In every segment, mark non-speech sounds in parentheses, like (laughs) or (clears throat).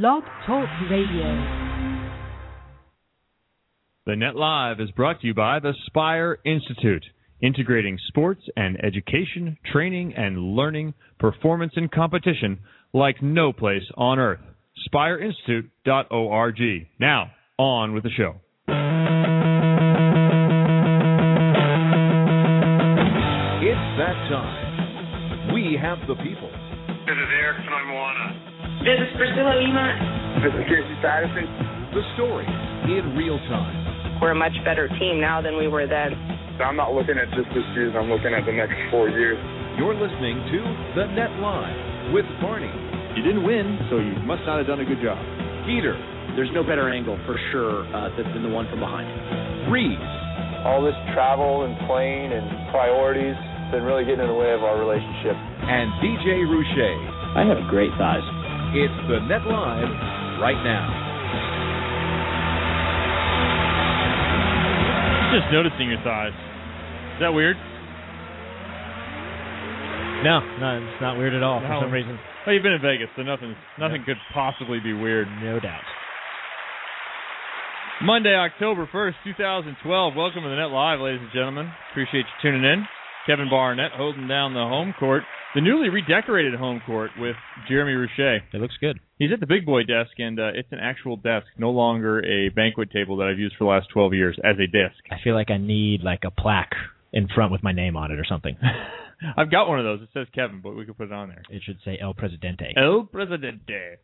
Blog Talk Radio. The Net Live is brought to you by the Spire Institute, integrating sports and education, training and learning, performance and competition like no place on earth. SpireInstitute.org. Now, on with the show. It's that time. We have the people. This is Eric from Moana. This is Priscilla Lima. This is Casey Patterson. The story in real time. We're a much better team now than we were then. I'm not looking at just this season. I'm looking at the next four years. You're listening to The Net Live with Barney. You didn't win, so you must not have done a good job. Peter. There's no better angle for sure uh, than the one from behind. Reeves. All this travel and plane and priorities been really getting in the way of our relationship. And DJ Rouche. I have great thighs. It's The Net Live right now. Just noticing your thighs. Is that weird? No, no, it's not weird at all for No. some reason. Well, you've been in Vegas, so nothing nothing could possibly be weird. No doubt. Monday, October 1st, 2012. Welcome to the Net Live, ladies and gentlemen. Appreciate you tuning in. Kevin Barnett holding down the home court, the newly redecorated home court with Jeremy Rouche. It looks good. He's at the big boy desk, and uh, it's an actual desk, no longer a banquet table that I've used for the last 12 years as a desk. I feel like I need like a plaque in front with my name on it or something. (laughs) I've got one of those. It says Kevin, but we could put it on there. It should say El Presidente. El Presidente.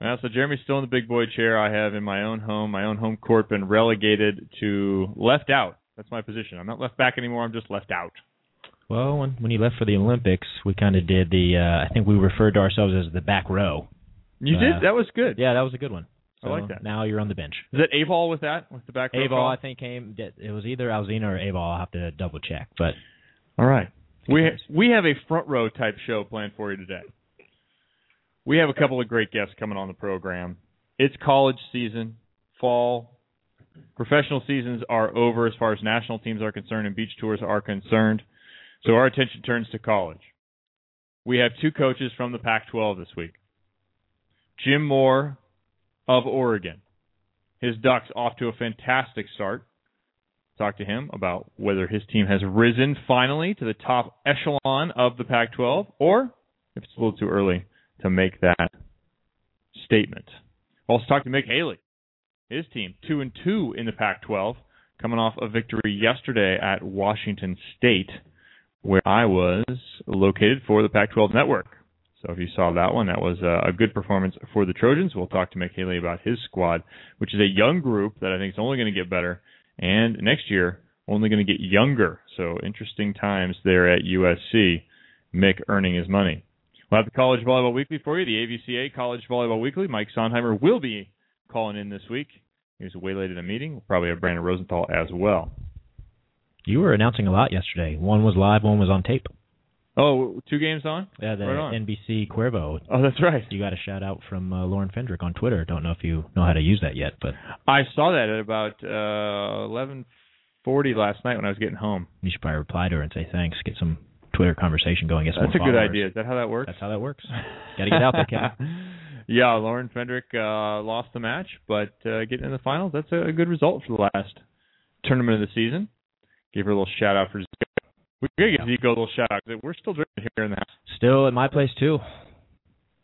Well, so Jeremy's still in the big boy chair. I have in my own home, my own home court, been relegated to left out. That's my position. I'm not left back anymore. I'm just left out. Well, when when you left for the Olympics, we kind of did the. Uh, I think we referred to ourselves as the back row. You Uh, did. That was good. Yeah, that was a good one. I like that. Now you're on the bench. Is it Aval with that? With the back row Aval, call? I think came. It was either Alzina or Aval. I'll have to double check, but All right. We we have a front row type show planned for you today. We have a couple of great guests coming on the program. It's college season, fall. Professional seasons are over as far as national teams are concerned and beach tours are concerned. So our attention turns to college. We have two coaches from the Pac-12 this week. Jim Moore of Oregon. His Ducks off to a fantastic start talk to him about whether his team has risen finally to the top echelon of the Pac 12 or if it's a little too early to make that statement. Also talk to Mick Haley. His team, two and two in the Pac twelve, coming off a victory yesterday at Washington State, where I was located for the Pac twelve network. So if you saw that one, that was a good performance for the Trojans. We'll talk to Mick Haley about his squad, which is a young group that I think is only going to get better and next year only going to get younger. So interesting times there at USC. Mick earning his money. We'll have the College Volleyball Weekly for you. The AVCA College Volleyball Weekly. Mike Sondheimer will be calling in this week. He was waylaid in a meeting. We'll probably have Brandon Rosenthal as well. You were announcing a lot yesterday. One was live, one was on tape. Oh, two games on? Yeah, the Right on. NBC Cuervo. Oh, that's right. You got a shout out from uh, Lauren Fendrick on Twitter. Don't know if you know how to use that yet, but I saw that at about uh, 11:40 last night when I was getting home. you should probably reply to her and say thanks. Get some Twitter conversation going. Get That's a more good idea. Is that how that works? That's how that works. Got to get out there, Kevin. (laughs) yeah, Lauren Fendrick uh, lost the match, but uh, getting in the finals, that's a good result for the last tournament of the season. Give her a little shout out for Zico. We're going to give Zico a little shout out. 'cause We're still drinking here in the house. Still at my place too.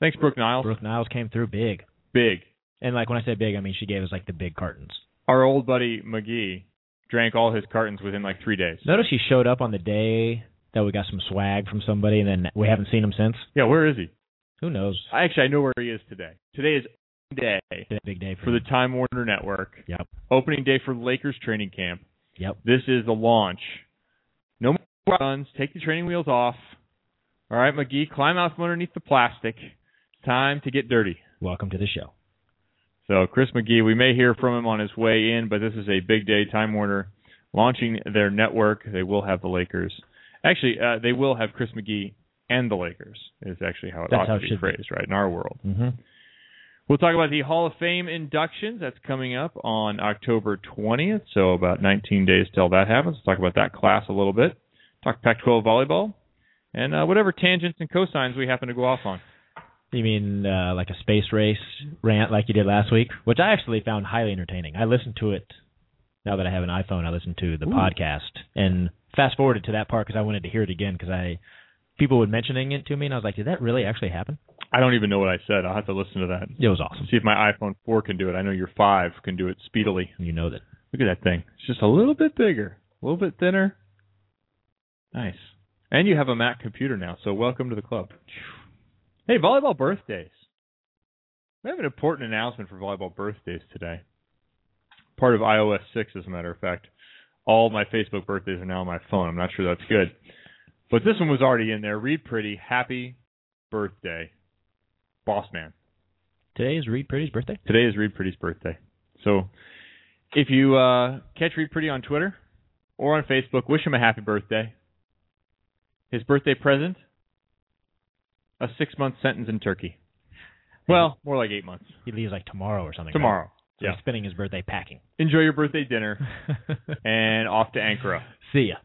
Thanks, Brooke Niles. Brooke Niles came through big, Big. and like when I say big, I mean she gave us like the big cartons. Our old buddy McGee drank all his cartons within like three days. Notice he showed up on the day that we got some swag from somebody, and then we haven't seen him since. Yeah, where is he? Who knows? I Actually, I know where he is today. Today is day big day for, for the. Time Warner Network. Yep. Opening day for Lakers training camp. Yep. This is the launch. No more guns. Take the training wheels off. All right, McGee, climb out from underneath the plastic. It's time to get dirty. Welcome to the show. So, Chris McGee, we may hear from him on his way in, but this is a big day. Time Warner launching their network. They will have the Lakers. Actually, uh, they will have Chris McGee and the Lakers. Is actually how it That's ought how to be should be. phrased, right? In our world. Mm-hmm. We'll talk about the Hall of Fame inductions. That's coming up on October 20th, so about 19 days till that happens. We'll talk about that class a little bit. Talk Pac-12 volleyball, and uh, whatever tangents and cosines we happen to go off on. You mean uh, like a space race rant like you did last week, which I actually found highly entertaining. I listened to it now that I have an iPhone. I listened to the Ooh. podcast and fast forwarded to that part because I wanted to hear it again because I people were mentioning it to me and I was like, did that really actually happen? I don't even know what I said. I'll have to listen to that. It was awesome. See if my iPhone 4 can do it. I know your 5 can do it speedily. You know that. Look at that thing. It's just a little bit bigger, a little bit thinner. Nice. And you have a Mac computer now, so welcome to the club. Hey, volleyball birthdays. We have an important announcement for volleyball birthdays today. Part of iOS 6, as a matter of fact. All my Facebook birthdays are now on my phone. I'm not sure that's good. But this one was already in there. Reid Priddy, happy birthday, boss man. Today is Reid Priddy's birthday. Today is Reid Priddy's birthday. So if you uh, catch Reed Pretty on Twitter or on Facebook, wish him a happy birthday. His birthday present, a six month sentence in Turkey. Well, more like eight months. He leaves like tomorrow or something. right? Tomorrow. So Yeah. he's spending his birthday packing. Enjoy your birthday dinner (laughs) and off to Ankara. See ya.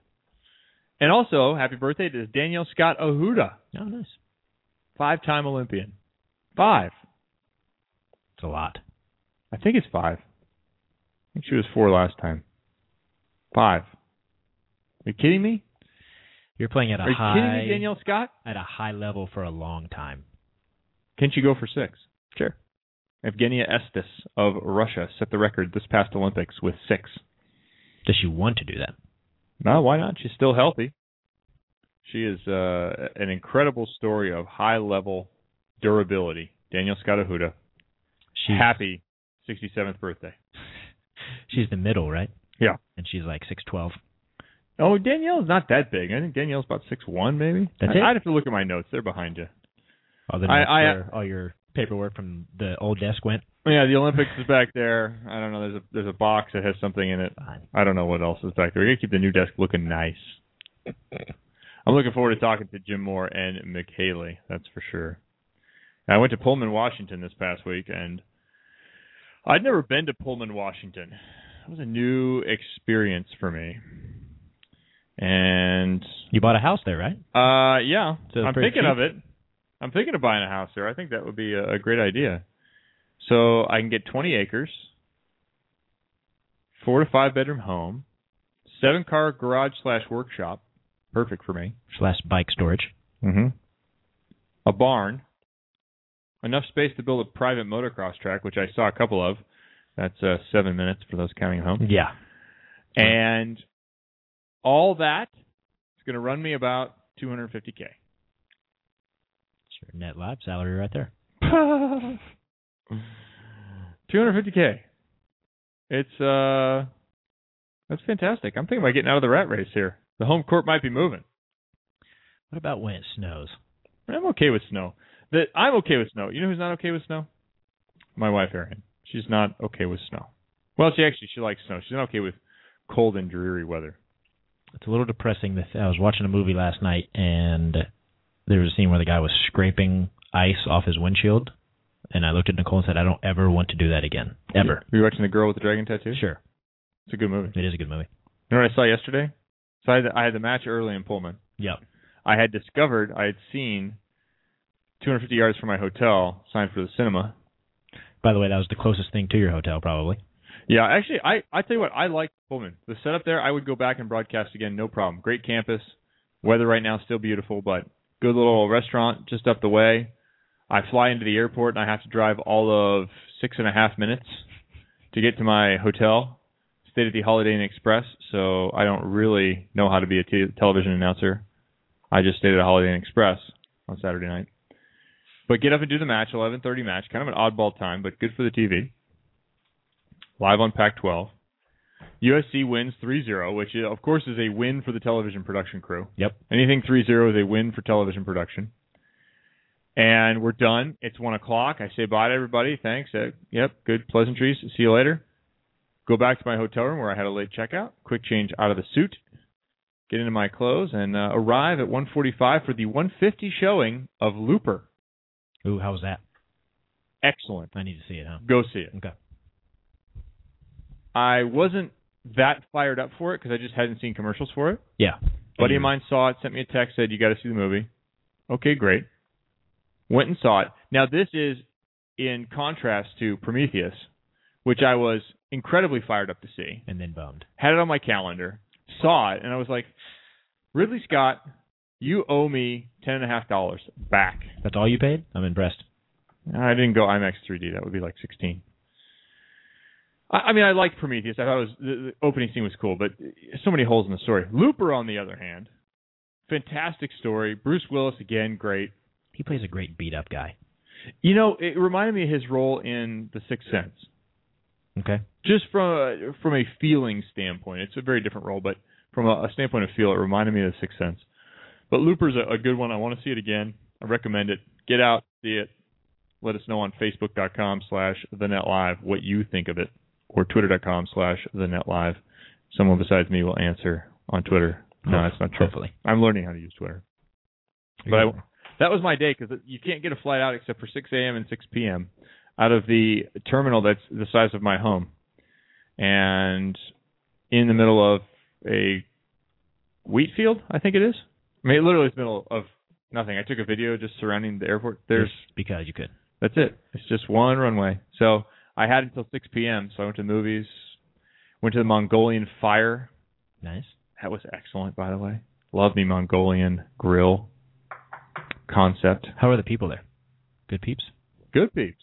And also, happy birthday to Danielle Scott Arruda, Oh, nice. five time Olympian. Five. It's a lot. I think it's five. I think she was four last time. Five. Are you kidding me? You're playing at a Are you high kidding me, Danielle Scott? at a high level for a long time. Can she go for six? Sure. Evgenia Estes of Russia set the record this past Olympics with six. Does she want to do that? No, why not? She's still healthy. She is uh, an incredible story of high level durability. Danielle Scott Arruda. She's Happy 67th birthday. (laughs) She's the middle, right? Yeah. And she's like six twelve. Oh, Danielle's not that big. I think Danielle's about six one, maybe. That's I, it? I'd have to look at my notes. They're behind you. Oh, the I- notes I- where all your paperwork from the old desk went. Yeah, the Olympics is back there. I don't know. There's a there's a box that has something in it. I don't know what else is back there. We gotta keep the new desk looking nice. I'm looking forward to talking to Jim Moore and Mick Haley. That's for sure. I went to Pullman, Washington this past week, and I'd never been to Pullman, Washington. It was a new experience for me. And You bought a house there, right? uh, yeah, So I'm thinking cheap? of it. I'm thinking of buying a house there. I think that would be a, a great idea. So I can get 20 acres, four to five bedroom home, seven car garage slash workshop, perfect for me. Slash bike storage. Mm-hmm. A barn, enough space to build a private motocross track, which I saw a couple of. That's uh, seven minutes for those counting home. Yeah. And all that is going to run me about 250k. Net live salary right there. (laughs) 250k. It's uh, that's fantastic. I'm thinking about getting out of the rat race here. The home court might be moving. What about when it snows? I'm okay with snow. That I'm okay with snow. You know who's not okay with snow? My wife Erin. She's not okay with snow. Well, she actually she likes snow. She's not okay with cold and dreary weather. It's a little depressing. That I was watching a movie last night, and there was a scene where the guy was scraping ice off his windshield, and I looked at Nicole and said, "I don't ever want to do that again, ever." Were you watching the girl with the dragon tattoo? Sure, It's a good movie. it is a good movie. You know what I saw yesterday? So I had, the, I had the match early in Pullman. Yep. I had discovered I had seen 250 yards from my hotel signed for the cinema. By the way, that was the closest thing to your hotel, probably. Yeah, actually, I I tell you what, I like Pullman. The setup there, I would go back and broadcast again, no problem. Great campus. Weather right now is still beautiful, but good little restaurant just up the way. I fly into the airport and I have to drive all of six and a half minutes to get to my hotel. Stayed at the Holiday Inn Express, so I don't really know how to be a t- television announcer. I just stayed at a Holiday Inn Express on Saturday night. But get up and do the match, 11:30 match, kind of an oddball time, but good for the TV live on Pac-12. USC wins 3-0, which uh, of course is a win for the television production crew. Yep. Anything 3-0 is a win for television production. And we're done. It's one o'clock. I say bye to everybody. Thanks. Uh, yep. Good pleasantries. See you later. Go back to my hotel room where I had a late checkout. Quick change out of the suit. Get into my clothes and uh, arrive at 1:45 for the 150 showing of Looper. Ooh, how was that? Excellent. I need to see it, huh? Go see it. Okay. I wasn't that fired up for it because I just hadn't seen commercials for it. Yeah. buddy of mm-hmm. mine saw it, sent me a text, said you got to see the movie. Okay, great. Went and saw it. Now this is in contrast to Prometheus, which I was incredibly fired up to see. And then bummed. Had it on my calendar, saw it, and I was like, Ridley Scott, you owe me ten and a half dollars back. That's all you paid? I'm impressed. I didn't go IMAX 3D. That would be like sixteen. I, I mean, I liked Prometheus. I thought it was the, the opening scene was cool, but so many holes in the story. Looper, on the other hand, fantastic story. Bruce Willis again, great. He plays a great beat up guy. You know, it reminded me of his role in The Sixth Sense. Okay. Just from a, from a feeling standpoint, it's a very different role, but from a, a standpoint of feel, it reminded me of The Sixth Sense. But Looper's a, a good one. I want to see it again. I recommend it. Get out, see it. Let us know on Facebook.com slash The Net Live what you think of it, or Twitter.com slash The Net Live. Someone besides me will answer on Twitter. No, that's not true. Hopefully. I'm learning how to use Twitter. But I, that was my day because you can't get a flight out except for 6 a.m. and 6 p.m. out of the terminal that's the size of my home, and in the middle of a wheat field, I think it is. I mean, literally, it's the middle of nothing. I took a video just surrounding the airport. There's Just because you could. that's it. It's just one runway. So I had until 6 p.m. So I went to the movies, went to the Mongolian Fire. Nice. That was excellent, by the way. Love me Mongolian grill concept. How are the people there? Good peeps? Good peeps.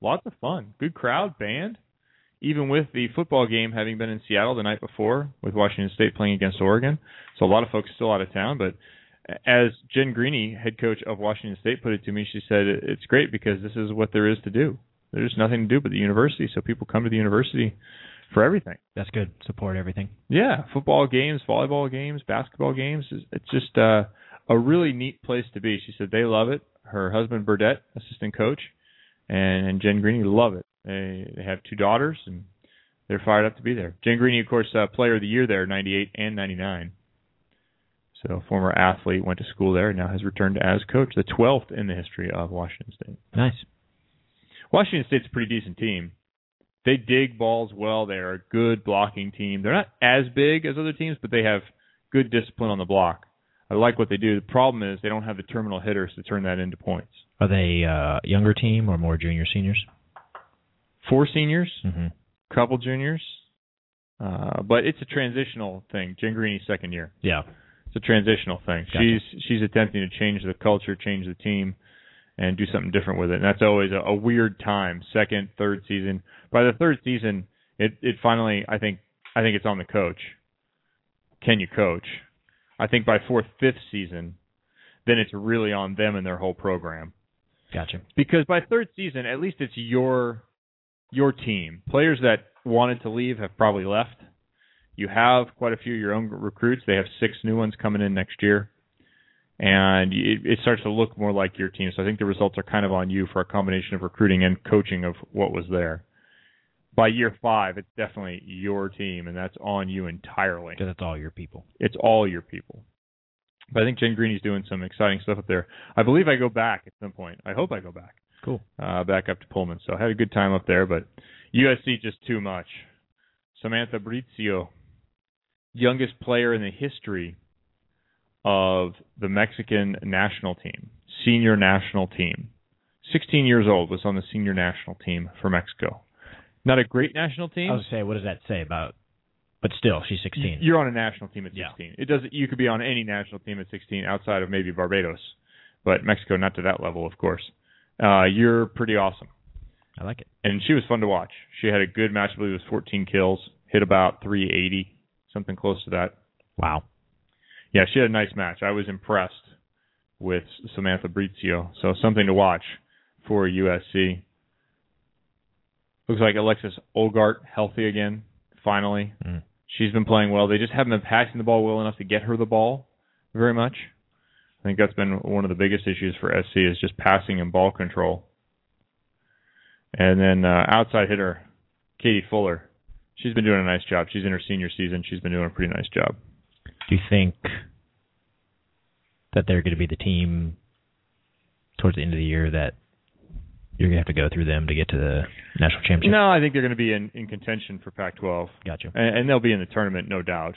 Lots of fun. Good crowd, band. Even with the football game having been in Seattle the night before, with Washington State playing against Oregon, so a lot of folks still out of town. But as Jen Greeny, head coach of Washington State, put it to me, she said it's great because this is what there is to do. There's nothing to do but the university, so people come to the university for everything. That's good. Support everything. Yeah, football games, volleyball games, basketball games. It's just uh, a really neat place to be. She said they love it. Her husband Burdett, assistant coach, and, and Jen Greeny love it. They they have two daughters and they're fired up to be there. Jen Greeny, of course, uh, player of the year there, '98 and '99. So former athlete, went to school there, and now has returned as coach, the 12th in the history of Washington State. Nice. Washington State's a pretty decent team. They dig balls well. They're a good blocking team. They're not as big as other teams, but they have good discipline on the block. I like what they do. The problem is they don't have the terminal hitters to turn that into points. Are they uh younger team or more junior seniors? Four seniors, Mm-hmm. couple juniors, uh, but it's a transitional thing. Jen Greeny's second year. Yeah. It's a transitional thing. Gotcha. She's she's attempting to change the culture, change the team, and do something different with it. And that's always a, a weird time. Second, third season. By the third season, it it finally I think I think it's on the coach. Can you coach? I think by fourth, fifth season, then it's really on them and their whole program. Gotcha. Because by third season, at least it's your your team. Players that wanted to leave have probably left. You have quite a few of your own recruits. They have six new ones coming in next year, and it, it starts to look more like your team. So I think the results are kind of on you for a combination of recruiting and coaching of what was there. By year five, it's definitely your team, and that's on you entirely. Because that's all your people. It's all your people. But I think Jen Greeny's doing some exciting stuff up there. I believe I go back at some point. I hope I go back. Cool. Uh, back up to Pullman. So I had a good time up there, but USC just too much. Samantha Bricio, youngest player in the history of the Mexican national team, senior national team. 16 years old was on the senior national team for Mexico. Not a great national team. I was say, what does that say about? But still, she's 16. You're on a national team at Yeah. 16. It doesn't. You could be on any national team at 16 outside of maybe Barbados, but Mexico not to that level, of course. Uh, you're pretty awesome, I like it. and she was fun to watch. She had a good match. I believe it was 14 kills, hit about 380, something close to that. Wow. Yeah, she had a nice match. I was impressed with Samantha Bricio. So something to watch for USC. Looks like Alexis Olgard healthy again, finally. Mm. She's been playing well. They just haven't been passing the ball well enough to get her the ball very much. I think that's been one of the biggest issues for SC is just passing and ball control. And then uh, outside hitter Katie Fuller. She's been doing a nice job. She's in her senior season. She's been doing a pretty nice job. Do you think that they're going to be the team towards the end of the year that you're going to have to go through them to get to the national championship? No, I think they're going to be in, in contention for Pac-12, Gotcha. and, and they'll be in the tournament, no doubt.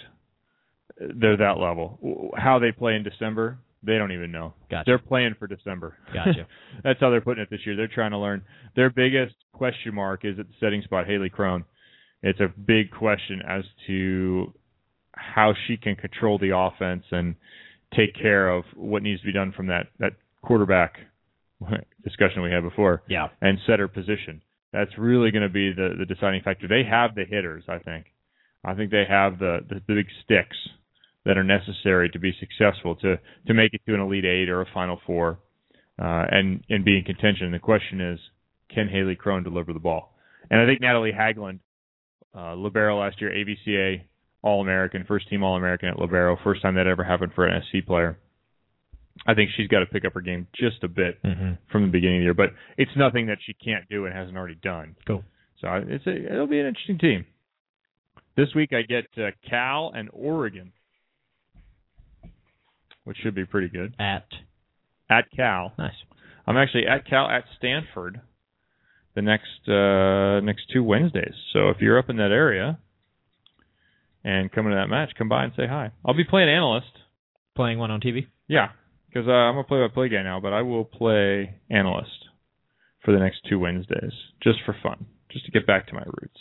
They're that level. How they play in December, They don't even know. Gotcha. They're playing for December. Gotcha. (laughs) That's how they're putting it this year. They're trying to learn. Their biggest question mark is at the setting spot, Hayley Crone. It's a big question as to how she can control the offense and take care of what needs to be done from that that quarterback (laughs) discussion we had before Yeah. and set her position. That's really going to be the the deciding factor. They have the hitters, I think. I think they have the, the the big sticks that are necessary to be successful to to make it to an elite eight or a final four, uh, and and be in contention. The question is, can Hayley Crone deliver the ball? And I think Natalie Hagglund, uh, libero last year, AVCA All American, first team All American at libero, first time that ever happened for an SC player. I think she's got to pick up her game just a bit hmm from the beginning of the year, but it's nothing that she can't do and hasn't already done. Cool. So it's a, it'll be an interesting team. This week I get uh, Cal and Oregon, which should be pretty good. At At Cal, nice. I'm actually at Cal at Stanford the next uh, next two Wednesdays. So if you're up in that area and come into that match, come by and say hi. I'll be playing analyst. Playing one on TV. Yeah, because uh, I'm a play-by-play guy now, but I will play analyst for the next two Wednesdays, just for fun, just to get back to my roots.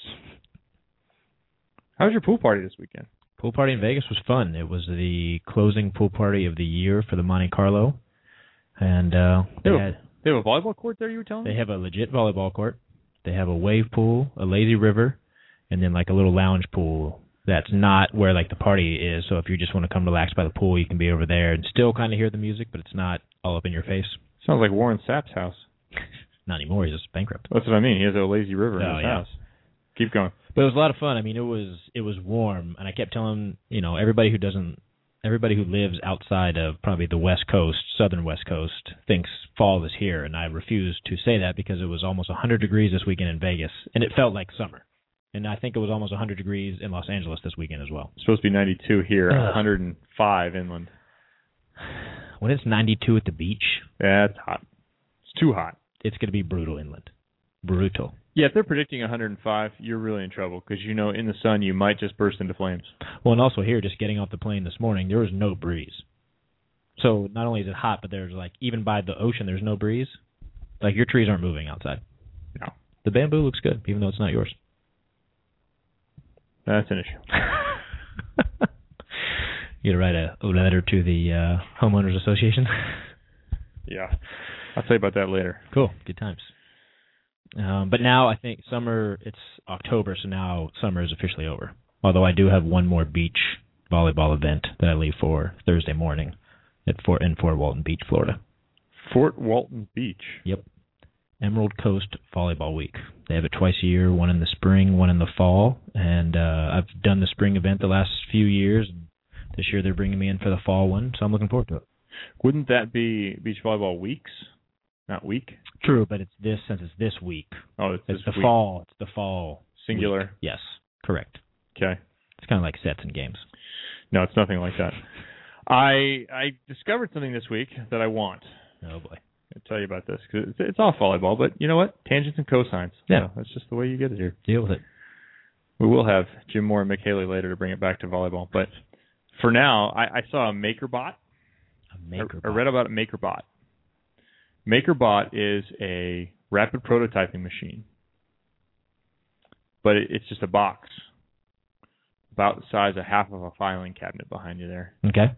How was your pool party this weekend? Pool party in Vegas was fun. It was the closing pool party of the year for the Monte Carlo, and uh, they Ew. had They have a volleyball court there. You were telling me. They have a legit volleyball court. They have a wave pool, a lazy river, and then like a little lounge pool that's not where like the party is. So if you just want to come relax by the pool, you can be over there and still kind of hear the music, but it's not all up in your face. Sounds like Warren Sapp's house. Not anymore. He's just bankrupt. That's what I mean. He has a lazy river in Oh, his yeah. house. Keep going. But it was a lot of fun. I mean, it was it was warm, and I kept telling you know everybody who doesn't everybody who lives outside of probably the West Coast, southern West Coast, thinks fall is here, and I refuse to say that because it was almost 100 degrees this weekend in Vegas, and it felt like summer. And I think it was almost 100 degrees in Los Angeles this weekend as well. It's supposed to be 92 here, Ugh. 105 inland. When it's 92 at the beach, Yeah, it's hot. It's too hot. it's going to be brutal inland. Brutal. Yeah, if they're predicting 105, you're really in trouble because you know in the sun you might just burst into flames. Well, and also here, just getting off the plane this morning, there was no breeze. So not only is it hot, but there's like even by the ocean, there's no breeze. Like your trees aren't moving outside. No. The bamboo looks good, even though it's not yours. That's an issue. (laughs) you gotta write a, a letter to the uh, homeowners association. Yeah, I'll tell you about that later. cool, good times. Um, but now I think summer. It's October, so now summer is officially over. Although I do have one more beach volleyball event that I leave for Thursday morning at Fort in Fort Walton Beach, Florida. Fort Walton Beach. Yep. Emerald Coast Volleyball Week. They have it twice a year, one in the spring, one in the fall. And uh, I've done the spring event the last few years. This year they're bringing me in for the fall one, so I'm looking forward to it. Wouldn't that be beach volleyball weeks? Not week. True, but it's this since it's this week. Oh, it's, It's the week. fall. It's the fall. Singular. week. Yes, correct. Okay. It's kind of like sets and games. No, it's nothing like that. I I discovered something this week that I want. Oh boy. I'll tell you about this because it's, it's off volleyball, but you know what? Tangents and cosines. Yeah. So that's just the way you get it here. Deal with it. We will have Jim Moore and Mick Haley later to bring it back to volleyball, but for now, I, I saw a MakerBot. A maker. I, I read about a MakerBot. MakerBot is a rapid prototyping machine, but it, it's just a box about the size of half of a filing cabinet behind you there, Okay.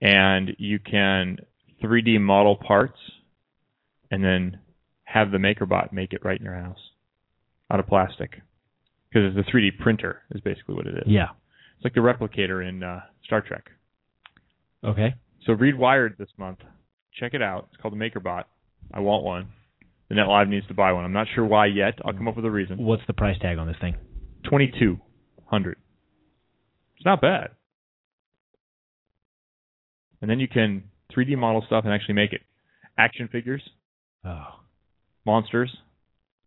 and you can 3D model parts and then have the MakerBot make it right in your house out of plastic because it's a 3D printer is basically what it is. Yeah. It's like the replicator in uh, Star Trek. Okay. So read Wired this month. Check it out. It's called the MakerBot. I want one. The Net Live needs to buy one. I'm not sure why yet. I'll come up with a reason. What's the price tag on this thing? Twenty two hundred. It's not bad. And then you can 3D model stuff and actually make it. Action figures, Oh, monsters,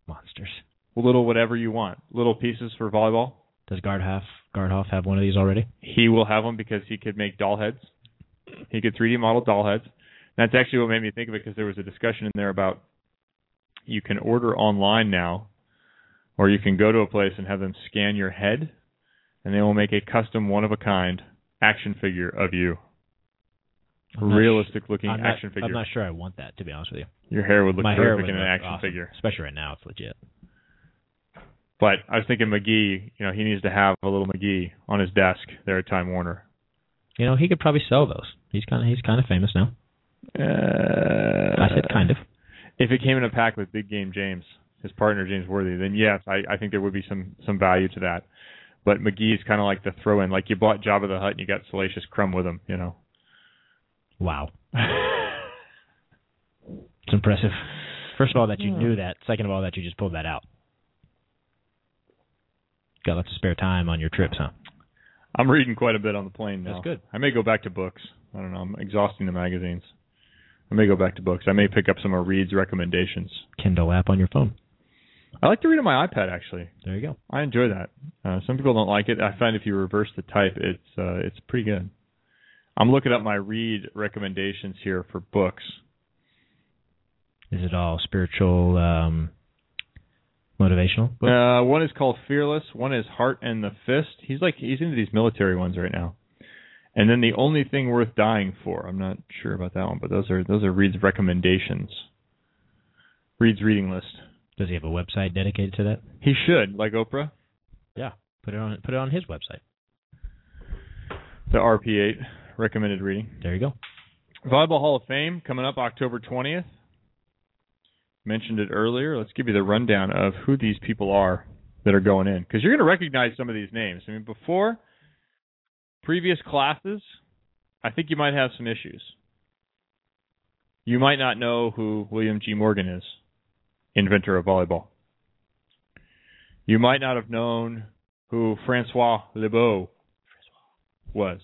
monsters. little whatever you want. Little pieces for volleyball. Does Guardhoff Guardhoff have one of these already? He will have them because he could make doll heads. He could 3D model doll heads. That's actually what made me think of it because there was a discussion in there about you can order online now, or you can go to a place and have them scan your head, and they will make a custom one of a kind action figure of you. I'm not realistic looking I'm not, action figure. I'm not sure I want that to be honest with you. Your hair would look My perfect in an action awesome, figure. especially right now. It's legit. But I was thinking McGee, you know, he needs to have a little McGee on his desk there at Time Warner. You know, he could probably sell those. He's kind of he's kind of famous now. Uh, I said kind of. If it came in a pack with Big Game James, his partner James Worthy, then yes, I, I think there would be some some value to that. But McGee is kind of like the throw in, like you bought Jabba the Hutt and you got Salacious Crumb with him, you know. Wow, (laughs) it's impressive. First of all, that you knew that. Second of all, that you just pulled that out. Got lots of spare time on your trips, huh? I'm reading quite a bit on the plane now. That's good. I may go back to books. I don't know. I'm exhausting the magazines. I may go back to books. I may pick up some of Reid's recommendations. Kindle app on your phone. I like to read on my iPad actually. There you go. I enjoy that. Uh, some people don't like it. I find if you reverse the type, it's uh, it's pretty good. I'm looking up my read recommendations here for books. Is it all spiritual, um, motivational? books? Uh, one is called Fearless. One is Heart and the Fist. He's like he's into these military ones right now. And then the only thing worth dying for. I'm not sure about that one, but those are those are Reid's recommendations. Reid's reading list. Does he have a website dedicated to that? He should, like Oprah, Yeah. Put it on put it on his website. the RP8 recommended reading. There you go. Volleyball Hall of Fame coming up October 20th. Mentioned it earlier. Let's give you the rundown of who these people are that are going in because you're going to recognize some of these names. I mean, before previous classes, I think you might have some issues. You might not know who William G. Morgan is, inventor of volleyball. You might not have known who Francois Lebeau was.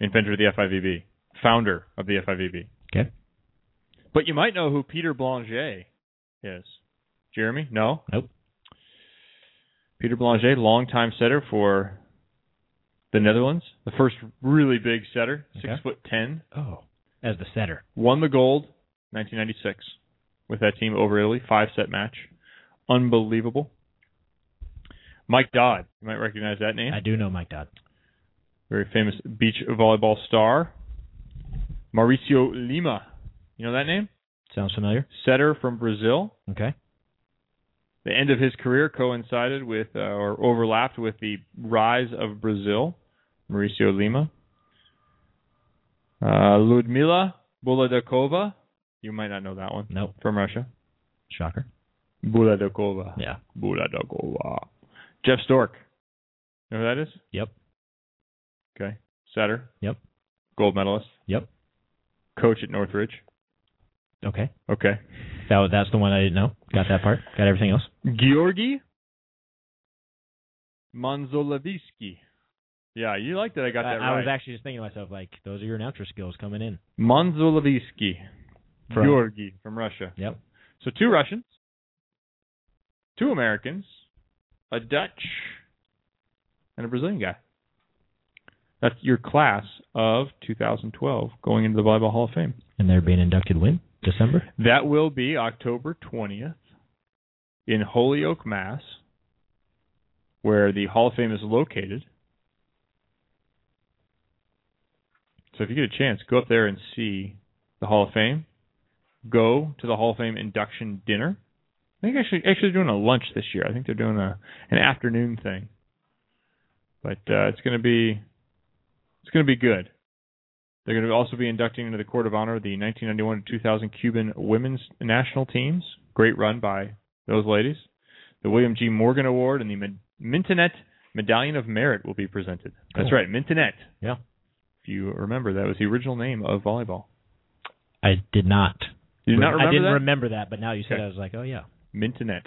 Inventor of the FIVB, founder of the FIVB. Okay. But you might know who Peter Blangé is. Jeremy? No? Nope. Peter Blangé, longtime setter for the Netherlands. The first really big setter, six foot ten. Oh, as the setter. Won the gold 1996 with that team over Italy, five set match. Unbelievable. Mike Dodd, you might recognize that name. I do know Mike Dodd. Very famous beach volleyball star. Mauricio Lima, you know that name? Sounds familiar. Setter from Brazil. Okay. The end of his career coincided with uh, or overlapped with the rise of Brazil. Mauricio Lima. Uh, Ludmila Buladakova. You might not know that one. Nope. From Russia. Shocker. Buladakova. Yeah. Buladakova. Jeff Stork. You know who that is? Yep. Okay. Setter. Yep. Gold medalist. Yep. Coach at Northridge. Okay. Okay. That that's the one I didn't know. Got that part. Got everything else. Georgi Monzolavisky. Yeah, you like that I got that I right. I was actually just thinking to myself, like, those are your announcer skills coming in. Monzolavisky. From- Georgi from Russia. Yep. So two Russians, two Americans, a Dutch, and a Brazilian guy. That's your class of 2012 going into the Volleyball Hall of Fame. And they're being inducted when? December? That will be October 20th in Holyoke, Mass, where the Hall of Fame is located. So if you get a chance, go up there and see the Hall of Fame. Go to the Hall of Fame induction dinner. I think actually actually they're doing a lunch this year. I think they're doing a an afternoon thing. But uh, it's going to be it's going to be good. They're going to also be inducting into the Court of Honor the 1991 to 2000 Cuban women's national teams. Great run by those ladies. The William G. Morgan Award and the Mintonette Medallion of Merit will be presented. That's right, Mintonette. Yeah. If you remember, that was the original name of volleyball. I did not. You did not remember I didn't that? remember that, but now you said Okay. it, I was like, oh, yeah. Mintonette.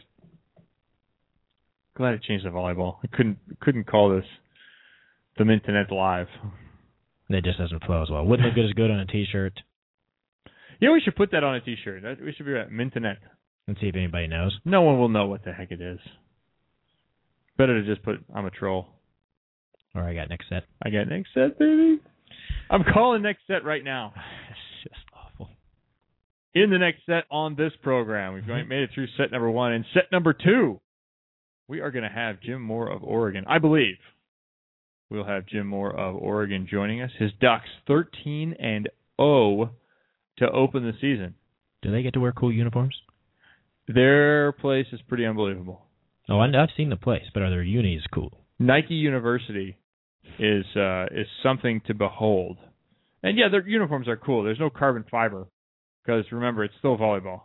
Glad it changed to volleyball. I couldn't couldn't call this the Mintonette Live. That just doesn't flow as well. Wouldn't look good as good on a T-shirt. Yeah, we should put that on a T-shirt. We should be right. Mintonette. and see if anybody knows. No one will know what the heck it is. Better to just put I'm a troll. Or I got next set. I got next set, baby. I'm calling next set right now. (sighs) It's just awful. In the next set on this program, we've going- made it through set number one. And set number two, we are going to have Jim Moore of Oregon, I believe. We'll have Jim Moore of Oregon joining us. His Ducks 13 and 0 to open the season. Do they get to wear cool uniforms? Their place is pretty unbelievable. Oh, I've seen the place, but are their unis cool? Nike University is uh, is something to behold. And yeah, their uniforms are cool. There's no carbon fiber because remember it's still volleyball,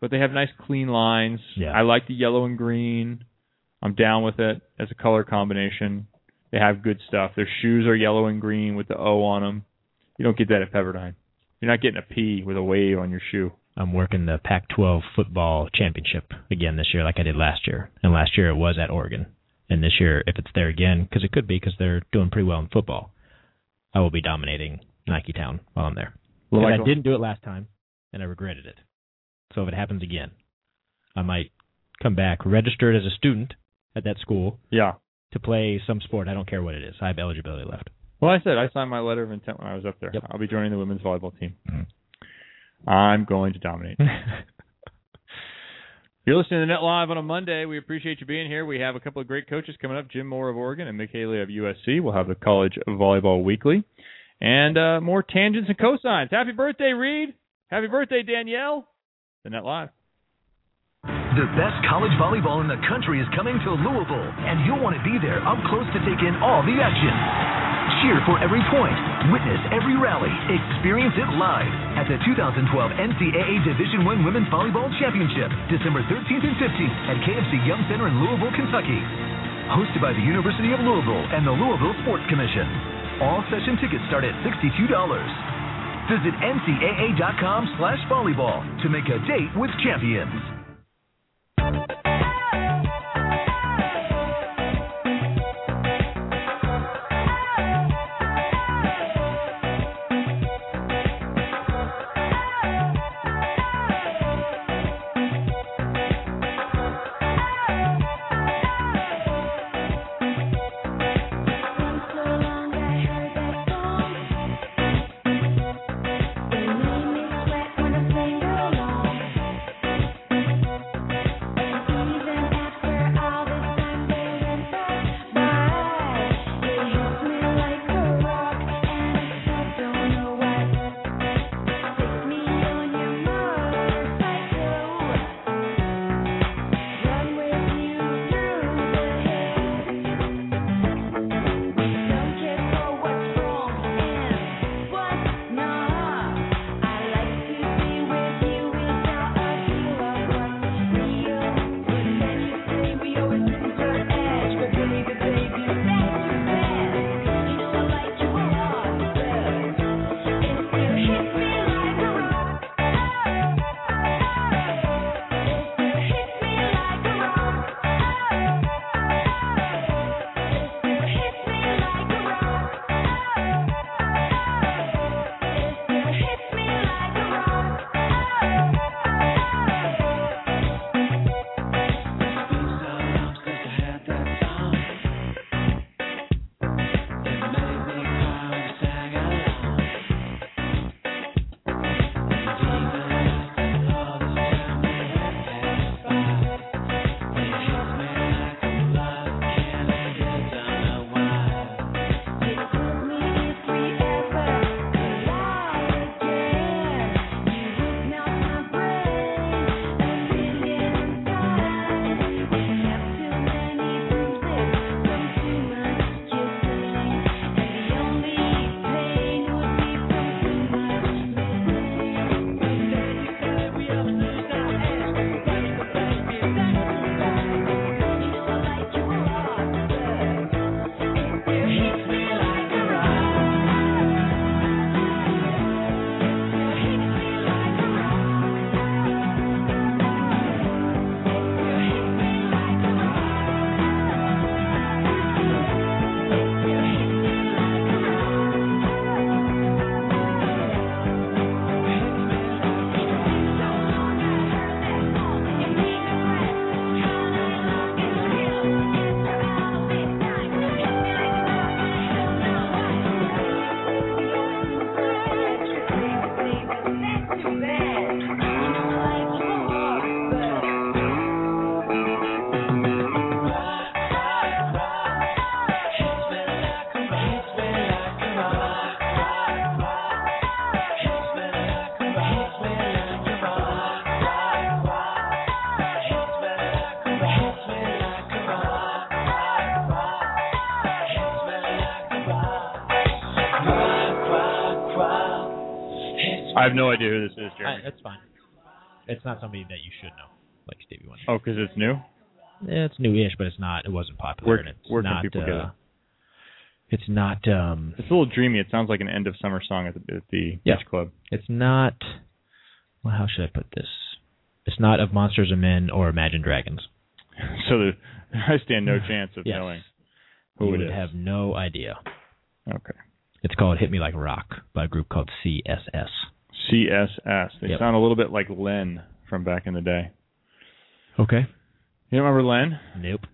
but they have nice clean lines. Yeah. I like the yellow and green. I'm down with it as a color combination. They have good stuff. Their shoes are yellow and green with the O on them. You don't get that at Pepperdine. You're not getting a P with a wave on your shoe. I'm working the Pac-12 football championship again this year, like I did last year. And last year it was at Oregon. And this year, if it's there again, because it could be, because they're doing pretty well in football, I will be dominating Nike Town while I'm there. Well, I didn't do it last time, and I regretted it. So if it happens again, I might come back registered as a student at that school Yeah. To play some sport. I don't care what it is. I have eligibility left. Well, I said I signed my letter of intent when I was up there. Yep. I'll be joining the women's volleyball team. Mhm. I'm going to dominate. (laughs) You're listening to Net Live on a Monday. We appreciate you being here. We have a couple of great coaches coming up: Jim Moore of Oregon and Mick Haley of USC. We'll have the College Volleyball Weekly, and uh, more tangents and cosines. Happy birthday, Reid! Happy birthday, Danielle! The Net Live. The best college volleyball in the country is coming to Louisville, and you'll want to be there up close to take in all the action. Cheer for every point, witness every rally, experience it live at the 2012 NCAA Division I Women's Volleyball Championship, December 13th and 15th at KFC Yum Center in Louisville, Kentucky. Hosted by the University of Louisville and the Louisville Sports Commission. All session tickets start at $62. Visit ncaa.com slash volleyball to make a date with champions. When have no idea who this is, I, that's fine. It's not somebody that you should know, like Stevie Wonder. Oh, because it's new. Yeah, it's newish, but it's not. It wasn't popular. Where- and it's where can not, people get uh, it? It's not. um It's a little dreamy. It sounds like an end of summer song at the, at the Yeah. beach club. It's not. Well, how should I put this? It's not of Monsters and Men or Imagine Dragons. (laughs) So the, I stand no chance of Yes. knowing who you it would is. have no idea. Okay. It's called "Hit Me Like a Rock" by a group called CSS. CSS. They Yep. sound a little bit like Len from back in the day. Okay. You remember Len? Nope.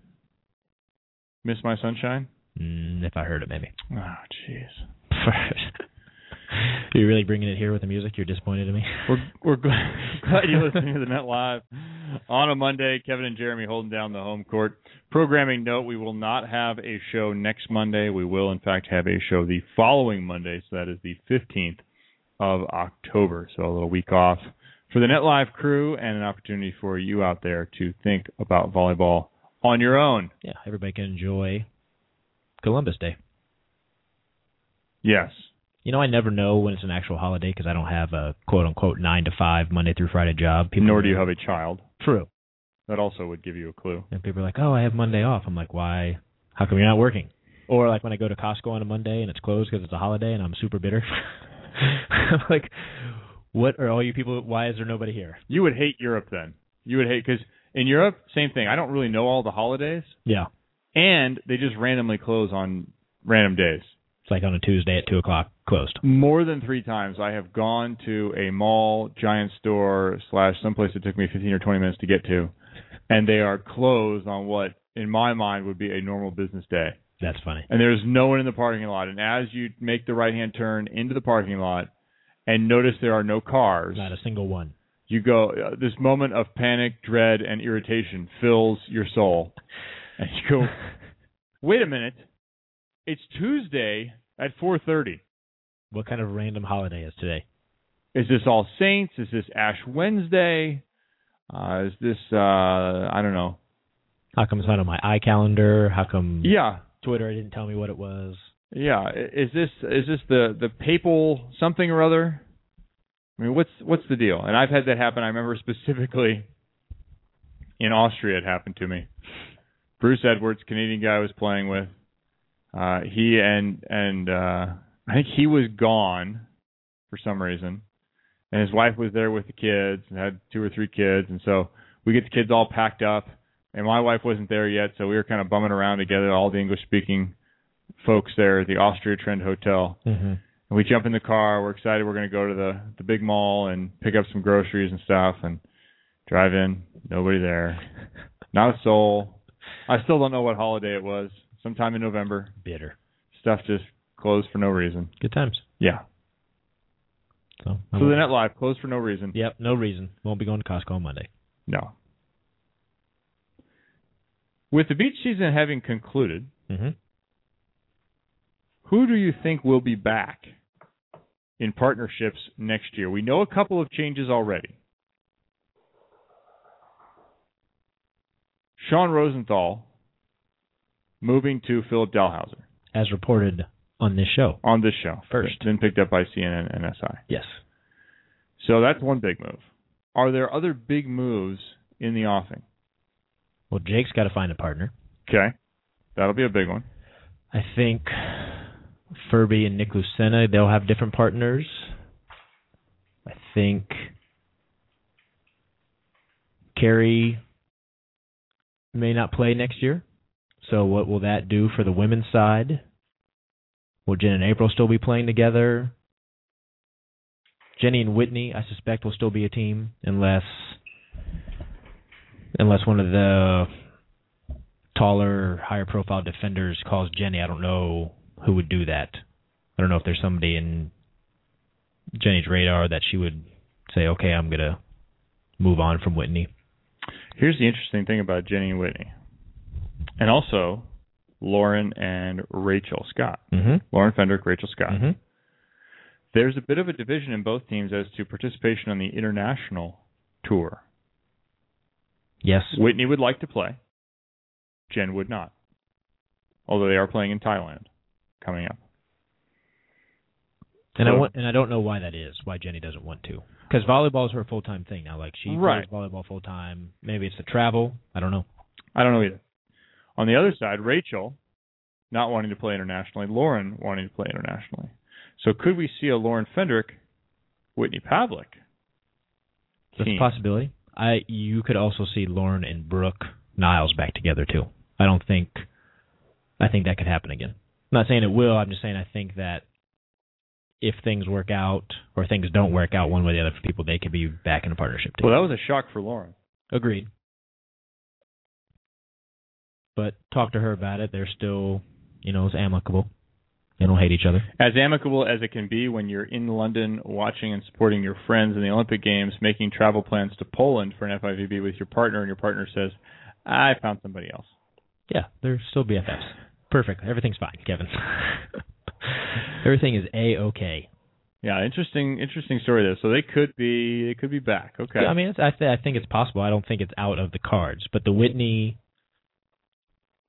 Miss My Sunshine? Mm, if I heard it, maybe. Oh, jeez. (laughs) You're really bringing it here with the music. You're disappointed in me. (laughs) We're we're glad, (laughs) glad you're listening to the Net Live on a Monday. Kevin and Jeremy holding down the home court. Programming note: We will not have a show next Monday. We will, in fact, have a show the following Monday. So that is the 15th of October. So a little week off for the Net Live crew and an opportunity for you out there to think about volleyball on your own. Yeah, everybody can enjoy Columbus Day. Yes. You know, I never know when it's an actual holiday because I don't have a quote unquote nine to five Monday through Friday job. People Nor do you have a child. True. That also would give you a clue. And people are like, "Oh, I have Monday off." I'm like, "Why? How come you're not working?" Or like when I go to Costco on a Monday and it's closed because it's a holiday and I'm super bitter. (laughs) (laughs) I'm like, "What are all you people? Why is there nobody here?" You would hate Europe then. You would hate because in Europe, same thing. I don't really know all the holidays, Yeah, and they just randomly close on random days. it's like on a Tuesday at two o'clock, closed. More than three times, I have gone to a mall, giant store slash someplace that took me 15 or 20 minutes to get to, and they are closed on what, in my mind, would be a normal business day. That's funny. And there's no one in the parking lot. And as you make the right hand turn into the parking lot, and notice there are no cars, Not a single one. you go uh, this moment of panic dread and irritation fills your soul (laughs) and you go (laughs) wait a minute it's tuesday at 4.30 What kind of random holiday is today? is this all saints is this ash wednesday uh is this uh i don't know How come it's not on my iCalendar? How come yeah Twitter didn't tell me what it was? yeah is this is this the the papal something or other? I mean what's what's the deal? And i've had that happen. I remember (laughs) specifically in austria it happened to me. Bruce edwards canadian guy i was playing with uh he and and uh i think he was gone for some reason. And his wife was there with the kids and had two or three kids. And so we get the kids all packed up and my wife wasn't there yet so we were kind of bumming around together all the english speaking folks there at the austria trend hotel Mm-hmm. and we jump in the car. We're excited. We're going to go to the the big mall and pick up some groceries and stuff. And drive in. Nobody there. (laughs) Not a soul. I still don't know what holiday it was. Sometime in November. Bitter. Stuff just closed for no reason. Good times. Yeah. So, So the net live closed for no reason. Yep, no reason. Won't be going to Costco on Monday. No. With the beach season having concluded, Mm-hmm. who do you think will be back in partnerships next year? We know a couple of changes already. Sean Rosenthal moving to Philip Dalhausser As reported on this show. on this show First. then picked up by CNN and SI. Yes. So that's one big move. Are there other big moves in the offing? Well, Jake's got to find a partner. Okay, that'll be a big one. I think Furby and Nick Lucena, they'll have different partners. I think Kerri may not play next year. So what will that do for the women's side? Will Jen and April still be playing together? Jenny and Whitney, I suspect, will still be a team unless unless one of the taller, higher profile defenders calls Jenny. I don't know who would do that. I don't know if there's somebody in Jenny's radar that she would say, "Okay, I'm gonna move on from Whitney." Here's the interesting thing about Jenny and Whitney, and also Lauren and Rachel Scott. Mm-hmm. Lauren Fendrick, Rachel Scott. Mm-hmm. There's a bit of a division in both teams as to participation on the international tour. Yes. Whitney would like to play. Jen would not. Although they are playing in Thailand coming up. And I want, and I don't know why that is. Why Jenny doesn't want to? Because volleyball is her full time thing now. Like she Right. plays volleyball full time. Maybe it's the travel. I don't know. I don't know either. On the other side, Rachel not wanting to play internationally, Lauren wanting to play internationally. So could we see a Lauren Fendrick, Whitney Pavlik? That's a possibility. I you could also see Lauren and Brooke Niles back together too. I don't think. I think that could happen again. I'm not saying it will. I'm just saying I think that if things work out or things don't work out one way or the other for people, they could be back in a partnership too. Well, that was a shock for Lauren. Agreed. But talk to her about it. They're still, you know, it's amicable. They don't hate each other. As amicable as it can be when you're in London watching and supporting your friends in the Olympic Games, making travel plans to Poland for an FIVB with your partner, and your partner says, I found somebody else. Yeah, they're still BFFs. Perfect. Everything's fine, Kevin. (laughs) Everything is a okay. Yeah, interesting, interesting story there. So they could be, they could be back. Okay. Yeah, I mean, it's, I, th- I think it's possible. I don't think it's out of the cards. But the Whitney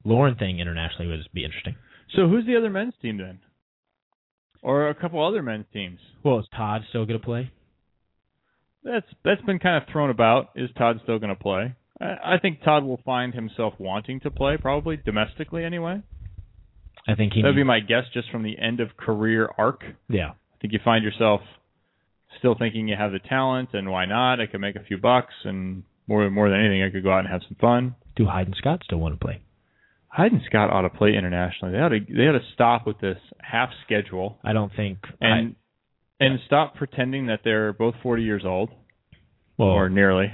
Lauren thing internationally would be interesting. So who's the other men's team then? Or a couple other men's teams? Well, is Todd still going to play? That's that's been kind of thrown about. Is Todd still going to play? I, I think Todd will find himself wanting to play, probably domestically anyway. I think he. That'd be my guess, just from the end of career arc. yeah. I think you find yourself still thinking you have the talent, and why not? I could make a few bucks, and more more than anything, I could go out and have some fun. Do Hyde and Scott still want to play? Hyde and Scott ought to play internationally. They ought to they ought to stop with this half schedule I don't think. and and stop pretending that they're both 40 years old well, or nearly.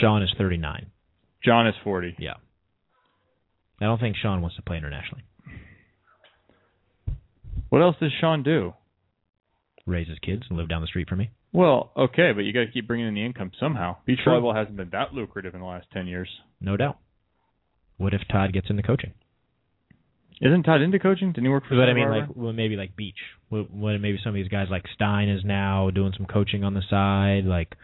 Sean is 39. John is 40. Yeah. I don't think Sean wants to play internationally. What else does Sean do? Raise his kids and live down the street from me. Well, okay, but you got to keep bringing in the income somehow. Beach volleyball hasn't been that lucrative in the last 10 years. No doubt. What if Todd gets into coaching? Isn't Todd into coaching? Didn't he work for? But I mean, like, well, maybe like Beach. What, what maybe some of these guys like Stein is now doing some coaching on the side. Like,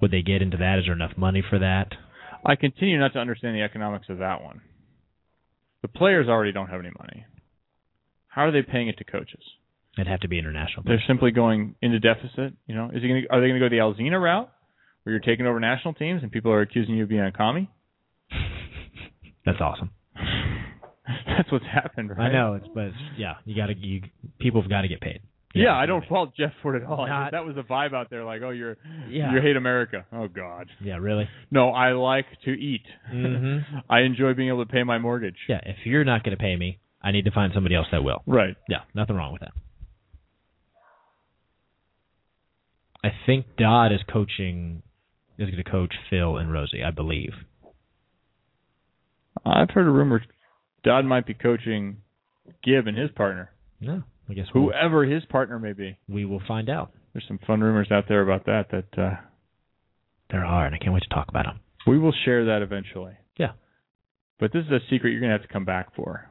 would they get into that? Is there enough money for that? I continue not to understand the economics of that one. The players already don't have any money. How are they paying it to coaches? It'd have to be international. They're simply going into deficit. You know, is he going? to Are they going to go the Alzina route, where you're taking over national teams and people are accusing you of being a commie? That's awesome. (laughs) That's what's happened, right? I know it's, but it's, yeah, you got to you people have got to get paid. Yeah, I don't fault Jeff for it at all. Not- that was the vibe out there, like, oh, you're Yeah. you hate America. Oh God. Yeah, really. No, I like to eat. Mhm. (laughs) I enjoy being able to pay my mortgage. Yeah, if you're not going to pay me, I need to find somebody else that will. Right. Yeah, nothing wrong with that. I think Dodd is coaching is going to coach Phil and Rosie, I believe. I've heard a rumor Dodd might be coaching Gibb and his partner, No, I guess we'll, whoever his partner may be. we will find out. There's some fun rumors out there about that. That uh, There are, and I can't wait to talk about them. we will share that eventually. Yeah. But this is a secret you're gonna have to come back for.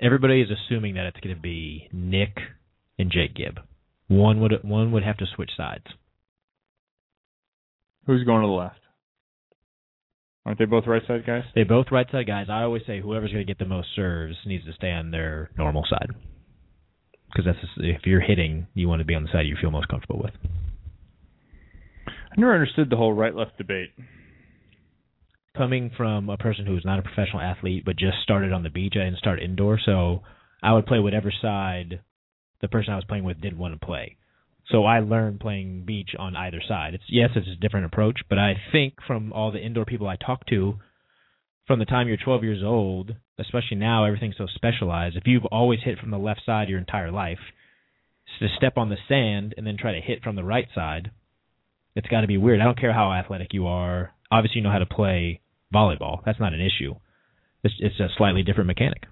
Everybody is assuming that it's going to be Nick and Jake Gibb. One would one would have to switch sides. Who's going to the left? Aren't they both right side guys? They both right side guys. I always say whoever's going to get the most serves needs to stay on their normal side. Because that's if you're hitting, you want to be on the side you feel most comfortable with. I never understood the whole right left debate. Coming from a person who's not a professional athlete but just started on the beach, I didn't start indoor, so I would play whatever side the person I was playing with didn't want to play. So I learned playing beach on either side. It's yes, it's a different approach, but I think from all the indoor people I talk to, from the time you're 12 years old, especially now, everything's so specialized. If you've always hit from the left side your entire life, to step on the sand and then try to hit from the right side, it's got to be weird. I don't care how athletic you are. Obviously, you know how to play volleyball. That's not an issue. It's, it's a slightly different mechanic.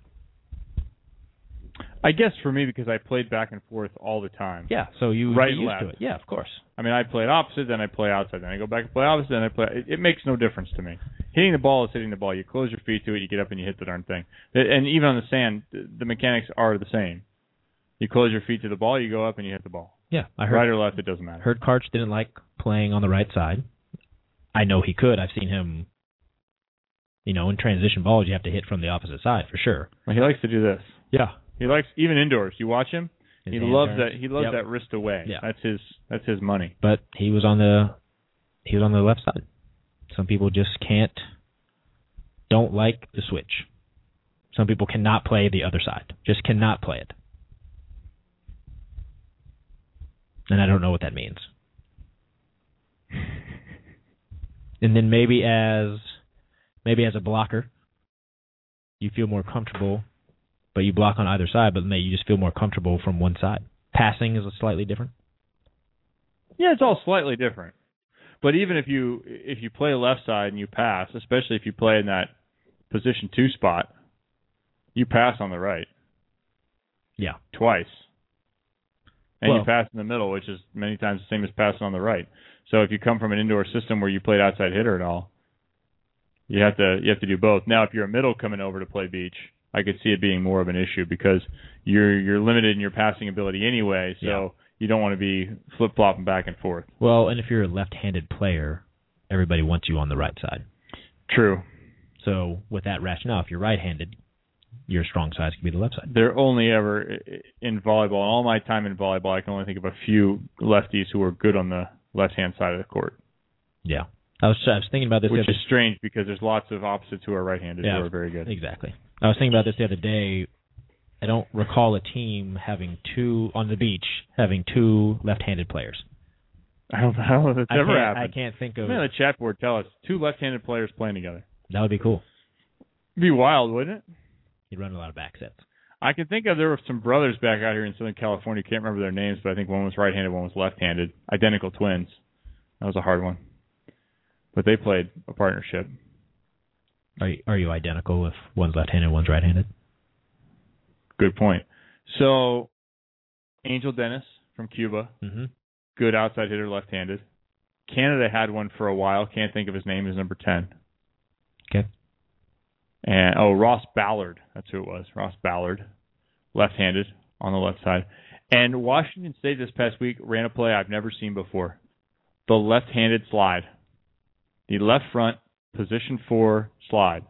I guess for me because I played back and forth all the time. Yeah, so you Right used left. to it. Yeah, of course. I mean, I played opposite, then I play outside, then I go back and play opposite, then I play. It, it makes no difference to me. Hitting the ball is hitting the ball. You close your feet to it, you get up and you hit the darn thing. And even on the sand, the the mechanics are the same. You close your feet to the ball, you go up and you hit the ball. Yeah, I heard Right or left, it doesn't matter. heard Karch didn't like playing on the right side. I know he could. I've seen him. You know, in transition balls, you have to hit from the opposite side for sure. Well, he likes to do this. Yeah, He likes even indoors. You watch him. His he loves turns. that. He loves Yep. that wrist away. Yeah. That's his. That's his money. But he was on the he was on the left side. Some people just can't don't like the switch. Some people cannot play the other side. Just cannot play it. And I don't know what that means. (laughs) And then maybe as maybe as a blocker, you feel more comfortable, but you block on either side, but maybe you just feel more comfortable from one side. Passing is slightly different. Yeah, it's all slightly different. But even if you if you play left side and you pass, especially if you play in that position two spot, you pass on the right Yeah. twice. And Well- you pass in the middle, which is many times the same as passing on the right. So if you come from an indoor system where you played outside hitter at all, you have to you have to do both. Now if you're a middle coming over to play beach, I could see it being more of an issue because you're you're limited in your passing ability anyway, so Yeah. you don't want to be flip flopping back and forth. Well, and if you're a left-handed player, everybody wants you on the right side. True. So with that rationale, if you're right-handed, your strong side could be the left side. They're only ever in volleyball. In all my time in volleyball, I can only think of a few lefties who are good on the left hand side of the court, Yeah. I was I was thinking about this. which is strange because there's lots of opposites who are right handed Yeah. who are very good. exactly. I was thinking about this the other day. I don't recall a team having two on the beach having two left-handed players. I don't, know (laughs) if it's I ever happened. I can't think of. Man, the chat board tell us two left handed players playing together. That would be cool. It'd be wild, wouldn't it? You'd run a lot of back sets. I can think of there were some brothers back out here in Southern California. Can't remember their names, but I think one was right-handed, one was left-handed. Identical twins. That was a hard one. But they played a partnership. Are you, are you identical if one's left-handed, one's right-handed? Good point. So, Angel Dennis from Cuba, Mm-hmm. good outside hitter, left-handed. Canada had one for a while. Can't think of his name. Is number ten. Okay. And oh, Ross Ballard. That's who it was. Ross Ballard, left-handed on the left side. And Washington State this past week ran a play I've never seen before. The left-handed slide. The left front position four slide.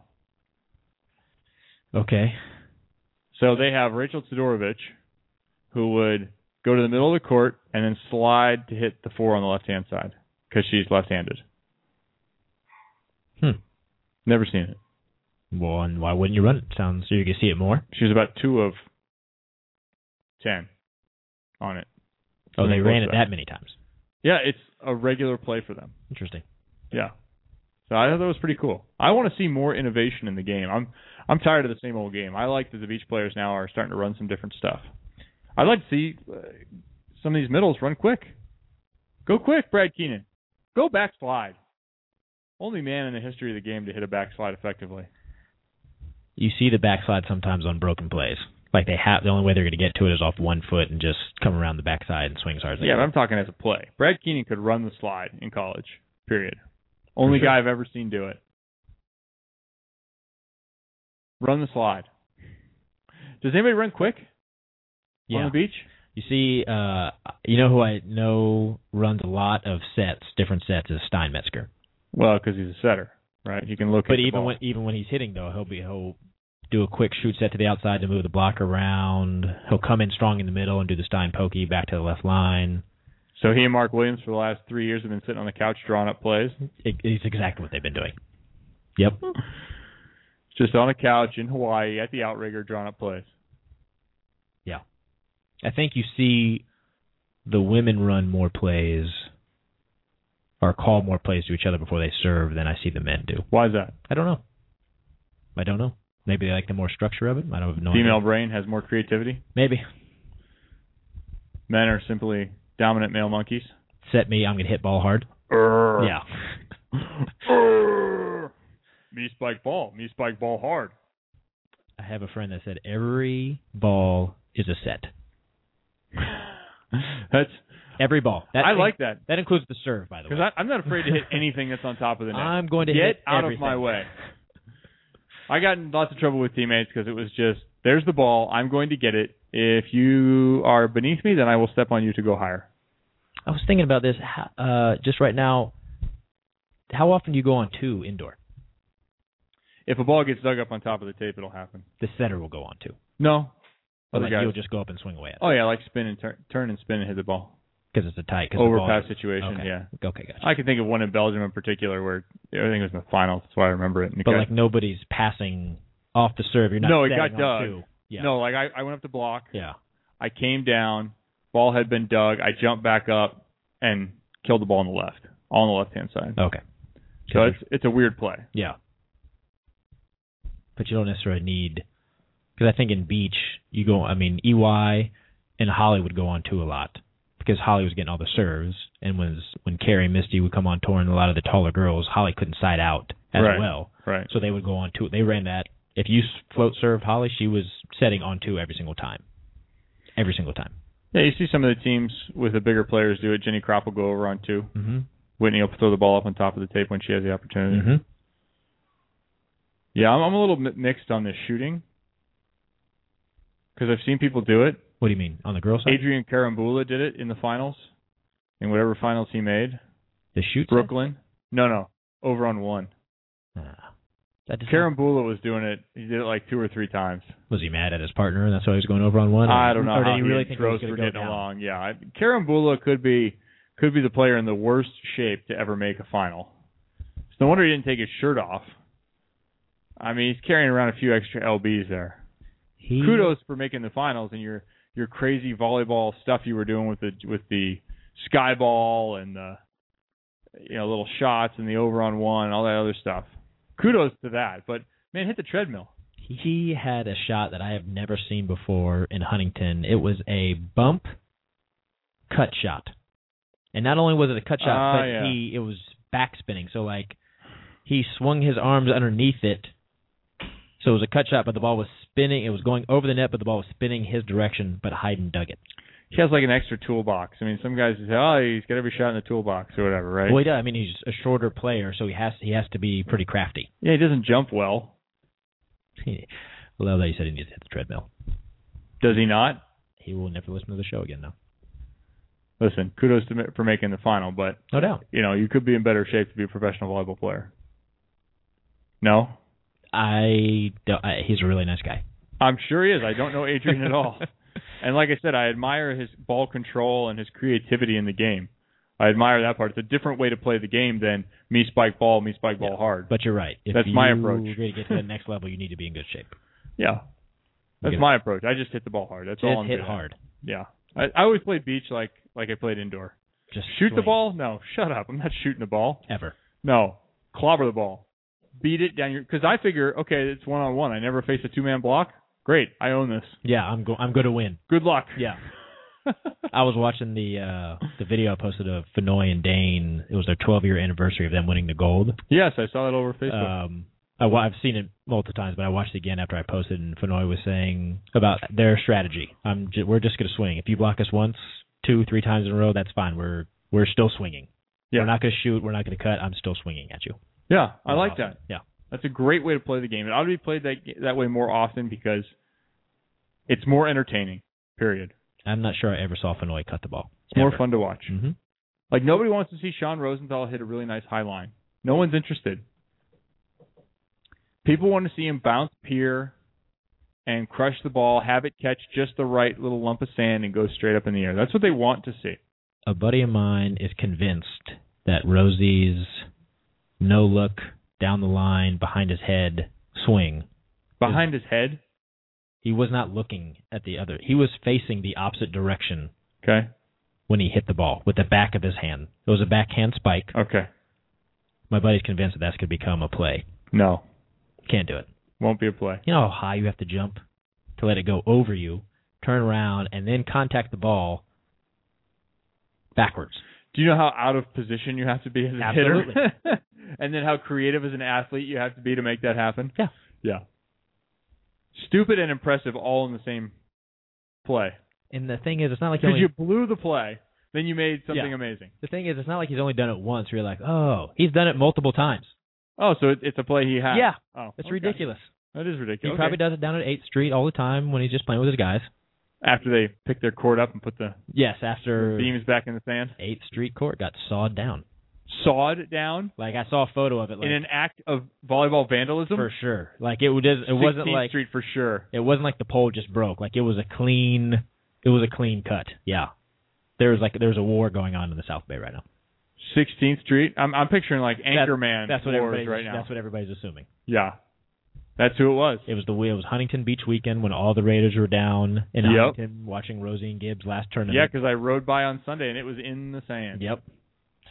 Okay. So they have Rachel Todorovich, who would go to the middle of the court and then slide to hit the four on the left-hand side because she's left-handed. Hmm. Never seen it. Well, and why wouldn't you run it? Sounds so you can see it more. She was about two of ten on it. Oh, they ran it that many times. Yeah, it's a regular play for them. Interesting. Yeah. So I thought that was pretty cool. I want to see more innovation in the game. I'm I'm tired of the same old game. I like that the beach players now are starting to run some different stuff. I'd like to see uh, some of these middles run quick. Go quick, Brad Keenan. Go backslide. Only man in the history of the game to hit a backslide effectively. You see the backslide sometimes on broken plays. Like they have the only way they're going to get to it is off one foot and just come around the backside and swing as hard as they Yeah, but can. I'm talking as a play. Brad Keenan could run the slide in college. Period. Only sure. guy I've ever seen do it. Run the slide. Does anybody run quick Yeah. on the beach? You see, uh, you know who I know runs a lot of sets, different sets, is Stein Metzger. Well, because he's a setter, right? He can look. But even when even when he's hitting though, he'll be he'll do a quick shoot set to the outside to move the block around. He'll come in strong in the middle and do the Stein pokey back to the left line. So he and Mark Williams for the last three years have been sitting on the couch drawing up plays, It, it's exactly what they've been doing. Yep. just on a couch in Hawaii at the outrigger drawing up plays. Yeah. I think you see the women run more plays or call more plays to each other before they serve than I see the men do. Why is that? I don't know. I don't know. Maybe they like the more structure of it. I don't know. Female brain has more creativity. Maybe. Men are simply dominant male monkeys. Set me, I'm going to hit ball hard. Yeah. me spike ball. Me spike ball hard. I have a friend that said every ball is a set. (laughs) That's Every ball. That I in- like that That includes the serve, by the way. because I'm not afraid to hit (laughs) anything that's on top of the net. I'm going to Get hit out everything. of my way. I got in lots of trouble with teammates because it was just there's the ball. I'm going to get it. If you are beneath me, then I will step on you to go higher. I was thinking about this uh, just right now. How often do you go on two indoor? If a ball gets dug up on top of the tape, it'll happen. The setter will go on two. No, But like you'll just go up and swing away at it Oh yeah, like spin and turn, turn and spin and hit the ball. because it's a tight cause the ball Overpass is- situation. Okay. Yeah. Okay, gotcha. I can think of one in Belgium in particular where I think it was in the finals. That's why I remember it. But guy- like nobody's passing off the serve. You're not. No, it got dug. Yeah. no, like I, I went up to block. Yeah. I came down. Ball had been dug. I jumped back up and killed the ball on the left, on the left hand side. Okay. So it's it's a weird play. Yeah. But you don't necessarily need because I think in beach you go. I mean, EY and Holly would go on two a lot because Holly was getting all the serves, and was when Kerri and Misty would come on tour and a lot of the taller girls, Holly couldn't side out as Right. well, Right. so they would go on two. They ran that. If you float served Holly, she was setting on two every single time. Every single time. Yeah, you see some of the teams with the bigger players do it. Jenny Kropp will go over on two. Mm-hmm. Whitney will throw the ball up on top of the tape when she has the opportunity. Mm-hmm. Yeah, I'm, I'm a little mixed on this shooting because I've seen people do it. What do you mean on the girls side? Adrian Carambula did it in the finals, in whatever finals he made. the shoot side? Brooklyn. No, no, over on one. Nah. That Carambula was doing it. He did it like two or three times. was he mad at his partner and that's why he was going over on one? I don't know Or did he really and think it was Rose going to go getting down? along. Yeah, I- Carambula could be could be the player in the worst shape to ever make a final. It's no wonder he didn't take his shirt off. I mean, he's carrying around a few extra lbs there. He, Kudos for making the finals and your your crazy volleyball stuff you were doing with the with the sky ball and the you know little shots and the over on one and all that other stuff. Kudos to that, but man, hit the treadmill. He had a shot that I have never seen before in Huntington. It was a bump cut shot. And not only was it a cut shot, Ah, but yeah. he it was back spinning. So like he swung his arms underneath it. So it was a cut shot, but the ball was spinning. It was going over the net, but the ball was spinning his direction. But Hayden dug it. He has like an extra toolbox. I mean, some guys say, "Oh, he's got every shot in the toolbox" or whatever, right? Well, he does. I mean, he's a shorter player, so he has he has to be pretty crafty. Yeah, he doesn't jump well, I love that you said he needs to hit the treadmill. does he not? He will never listen to the show again though. Listen, kudos to for making the final, but No doubt. you know you could be in better shape to be a professional volleyball player. No, I, don't- I he's a really nice guy. I'm sure he is. I don't know Adrian at all. (laughs) And like I said, I admire his ball control and his creativity in the game. I admire that part. It's a different way to play the game than me spike ball, me spike ball Yeah. hard. But you're right. If That's you my approach. You need to get to the (laughs) next level, you need to be in good shape. yeah, that's my approach. I just hit the ball hard. That's all Just I'm hit at. hard. Yeah, I, I always played beach like like I played indoor. Just Shoot the ball? No, shut up. I'm not shooting the ball. ever. No, clobber the ball, beat it down your. Because I figure, okay, it's one on one. I never face a two man block. Great, I own this. Yeah, I'm go- I'm going to win. Good luck. Yeah. (laughs) I was watching the uh the video I posted of Fenoy and Dain. It was their 12 year anniversary of them winning the gold. yes, I saw that over Facebook. Um, I, I've seen it multiple times, but I watched it again after I posted, and Fenoy was saying about their strategy. I'm j- we're just going to swing. If you block us once, two, three times in a row, that's fine. We're we're still swinging. Yeah. We're not going to shoot. We're not going to cut. I'm still swinging at you. yeah, I like Awesome. that. Yeah. That's a great way to play the game. It ought to be played that that way more often because it's more entertaining. Period. I'm not sure I ever saw Fenoy cut the ball. It's more fun to watch. hmm Like nobody wants to see Sean Rosenthal hit a really nice high line. No one's interested. People want to see him bounce pier and crush the ball, have it catch just the right little lump of sand and go straight up in the air. That's what they want to see. A buddy of mine is convinced that Rosie's no look down the line behind his head swing. Behind his head, He was not looking at the other. He was facing the opposite direction okay? when he hit the ball with the back of his hand. It was a backhand spike. Okay. My buddy's convinced that that's going to become a play. No, Can't do it. won't be a play. You know how high you have to jump to let it go over you, turn around, and then contact the ball backwards. Do you know how out of position you have to be as a Absolutely. hitter? (laughs) and then how creative as an athlete you have to be to make that happen? Yeah. Yeah. Stupid and impressive all in the same play. And the thing is, it's not like he Because only, you blew the play, then you made something Yeah. amazing. the thing is, it's not like he's only done it once. Where you're like, oh, he's done it multiple times. Oh, so it, it's a play he had. Yeah. Oh, It's okay. ridiculous. That is ridiculous. He ridiculous. probably Okay. does it down at 8th Street all the time when he's just playing with his guys. After they pick their court up and put the Yes, after beams back in the sand. 8th Street court got sawed down. Sawed down Like I saw a photo of it. Like in an act of volleyball vandalism. for sure. Like it was. It wasn't 16th like Street for sure. it wasn't like the pole just broke. Like it was a clean. It was a clean cut. Yeah. There was like there was a war going on in the South Bay right now. 16th Street. I'm I'm picturing like Anchorman That's what wars everybody's right now. That's what everybody's assuming. yeah, that's who it was. It was the it was Huntington Beach weekend when all the Raiders were down in Yep. Huntington watching Rosie and Gibbs last tournament. Yeah, because I rode by on Sunday and it was in the sand. Yep.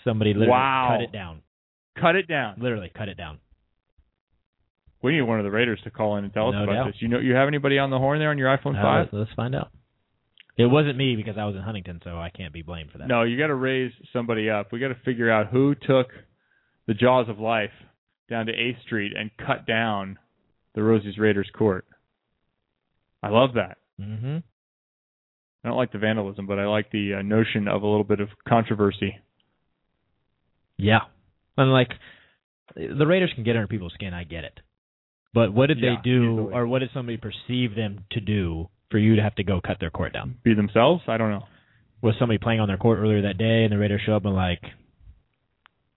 Somebody literally Wow. cut it down. Cut it down. Literally cut it down. We need one of the Raiders to call in and tell us about doubt. this. You know, you have anybody on the horn there on your iPhone Uh, five? let's, let's find out. It wasn't me because I was in Huntington, so I can't be blamed for that. No, you got to raise somebody up. We got to figure out who took the jaws of life down to Eighth Street and cut down the Rosie's Raiders court. I love that. Mm-hmm. I don't like the vandalism, but I like the uh, notion of a little bit of controversy. Yeah. And like the Raiders can get under people's skin, I get it. But what did Yeah, they do easily. or what did somebody perceive them to do for you to have to go cut their court down? Be themselves? I don't know. Was somebody playing on their court earlier that day and the Raiders show up and like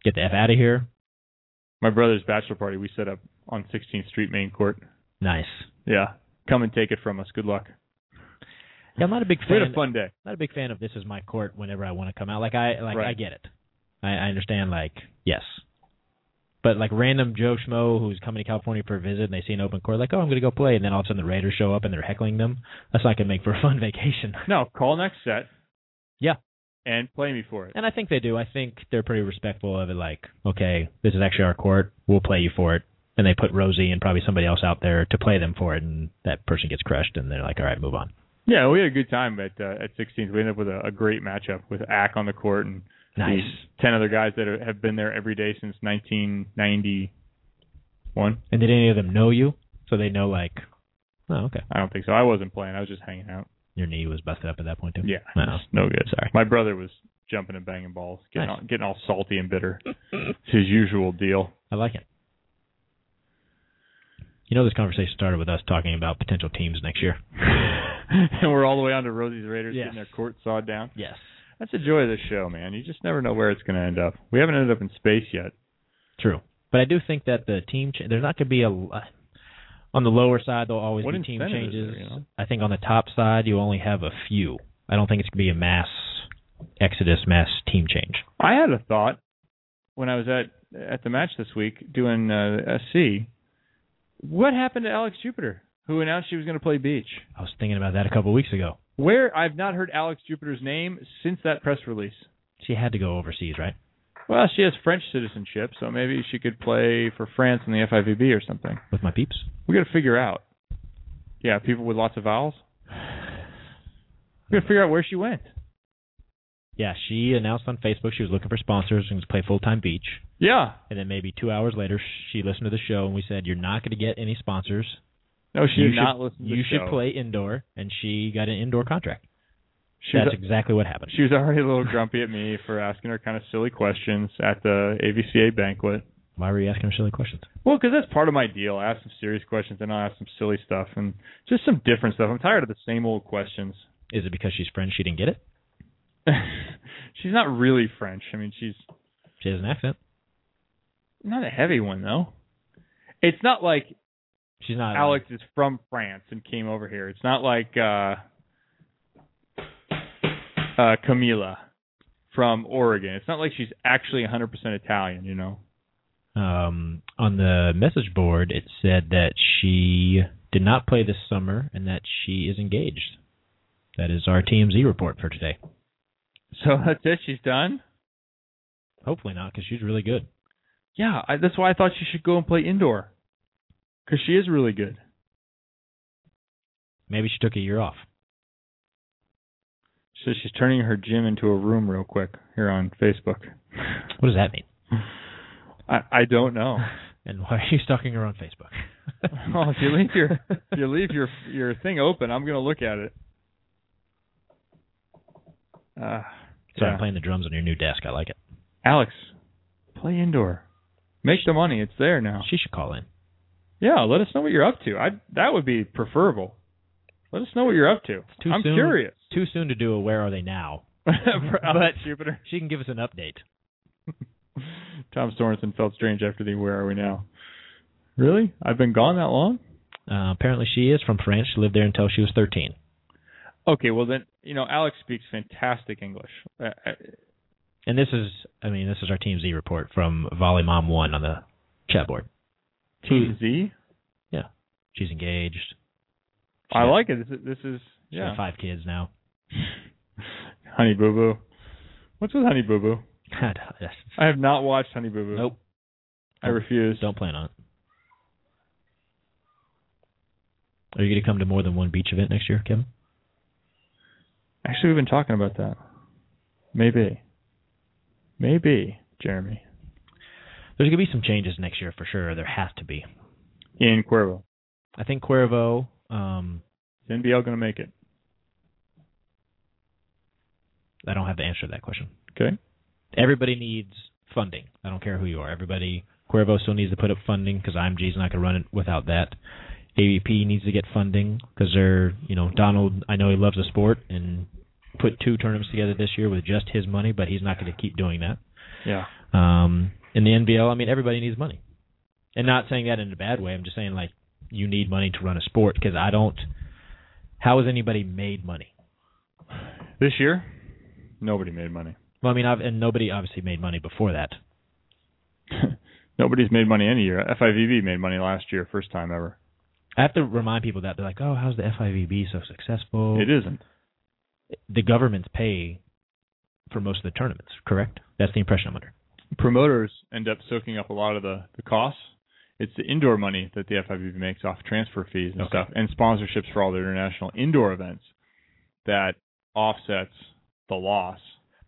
get the F out of here? My brother's bachelor party we set up on 16th Street main court. Nice. Yeah, come and take it from us. Good luck. Yeah, I'm not a big We fan had a fun day. not a big fan of this is my court whenever I want to come out. Like I like Right. I get it. I, I understand like yes. But like random Joe Schmo who's coming to California for a visit and they see an open court, like, oh I'm gonna go play and then all of a sudden the Raiders show up and they're heckling them. That's not gonna make for a fun (laughs) vacation. No, call next set. Yeah. And play me for it. And I think they do. I think they're pretty respectful of it like, okay, this is actually our court, we'll play you for it. And they put Rosie and probably somebody else out there to play them for it and that person gets crushed and they're like, All right, move on. Yeah, we had a good time at uh, at 16th. We ended up with a, a great matchup with Ack on the court and Nice. 10 other guys that are, have been there every day since 1991. And did any of them know you? So they know like Oh, okay. I don't think so. I wasn't playing. I was just hanging out. Your knee was busted up at that point too. Yeah, oh. No. no good. Sorry. My brother was jumping and banging balls, getting Nice. all, getting all salty and bitter. it's his usual deal. I like it. You know, this conversation started with us talking about potential teams next year. (laughs) and we're all the way on to Rosie's Raiders Yes. getting their court sawed down. Yes. That's the joy of the show, man. You just never know where it's going to end up. We haven't ended up in space yet. True. But I do think that the team cha- there's not going to be a on the lower side there'll always What be team incentive is changes. there, you know? I think on the top side you only have a few. I don't think it's going to be a mass exodus, mass team change. I had a thought when I was at at the match this week doing uh, SC. What happened to Alex Jupiter, who announced she was going to play beach? I was thinking about that a couple of weeks ago. Where I've not heard Alex Jupiter's name since that press release. She had to go overseas, right? Well, she has French citizenship, so maybe she could play for France in the FIVB or something. With my peeps. We got to figure out. Yeah, people with lots of vowels. We got to figure out where she went. Yeah, she announced on Facebook she was looking for sponsors and to play full time beach. Yeah. And then maybe two hours later, she listened to the show and we said, "You're not going to get any sponsors. No, she you did should, not listen to You should show. play indoor." And she got an indoor contract. She was, That's exactly what happened. she was already a little grumpy at me for asking her kind of silly questions at the AVCA banquet. Why were you asking her silly questions? Well, because that's part of my deal. I ask some serious questions and I ask some silly stuff and just some different stuff. I'm tired of the same old questions. Is it because she's French she didn't get it? (laughs) she's not really French. I mean, she's She has an accent. not a heavy one though. It's not like She's not. Alex is from France and came over here. It's not like uh uh Camila from Oregon. It's not like she's actually 100% Italian, you know. Um, on the message board, it said that she did not play this summer and that she is engaged. That is our TMZ report for today. So (laughs) that's it. She's done. Hopefully not, because she's really good. Yeah, I, that's why I thought she should go and play indoor. Because she is really good. Maybe she took a year off. So she's turning her gym into a room real quick here on Facebook. (laughs) What does that mean? I I don't know. (laughs) And why are you stalking her on Facebook? (laughs) well, if you leave your if you leave your your thing open, I'm gonna look at it. Uh, So yeah. I'm playing the drums on your new desk. I like it. Alex, play indoor. Make the money. It's there now. She should call in. Yeah, let us know what you're up to. I that would be preferable. Let us know what you're up to. Too I'm soon, curious. Too soon to do a where are they now? (laughs) Alex Jupiter. She can give us an update. (laughs) Tom Sorensen felt strange after the Where Are We Now? Really? I've been gone that long? Uh, apparently, she is from France. She lived there until she was 13. Okay, well then, you know, Alex speaks fantastic English. Uh, uh, And this is, I mean, this is our Team Z report from Volley Mom One on the chat board. Team Z? Yeah, she's engaged. I like it. This is, this is She's yeah. got five kids now. (laughs) Honey Boo Boo. What's with Honey Boo Boo? (laughs) God. I have not watched Honey Boo Boo. Nope. I refuse. Don't plan on it. Are you going to come to more than one beach event next year, Kevin? Actually, we've been talking about that. Maybe. Maybe, Jeremy. There's going to be some changes next year for sure. There has to be. In Cuervo. I think Cuervo. Um, Is NVL going to make it? I don't have the answer to that question. Okay. Everybody needs funding. I don't care who you are. Everybody. Cuervo still needs to put up funding because IMG's not going to run it without that. AVP needs to get funding because they're, you know, Donald. I know he loves the sport and put two tournaments together this year with just his money, but he's not going to keep doing that. Yeah. Um, in the NVL, I mean, everybody needs money, and not saying that in a bad way. I'm just saying like you need money to run a sport because I don't. How has anybody made money? This year, nobody made money. Well, I mean, I've, and nobody obviously made money before that. (laughs) Nobody's made money any year. FIVB made money last year, first time ever. I have to remind people that they're like, "Oh, how's the FIVB so successful?" It isn't. The governments pay for most of the tournaments, correct? That's the impression I'm under. Promoters end up soaking up a lot of the, the costs. It's the indoor money that the FIVB makes off transfer fees and Okay. stuff, and sponsorships for all the international indoor events that offsets the loss.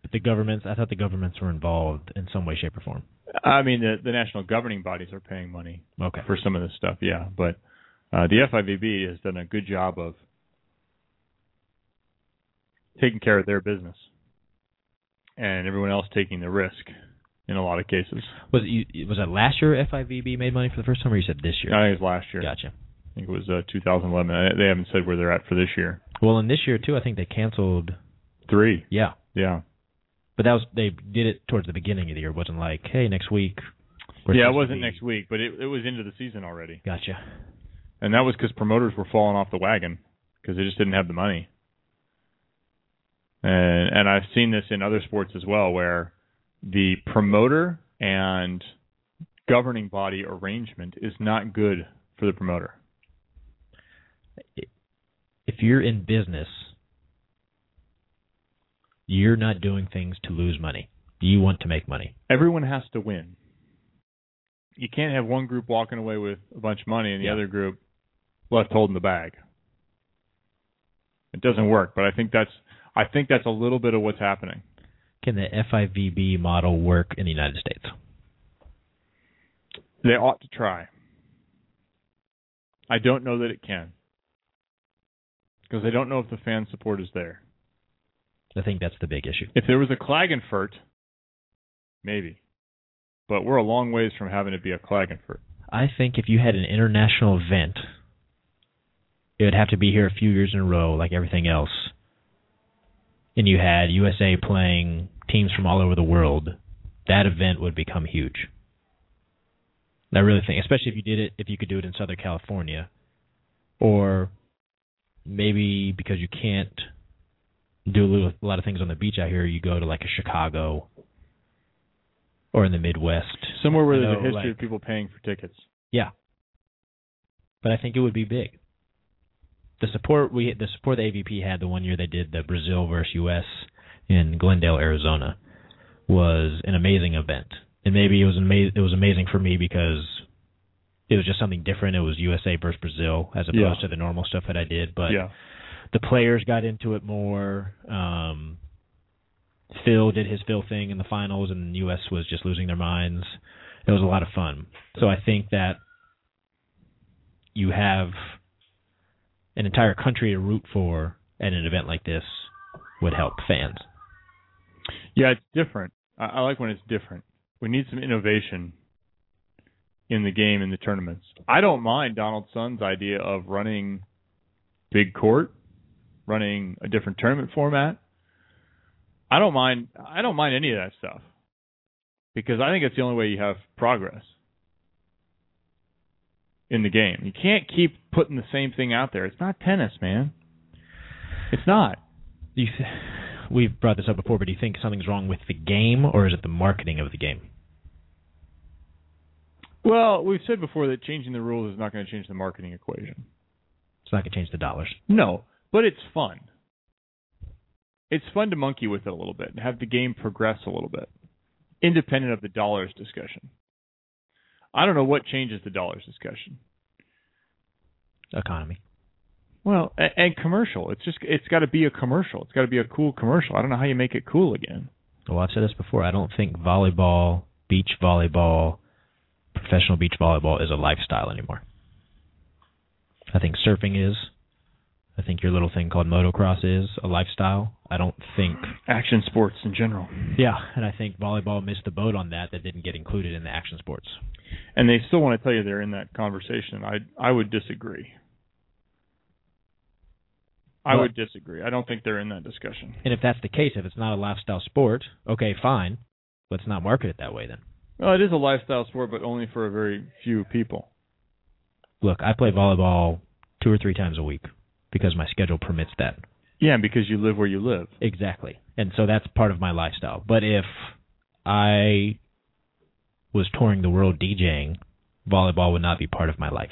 But the governments, I thought the governments were involved in some way, shape, or form. I mean, the, the national governing bodies are paying money Okay. for some of this stuff, yeah. But uh, the FIVB has done a good job of taking care of their business, and everyone else taking the risk in a lot of cases. Was it was that last year FIVB made money for the first time, or you said this year? I think it was last year. Gotcha. I think it was uh, 2011. They haven't said where they're at for this year. Well, in this year too, I think they canceled. Three. Yeah, Yeah. but that was they did it towards the beginning of the year. It wasn't like, hey, next week. yeah, it wasn't next week, but it, it was into the season already. Gotcha. And that was because promoters were falling off the wagon because they just didn't have the money. And and I've seen this in other sports as well, where the promoter and governing body arrangement is not good for the promoter. If you're in business, you're not doing things to lose money. You want to make money. Everyone has to win. You can't have one group walking away with a bunch of money and the Yeah. other group left holding the bag. It doesn't work, but I think that's I think that's a little bit of what's happening. Can the FIVB model work in the United States? They ought to try. I don't know that it can. Because I don't know if the fan support is there. I think that's the big issue. If there was a Klagenfurt, maybe. But we're a long ways from having it be a Klagenfurt. I think if you had an international event, it would have to be here a few years in a row, like everything else. And you had USA playing teams from all over the world. That event would become huge. I really think, especially if you did it, if you could do it in Southern California, or maybe because you can't do a, little, a lot of things on the beach out here, you go to like a Chicago or in the Midwest. Somewhere where there's a history like- of people paying for tickets. Yeah. But I think it would be big. The support we the support the AVP had the one year they did the Brazil versus US in Glendale, Arizona was an amazing event. And maybe it was ama- it was amazing for me because it was just something different. It was USA versus Brazil as opposed Yeah. to the normal stuff that I did, but yeah. the players got into it more. Um, Phil did his Phil thing in the finals, and the U.S. was just losing their minds. It was a lot of fun. So I think that you have an entire country to root for at an event like this would help fans. Yeah, it's different. I, I like when it's different. We need some innovation in the game in the tournaments. I don't mind Donald Sun's idea of running big court, running a different tournament format. I don't mind. I don't mind any of that stuff. because I think it's the only way you have progress in the game. You can't keep putting the same thing out there. It's not tennis, man. It's not. You we've brought this up before, but do you think something's wrong with the game, or is it the marketing of the game? Well, we've said before that changing the rules is not going to change the marketing equation. It's not going to change the dollars. No, but it's fun. It's fun to monkey with it a little bit and have the game progress a little bit, independent of the dollars discussion. I don't know what changes the dollars discussion. Economy. Well, and, and commercial. It's just it's got to be a commercial. It's got to be a cool commercial. I don't know how you make it cool again. Well, I've said this before. I don't think volleyball, beach volleyball, professional beach volleyball is a lifestyle anymore. I think surfing is. I think your little thing called motocross is a lifestyle. I don't think action sports in general. Yeah, and I think volleyball missed the boat on that. That didn't get included in the action sports. And they still want to tell you they're in that conversation. I I would disagree. I Well- would disagree. I don't think they're in that discussion. And if that's the case, if it's not a lifestyle sport, okay, fine. Let's not market it that way then. Well, it is a lifestyle sport, but only for a very few people. Look, I play volleyball two or three times a week because my schedule permits that. Yeah, because you live where you live. Exactly. And so that's part of my lifestyle. But if I was touring the world DJing, volleyball would not be part of my life.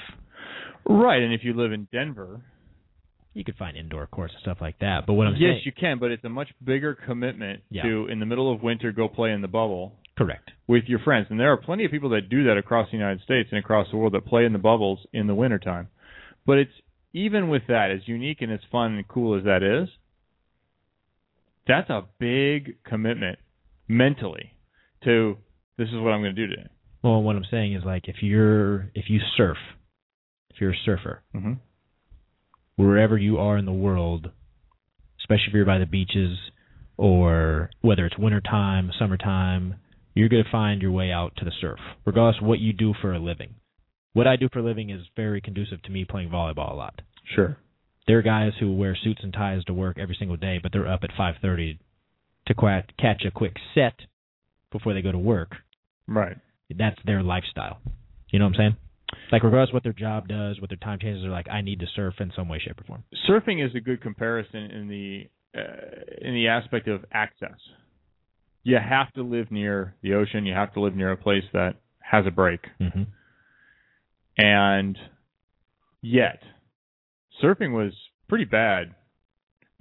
Right, and if you live in Denver, You could find indoor courts and stuff like that. But what I'm yes, saying, yes, you can, but it's a much bigger commitment Yeah. to in the middle of winter go play in the bubble correct. with your friends. And there are plenty of people that do that across the United States and across the world that play in the bubbles in the wintertime. But it's even with that, as unique and as fun and cool as that is, that's a big commitment mentally to this is what I'm going to do today. Well, what I'm saying is like if you're if you surf, if you're a surfer, Mm-hmm. Wherever you are in the world, especially if you're by the beaches or whether it's wintertime, summertime, you're going to find your way out to the surf, regardless of what you do for a living. What I do for a living is very conducive to me playing volleyball a lot. Sure. There are guys who wear suits and ties to work every single day, but they're up at 5:30 to catch a quick set before they go to work. Right. That's their lifestyle. You know what I'm saying? Like regardless of what their job does, what their time changes, they're like, I need to surf in some way, shape, or form. surfing is a good comparison in the uh, in the aspect of access. You have to live near the ocean. You have to live near a place that has a break. Mm-hmm. And yet, surfing was pretty bad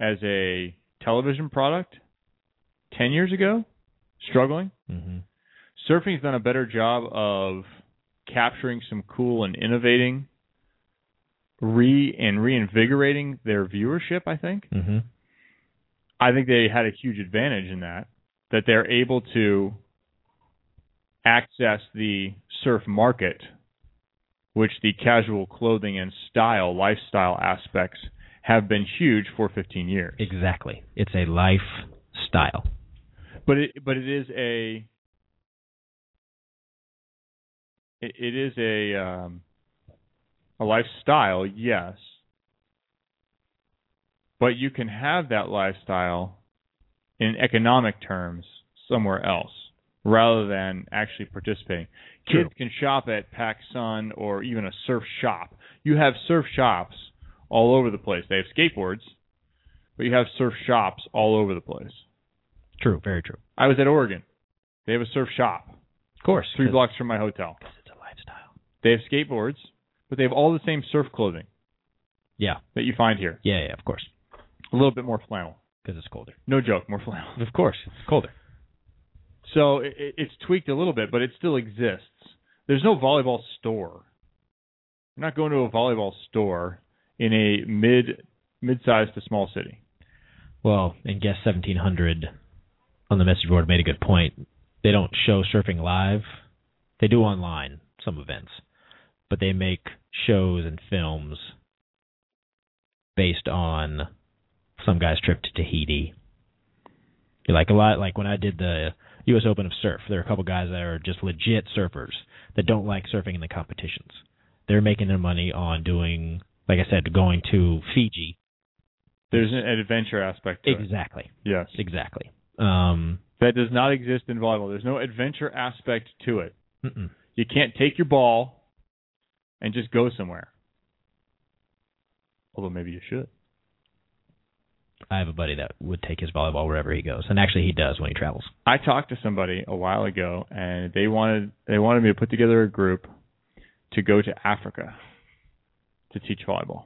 as a television product 10 years ago, struggling. Mm-hmm. Surfing's done a better job of capturing some cool and innovating re and reinvigorating their viewership, I think. Mm-hmm. I think they had a huge advantage in that that they're able to access the surf market, which the casual clothing and style lifestyle aspects have been huge for 15 years. Exactly. It's a lifestyle. But it but it is a it, it is a um, a lifestyle, yes. But you can have that lifestyle in economic terms somewhere else rather than actually participating. True. Kids can shop at PacSun or even a surf shop. You have surf shops all over the place. They have skateboards, but you have surf shops all over the place. True. Very true. I was at Oregon. They have a surf shop Of course. three blocks from my hotel. Because it's a lifestyle. They have skateboards, but they have all the same surf clothing Yeah. that you find here. Yeah. Yeah. Of course. A little bit more flannel. Because it's colder. No joke, more flannel. Of course. It's colder. So it, it- it's tweaked a little bit, but it still exists. There's no volleyball store. You're not going to a volleyball store in a mid mid-sized to small city. Well, and guest 1700 on the message board made a good point. They don't show surfing live. They do online some events, but they make shows and films based on some guy's trip to Tahiti. Like a lot, like when I did the U.S. Open of Surf, there are a couple guys that are just legit surfers that don't like surfing in the competitions. They're making their money on doing, like I said, going to Fiji. There's an adventure aspect to it. Exactly. Yes. Exactly. Um, That does not exist in volleyball. There's no adventure aspect to it. Mm-mm. You can't take your ball and just go somewhere. Although maybe you should. I have a buddy that would take his volleyball wherever he goes, and actually he does when he travels. I talked to somebody a while ago, and they wanted they wanted me to put together a group to go to Africa to teach volleyball.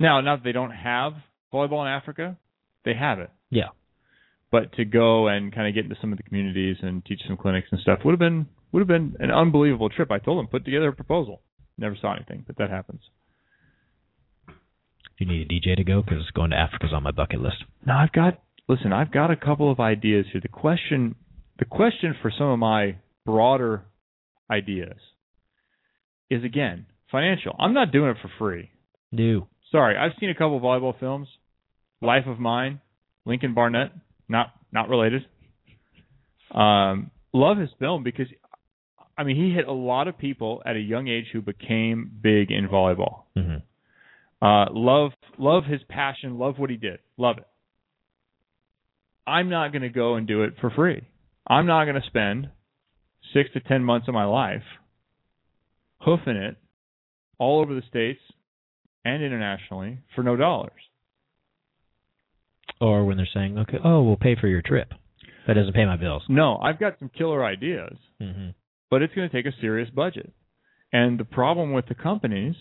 Now, not that they don't have volleyball in Africa, they have it. Yeah. But to go and kind of get into some of the communities and teach some clinics and stuff would have been would have been an unbelievable trip. I told them put together a proposal. Never saw anything, but that happens. Do you need a DJ to go? Because going to Africa's on my bucket list. No, I've got listen, I've got a couple of ideas here. The question the question for some of my broader ideas is again financial. I'm not doing it for free. No. Sorry, I've seen a couple of volleyball films. Life of Mine, Lincoln Barnett, not not related. Um, love his film because I mean he hit a lot of people at a young age who became big in volleyball. Mm-hmm. Uh, love love his passion, love what he did, love it. I'm not going to go and do it for free. I'm not going to spend six to ten months of my life hoofing it all over the states and internationally for no dollars. Or when they're saying, okay, oh, we'll pay for your trip. That doesn't pay my bills. No, I've got some killer ideas, Mm-hmm. But it's going to take a serious budget. And the problem with the companies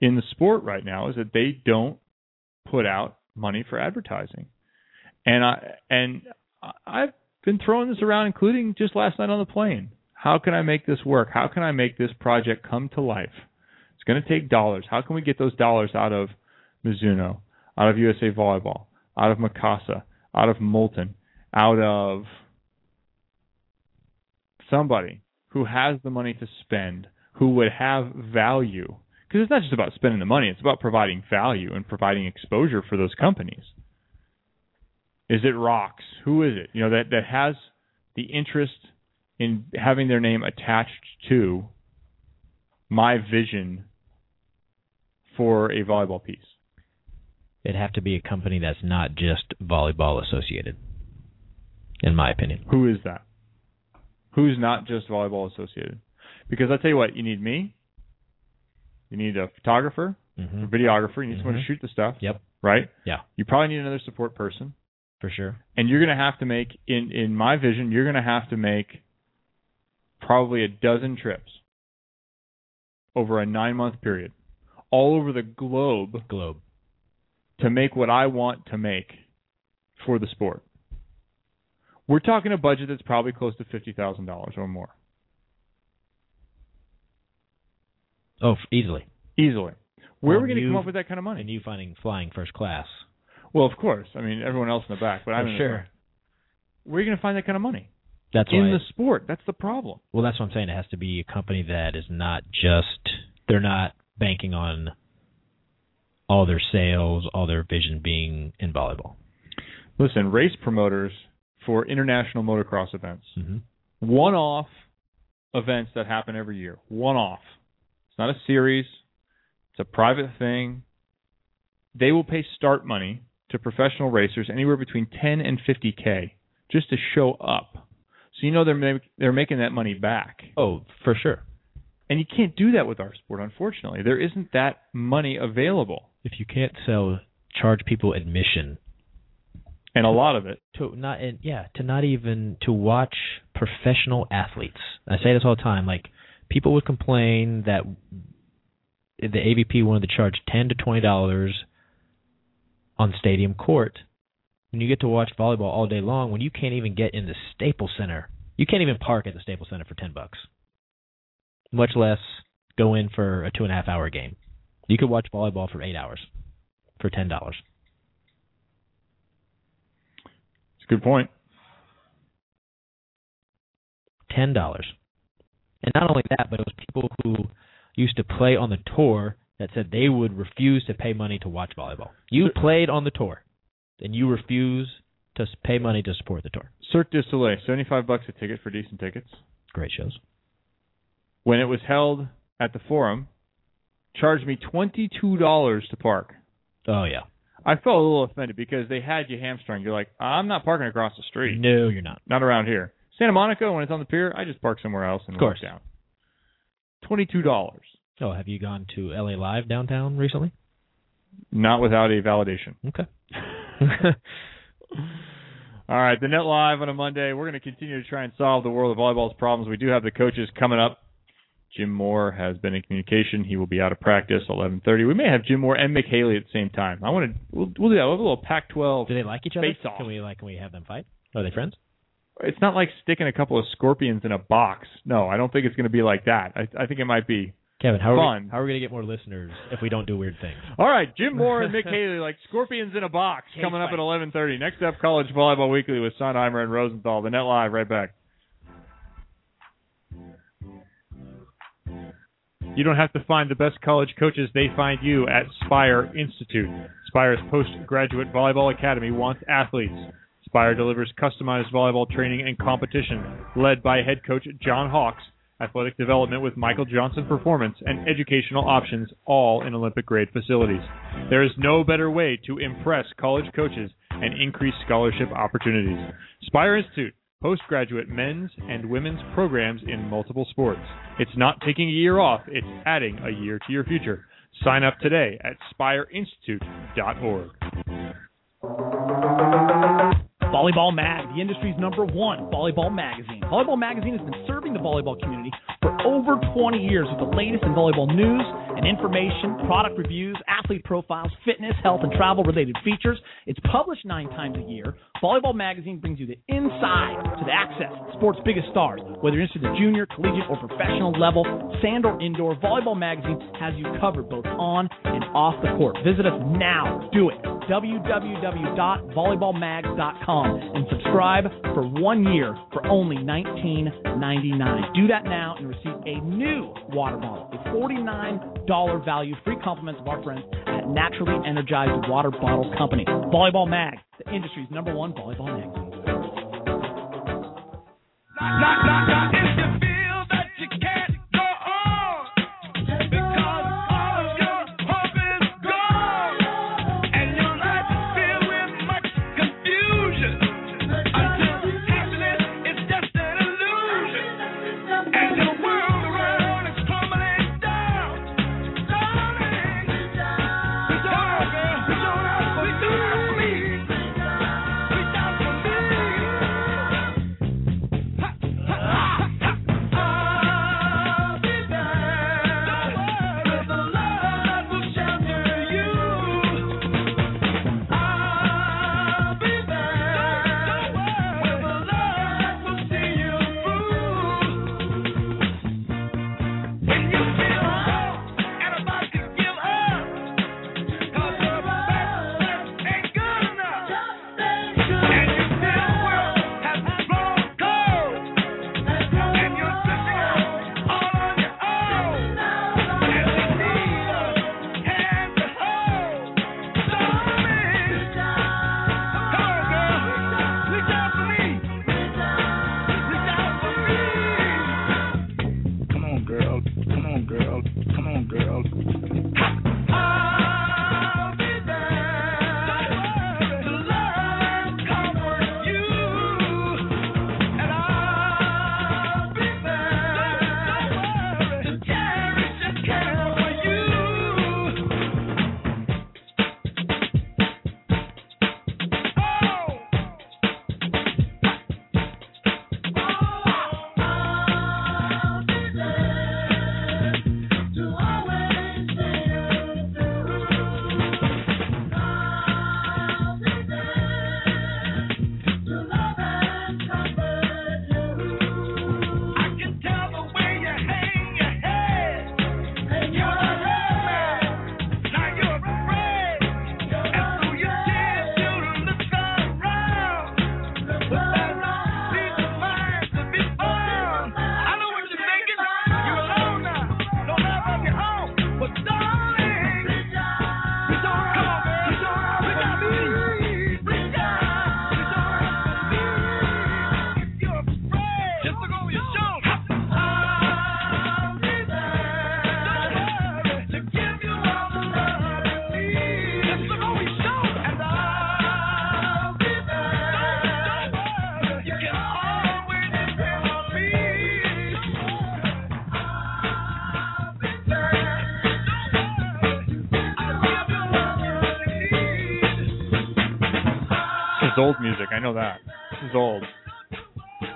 in the sport right now is that they don't put out money for advertising. And I and I've been throwing this around, including just last night on the plane. How can I make this work? How can I make this project come to life? It's going to take dollars. How can we get those dollars out of Mizuno, out of USA Volleyball, out of Mikasa, out of Molten, out of somebody who has the money to spend, who would have value? Because it's not just about spending the money; it's about providing value and providing exposure for those companies. Is it Rocks? Who is it? You know that that has the interest in having their name attached to my vision for a volleyball piece. It'd have to be a company that's not just volleyball associated, in my opinion. Who is that? Who's not just volleyball associated? Because I tell you what, you need me. You need a photographer, Mm-hmm. a videographer. You need someone to Mhm. shoot the stuff. Yep. Right. Yeah. You probably need another support person, For sure. and you're going to have to make in in my vision. You're going to have to make probably a dozen trips over a nine month period, all over the globe Globe. to make what I want to make for the sport. We're talking a budget that's probably close to fifty thousand dollars or more, Oh, easily. easily. Where are we going to come up with that kind of money? And you finding flying first class. well, of course. I mean, everyone else in the back, but I'm sure. Where are you going to find that kind of money That's in the sport? That's the problem. well, that's what I'm saying. It has to be a company that is not just. They're not banking on all their sales, all their vision being in volleyball. Listen, race promoters for international motocross events, Mm-hmm. one-off events that happen every year, one-off. It's not a series. It's a private thing. They will pay start money to professional racers anywhere between 10 and 50k just to show up. So you know they're ma- they're making that money back. Oh, for sure. And you can't do that with our sport unfortunately. There isn't that money available. If you can't sell, charge people admission And a lot of it to not and yeah to not even to watch professional athletes. I say this all the time. Like people would complain that the AVP wanted to charge ten to twenty dollars on stadium court. When you get to watch volleyball all day long, when you can't even get in the Staples Center, you can't even park at the Staples Center for ten bucks. Much less go in for a two and a half hour game. You could watch volleyball for eight hours for ten dollars. It's a good point. ten dollars. And not only that, but it was people who used to play on the tour that said they would refuse to pay money to watch volleyball. You played on the tour, and you refuse to pay money to support the tour. Cirque du Soleil, 75 bucks a ticket for decent tickets. Great shows. when it was held at the forum, charged me twenty two dollars to park. Oh yeah, I felt a little offended because they had you hamstrung. You're like, I'm not parking across the street. No, you're not. Not around here. Santa Monica, when it's on the pier, I just park somewhere else and Of course. walk down. Twenty-two dollars, Oh, have you gone to LA Live downtown recently? not without a validation. Okay. (laughs) All right, the net live on a Monday. We're going to continue to try and solve the world of volleyball's problems. We do have the coaches coming up. Jim Moore has been in communication. He will be out of practice 11:30. We may have Jim Moore and Mick Haley at the same time. I want to. We'll, we'll do that. We'll have a little Pac-12. Do they like each other? Off. Can we like? Can we have them fight? Are they friends? It's not like sticking a couple of scorpions in a box. No, I don't think it's going to be like that. I, I think it might be. Kevin, how are Fun. we, how are we going to get more listeners if we don't do weird things? (laughs) All right, Jim Moore and Mick Haley like scorpions in a box Cage coming up fight. at 11:30. Next up, College Volleyball Weekly with Sondheimer and Rosenthal. The net live right back. You don't have to find the best college coaches, they find you at Spire Institute. Spire's postgraduate volleyball academy wants athletes. Spire delivers customized volleyball training and competition, led by head coach John Hawks, athletic development with Michael Johnson Performance, and educational options, all in Olympic grade facilities. There is no better way to impress college coaches and increase scholarship opportunities. Spire Institute, postgraduate men's and women's programs in multiple sports. It's not taking a year off, it's adding a year to your future. Sign up today at spireinstitute.org. Volleyball Mag, the industry's number one volleyball magazine. Volleyball Magazine has been serving the volleyball community for over 20 years with the latest in volleyball news and information, product reviews, athlete profiles, fitness, health, and travel related features. It's published nine times a year. Volleyball Magazine brings you the inside to the access sports' biggest stars. Whether you're interested in the junior, collegiate, or professional level, sand or indoor, Volleyball Magazine has you covered both on and off the court. Visit us now. Do it. www.volleyballmag.com and subscribe for one year for only $19.99. Do that now and receive a new water bottle, a $49 value, free compliments of our friends at Naturally Energized Water Bottle Company. Volleyball Mag, the industry's number one volleyball magazine. is old music. I know that. This is old.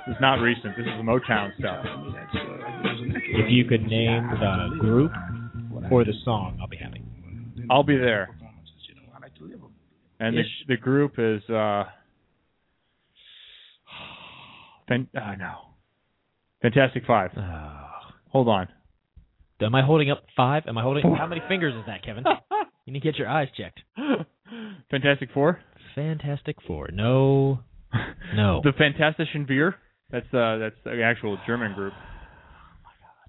This is not recent. This is Motown stuff. If you could name the group or the song, I'll be happy. I'll be there. And the, the group is uh, fan, uh no. Fantastic Five. Hold on. Am I holding up five? Am I holding? (laughs) How many fingers is that, Kevin? (laughs) You need to get your eyes checked. Fantastic Four. Fantastic Four. No, no. (laughs) The Fantastischen Vier. That's uh that's the actual German group.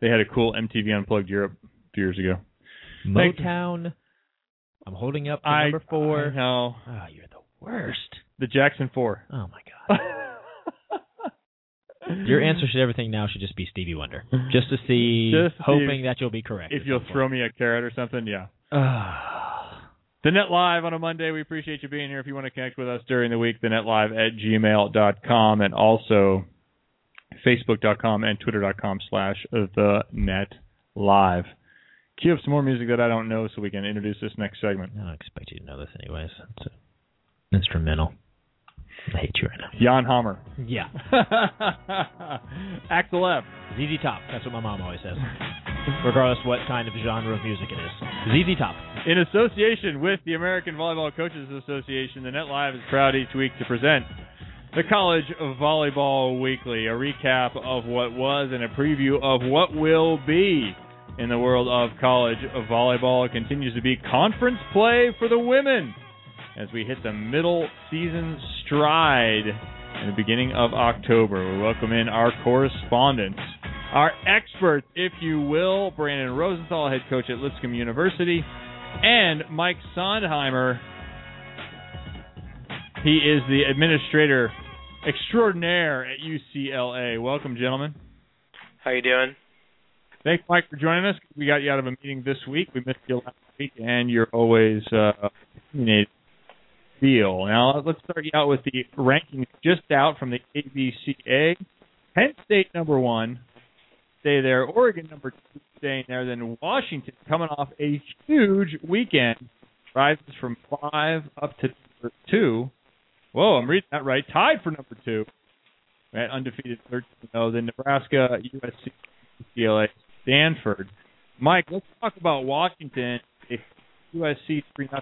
They had a cool MTV Unplugged Europe a few years ago. Motown. I'm holding up I number four. I know. Oh, you're the worst. The Jackson Four. Oh my god. (laughs) Your answer should everything now should just be Stevie Wonder, just to see, Just hoping that you'll be correct. if you'll throw me a carrot or something, yeah. Point. The Net Live on a Monday. We appreciate you being here. If you want to connect with us during the week, the Net Live at gmail.com and also facebook.com and twitter.com slash the Net Live. Cue up some more music that I don't know so we can introduce this next segment. I don't expect you to know this anyways. It's a instrumental. I hate you right now. Jan Hammer. Yeah. (laughs) Axel F. ZZ Top. That's what my mom always says. Regardless what kind of genre of music it is. ZZ Top. In association with the American Volleyball Coaches Association, the Net Live is proud each week to present the College of Volleyball Weekly, a recap of what was and a preview of what will be in the world of college of volleyball. It continues to be conference play for the women as we hit the middle season stride in the beginning of October. We welcome in our correspondents, our experts, if you will, Brandon Rosenthal, head coach at Lipscomb University, and Mike Sondheimer. He is the administrator extraordinaire at UCLA. Welcome, gentlemen. How you doing? Thanks, Mike, for joining us. We got you out of a meeting this week. We missed you last week, and you're always uh, opinionated deal. Now, let's start you out with the rankings just out from the AVCA. Penn State number one, stay there. Oregon number two, staying there. Then Washington coming off a huge weekend, rises from five up to two. Whoa, I'm reading that right. Tied for number two at undefeated 13 0. Then Nebraska, USC, UCLA, Stanford. Mike, let's talk about Washington. USC 3 0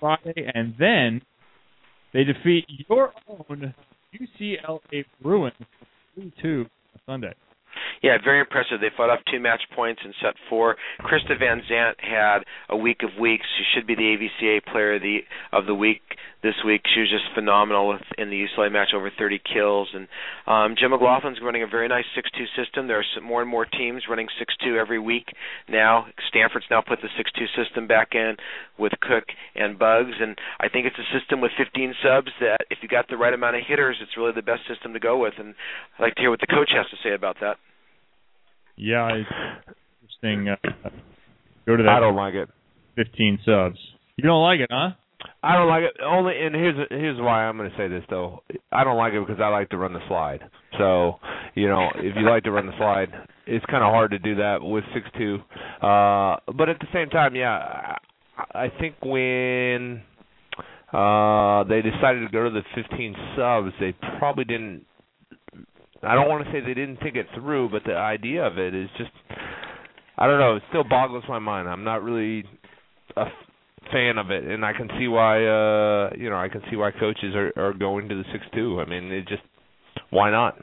Friday, and then they defeat your own UCLA Bruins 3 2 Sunday. Yeah, very impressive. They fought off two match points in set four. Krista Vansant had a week of weeks. She should be the AVCA Player of the of the week this week. She was just phenomenal with, in the UCLA match, over 30 kills. And um, Jim McLaughlin's running a very nice 6-2 system. There are some more and more teams running 6-2 every week now. Stanford's now put the 6-2 system back in with Cook and Bugs, and I think it's a system with 15 subs that if you got the right amount of hitters, it's really the best system to go with. And I'd like to hear what the coach has to say about that. Yeah, it's interesting. Uh, go to that. I don't like it. 15 subs. You don't like it, huh? I don't like it. Only, and here's here's why I'm going to say this though. I don't like it because I like to run the slide. So, you know, if you like to run the slide, it's kind of hard to do that with six two. Uh, but at the same time, yeah, I, think when uh, they decided to go to the 15 subs, they probably didn't. I don't want to say they didn't think it through, but the idea of it is just. I don't know. It still boggles my mind. I'm not really a fan of it, and I can see why. uh You know, I can see why coaches are are going to the six two. I mean, it just why not?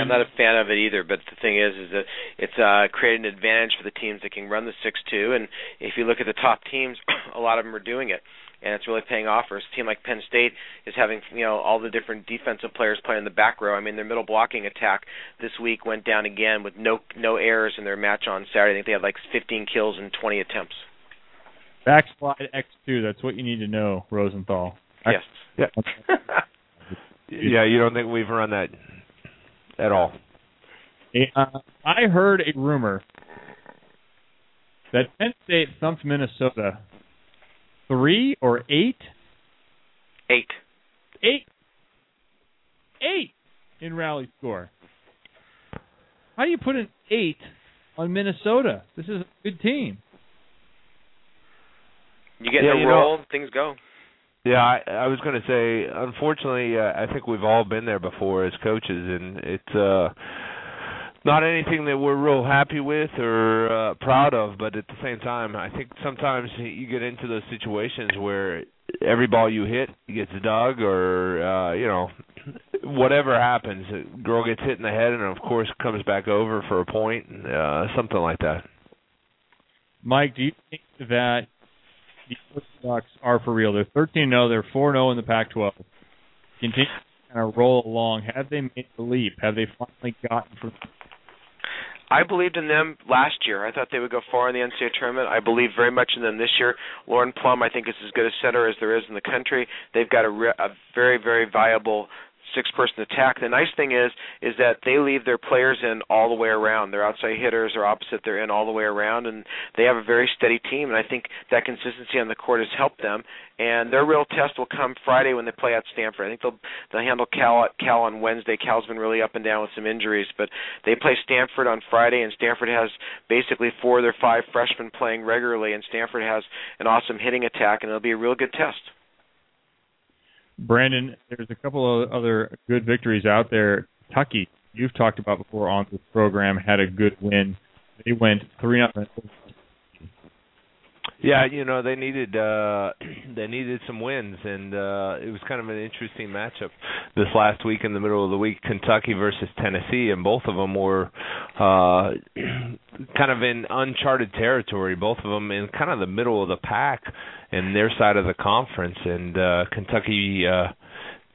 I'm not a fan of it either, but the thing is, is that it's uh, created an advantage for the teams that can run the six-two. And if you look at the top teams, (clears throat) a lot of them are doing it, and it's really paying off. For a team like Penn State is having, you know, all the different defensive players playing in the back row. I mean, their middle blocking attack this week went down again with no no errors in their match on Saturday. I think they had like 15 kills and 20 attempts. Backslide X2. That's what you need to know, Rosenthal. Yes. Yeah. (laughs) yeah, you don't think we've run that at all? Uh, I heard a rumor that Penn State thumped Minnesota three or eight, Eight. eight, eight in rally score. How do you put an eight on Minnesota? This is a good team. You get Yeah, in a you know- things go. Yeah, I, I was going to say, unfortunately, uh, I think we've all been there before as coaches, and it's uh, not anything that we're real happy with or uh, proud of. But at the same time, I think sometimes you get into those situations where every ball you hit gets dug, or uh, you know, whatever happens, a girl gets hit in the head, and of course comes back over for a point, uh, something like that. Mike, do you think that the Orthodox are for real. They're 13 0. They're 4 0 in the Pac 12. Continue to kind of roll along. Have they made the leap? Have they finally gotten from. I believed in them last year. I thought they would go far in the NCAA tournament. I believe very much in them this year. Lauren Plum, I think, is as good a center as there is in the country. They've got a, re- a very, very viable six person attack. The nice thing is is that they leave their players in all the way around. Their outside hitters are opposite, they're in all the way around and they have a very steady team and I think that consistency on the court has helped them. And their real test will come Friday when they play at Stanford. I think they'll they'll handle Cal Cal on Wednesday. Cal's been really up and down with some injuries, but they play Stanford on Friday and Stanford has basically four of their five freshmen playing regularly and Stanford has an awesome hitting attack and it'll be a real good test. Brandon, there's a couple of other good victories out there. Kentucky, you've talked about before on this program, had a good win. They went three nothing. Yeah, you know they needed uh (clears throat) they needed some wins, and uh it was kind of an interesting matchup this last week in the middle of the week, Kentucky versus Tennessee, and both of them were uh (clears throat) kind of in uncharted territory. Both of them in kind of the middle of the pack in their side of the conference, and uh, Kentucky uh,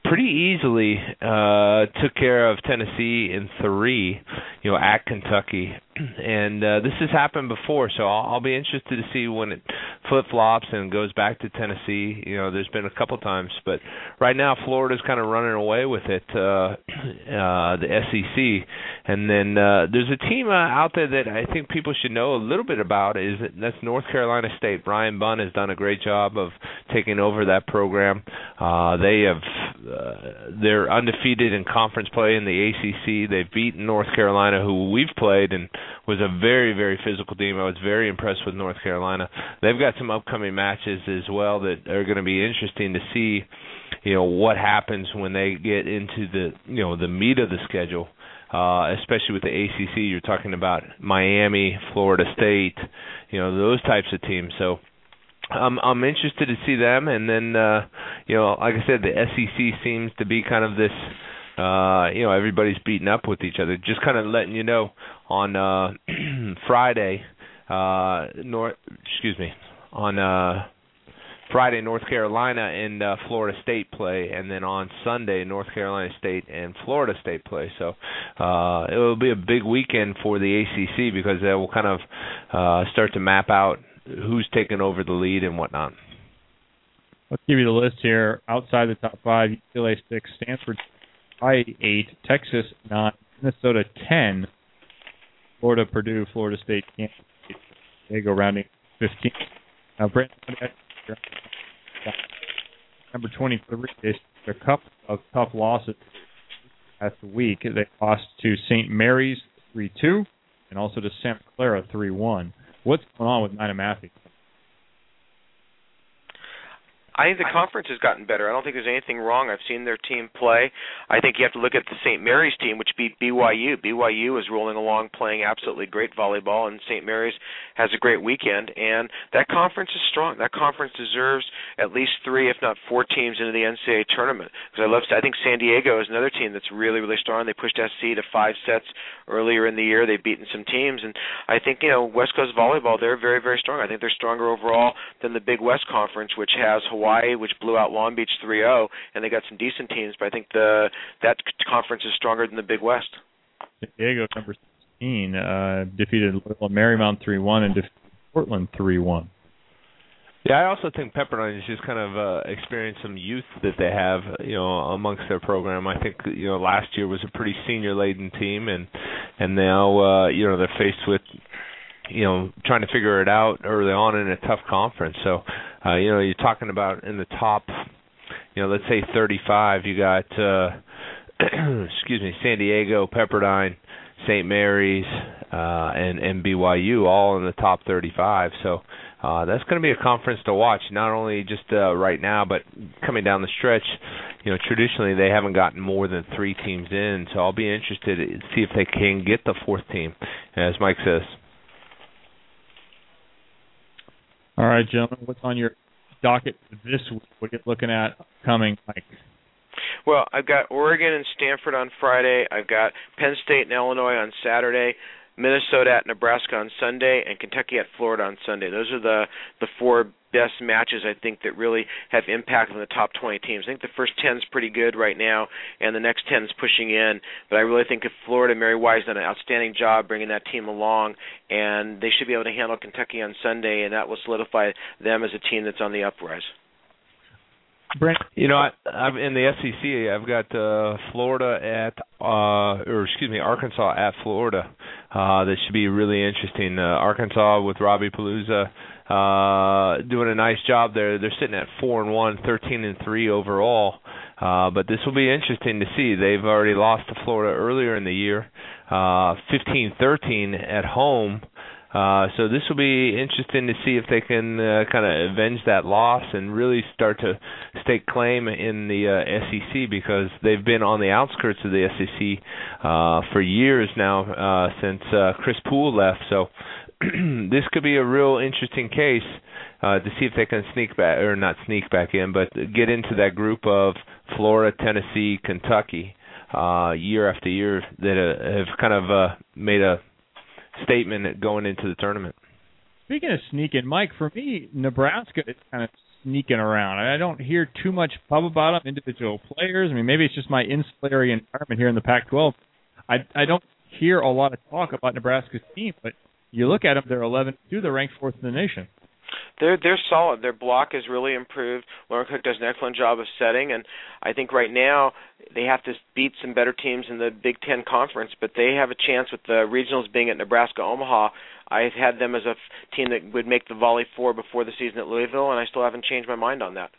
pretty easily uh, took care of Tennessee in three, you know, at Kentucky, (clears throat) and uh, this has happened before. So I'll, I'll be interested to see when it flip flops and goes back to Tennessee. You know, there's been a couple times, but right now Florida's kind of running away with it, uh, (clears throat) uh, the SEC, and then uh, there's a team uh, out there that I think people should know a little bit about. Is that's North Carolina State. Brian Bunn has done a great job of taking over that program. Uh, they have uh, they're undefeated in conference play in the ACC. They've beaten North Carolina, who we've played and was a very very physical team. I was very impressed with North Carolina. They've got some upcoming matches as well that are going to be interesting to see. You know what happens when they get into the you know the meat of the schedule. Uh, especially with the ACC, you're talking about Miami, Florida State, you know those types of teams. So I'm I'm interested to see them, and then uh, you know, like I said, the SEC seems to be kind of this. Uh, you know, everybody's beating up with each other. Just kind of letting you know on uh, (clears throat) Friday, uh, North, excuse me, on uh, Friday, North Carolina and uh, Florida State play, and then on Sunday, North Carolina State and Florida State play. So uh, it will be a big weekend for the ACC because they will kind of uh, start to map out who's taking over the lead and whatnot. Let's give you the list here. Outside the top five, UCLA six, Stanford by eight, Texas nine, Minnesota ten, Florida, Purdue, Florida State, Kansas State, rounding fifteen. Now, Brent, number twenty-three is a couple of tough losses last week. They lost to St. Mary's three two, and also to Santa Clara three one. What's going on with Nina Matthies? I think the conference has gotten better. I don't think there's anything wrong. I've seen their team play. I think you have to look at the St. Mary's team, which beat BYU. BYU is rolling along, playing absolutely great volleyball, and St. Mary's has a great weekend. And that conference is strong. That conference deserves at least three, if not four, teams into the NCAA tournament. Because I love. I think San Diego is another team that's really, really strong. They pushed SC to five sets earlier in the year. They've beaten some teams, and I think you know West Coast volleyball. They're very, very strong. I think they're stronger overall than the Big West Conference, which has Hawaii Hawaii, which blew out Long Beach 3-0, and they got some decent teams. But I think the that conference is stronger than the Big West. San Diego, number 16, uh, defeated Marymount 3-1 and defeated Portland 3-1. Yeah, I also think Pepperdine has just kind of uh, experienced some youth that they have, you know, amongst their program. I think you know last year was a pretty senior-laden team, and and now uh, you know they're faced with you know trying to figure it out early on in a tough conference. So uh, you know, you're talking about in the top, you know, let's say 35. You got, uh, (clears throat) excuse me, San Diego, Pepperdine, St. Mary's, uh, and and BYU all in the top 35. So uh, that's going to be a conference to watch, not only just uh, right now, but coming down the stretch. You know, traditionally they haven't gotten more than three teams in, so I'll be interested to see if they can get the fourth team, as Mike says. All right, gentlemen, what's on your docket this week? What are you looking at coming, Mike? Well, I've got Oregon and Stanford on Friday. I've got Penn State and Illinois on Saturday. Minnesota at Nebraska on Sunday, and Kentucky at Florida on Sunday. Those are the the four best matches I think that really have impact on the top 20 teams. I think the first 10 is pretty good right now, and the next 10 is pushing in. But I really think if Florida, Mary Wise done an outstanding job bringing that team along, and they should be able to handle Kentucky on Sunday, and that will solidify them as a team that's on the uprise. Brent, you know, I, I'm in the SEC. I've got uh, Florida at, uh, or excuse me, Arkansas at Florida. Uh, that should be really interesting. Uh, Arkansas with Robbie Palooza uh, doing a nice job there. They're sitting at four and one, thirteen and three overall. Uh, but this will be interesting to see. They've already lost to Florida earlier in the year, uh, 15-13 at home. Uh, so this will be interesting to see if they can uh, kind of avenge that loss and really start to stake claim in the uh, SEC because they've been on the outskirts of the SEC uh, for years now uh, since uh, Chris Poole left. So (clears throat) this could be a real interesting case uh, to see if they can sneak back or not sneak back in, but get into that group of Florida, Tennessee, Kentucky uh, year after year that uh, have kind of uh, made a statement going into the tournament. Speaking of sneaking, Mike, for me, Nebraska is kind of sneaking around. I don't hear too much pub about them, individual players. I mean, maybe it's just my insular environment here in the Pac-12. I I don't hear a lot of talk about Nebraska's team, but you look at them, they're 11 2. They're ranked fourth in the nation. They're they're solid. Their block has really improved. Lauren Cook does an excellent job of setting, and I think right now they have to beat some better teams in the Big Ten conference. But they have a chance with the regionals being at Nebraska Omaha. I had them as a team that would make the Volley Four before the season at Louisville, and I still haven't changed my mind on that.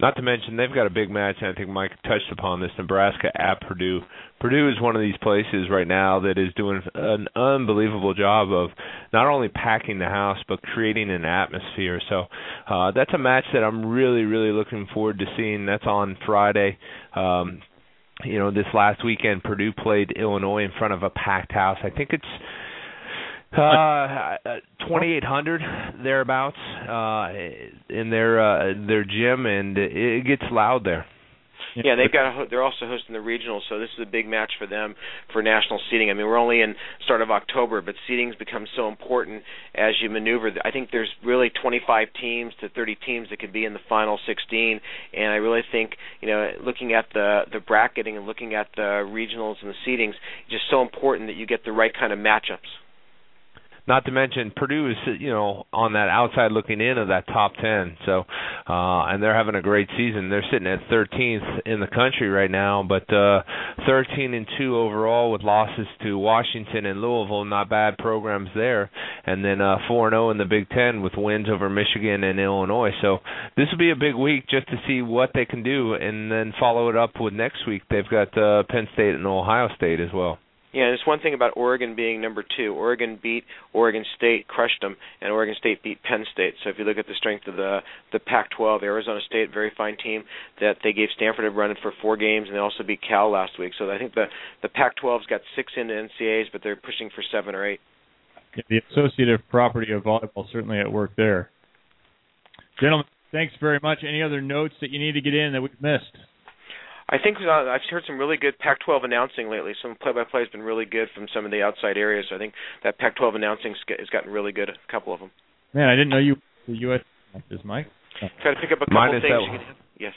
Not to mention they've got a big match, and I think Mike touched upon this. Nebraska at Purdue. Purdue is one of these places right now that is doing an unbelievable job of not only packing the house but creating an atmosphere. So uh, that's a match that I'm really, really looking forward to seeing. That's on Friday. Um, you know, this last weekend Purdue played Illinois in front of a packed house. I think it's uh, 2800 thereabouts uh, in their uh, their gym, and it gets loud there. Yeah, they've got. A, they're also hosting the regionals, so this is a big match for them for national seeding. I mean, we're only in start of October, but seeding's become so important as you maneuver. I think there's really 25 teams to 30 teams that could be in the final 16, and I really think you know, looking at the the bracketing and looking at the regionals and the seedings, it's just so important that you get the right kind of matchups. Not to mention Purdue is you know on that outside looking in of that top ten. So uh and they're having a great season. They're sitting at 13th in the country right now, but uh 13 and 2 overall with losses to Washington and Louisville, not bad programs there. And then uh 4 and 0 in the Big 10 with wins over Michigan and Illinois. So this will be a big week just to see what they can do and then follow it up with next week. They've got uh Penn State and Ohio State as well. Yeah, there's one thing about Oregon being number two. Oregon beat Oregon State, crushed them, and Oregon State beat Penn State. So if you look at the strength of the the Pac-12, Arizona State, very fine team that they gave Stanford a run for four games, and they also beat Cal last week. So I think the the Pac-12's got six into NCAA's, but they're pushing for seven or eight. Yeah, the associative property of volleyball certainly at work there. Gentlemen, thanks very much. Any other notes that you need to get in that we've missed? I think uh, I've heard some really good Pac-12 announcing lately. Some play-by-play has been really good from some of the outside areas. So I think that Pac-12 announcing has gotten really good. A couple of them. Man, I didn't know you the U.S. matches, Mike. Oh. Try to pick up a couple things. That, can, yes.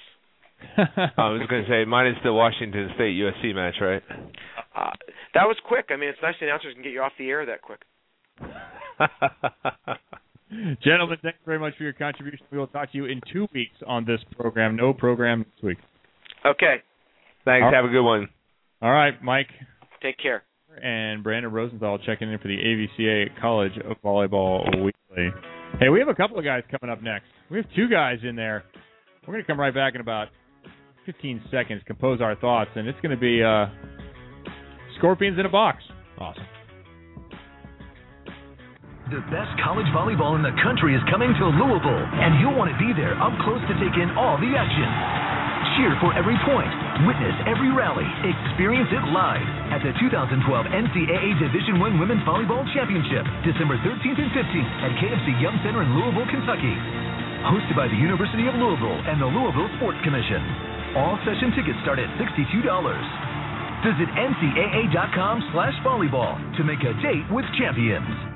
(laughs) I was going to say mine is the Washington State USC match, right? Uh, that was quick. I mean, it's nice the announcers can get you off the air that quick. (laughs) Gentlemen, thanks very much for your contribution. We will talk to you in two weeks on this program. No program this week. Okay. Thanks. Have a good one. All right, Mike. Take care. And Brandon Rosenthal checking in for the AVCA College of Volleyball Weekly. Hey, we have a couple of guys coming up next. We have two guys in there. We're going to come right back in about 15 seconds, compose our thoughts, and it's going to be uh, Scorpions in a box. Awesome. The best college volleyball in the country is coming to Louisville, and you'll want to be there up close to take in all the action. Cheer for every point, witness every rally, experience it live at the 2012 NCAA Division I Women's Volleyball Championship, December 13th and 15th at KFC Yum Center in Louisville, Kentucky. Hosted by the University of Louisville and the Louisville Sports Commission. All session tickets start at $62. Visit ncaa.com slash volleyball to make a date with champions.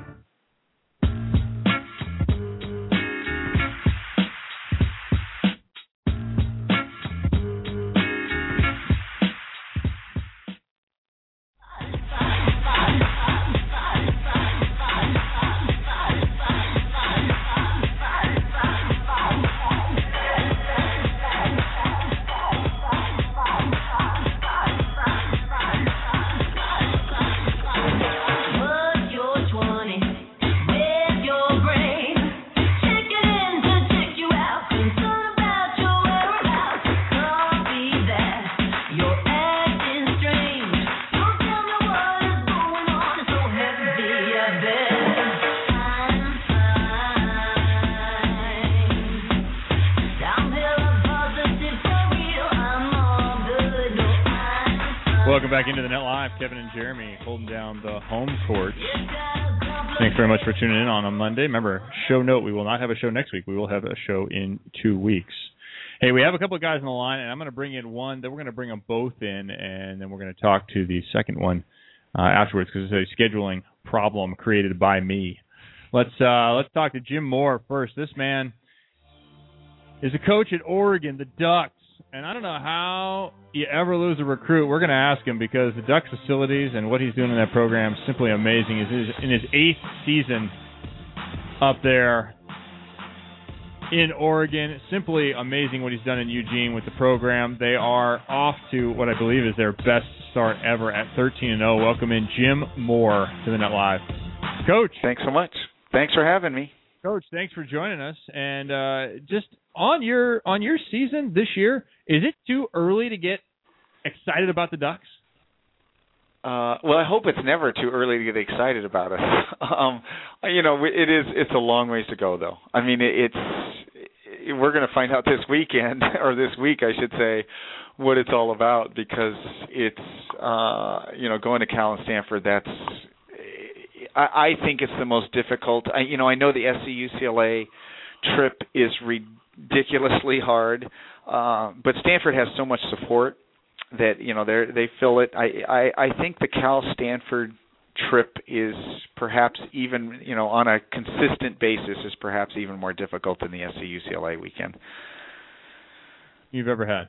Kevin and Jeremy holding down the home court. Thanks very much for tuning in on a Monday. Remember, show note, we will not have a show next week. We will have a show in two weeks. Hey, we have a couple of guys on the line, and I'm going to bring in one. Then we're going to bring them both in, and then we're going to talk to the second one uh, afterwards because it's a scheduling problem created by me. Let's uh, let's talk to Jim Moore first. This man is a coach at Oregon, the Ducks and I don't know how you ever lose a recruit. We're going to ask him because the Ducks facilities and what he's doing in that program is simply amazing. He's in his eighth season up there in Oregon. Simply amazing what he's done in Eugene with the program. They are off to what I believe is their best start ever at 13 and 0. Welcome in Jim Moore to the Net Live. Coach. Thanks so much. Thanks for having me. Coach, thanks for joining us. And uh, just on your on your season this year, is it too early to get excited about the Ducks? Uh, well, I hope it's never too early to get excited about us. (laughs) um, you know, it is. It's a long ways to go, though. I mean, it, it's we're going to find out this weekend (laughs) or this week, I should say, what it's all about because it's uh, you know going to Cal and Stanford. That's I, I think it's the most difficult. I, you know, I know the SC UCLA trip is ridiculously hard, uh, but Stanford has so much support that you know they they fill it. I, I I think the Cal Stanford trip is perhaps even you know on a consistent basis is perhaps even more difficult than the SC UCLA weekend you've ever had.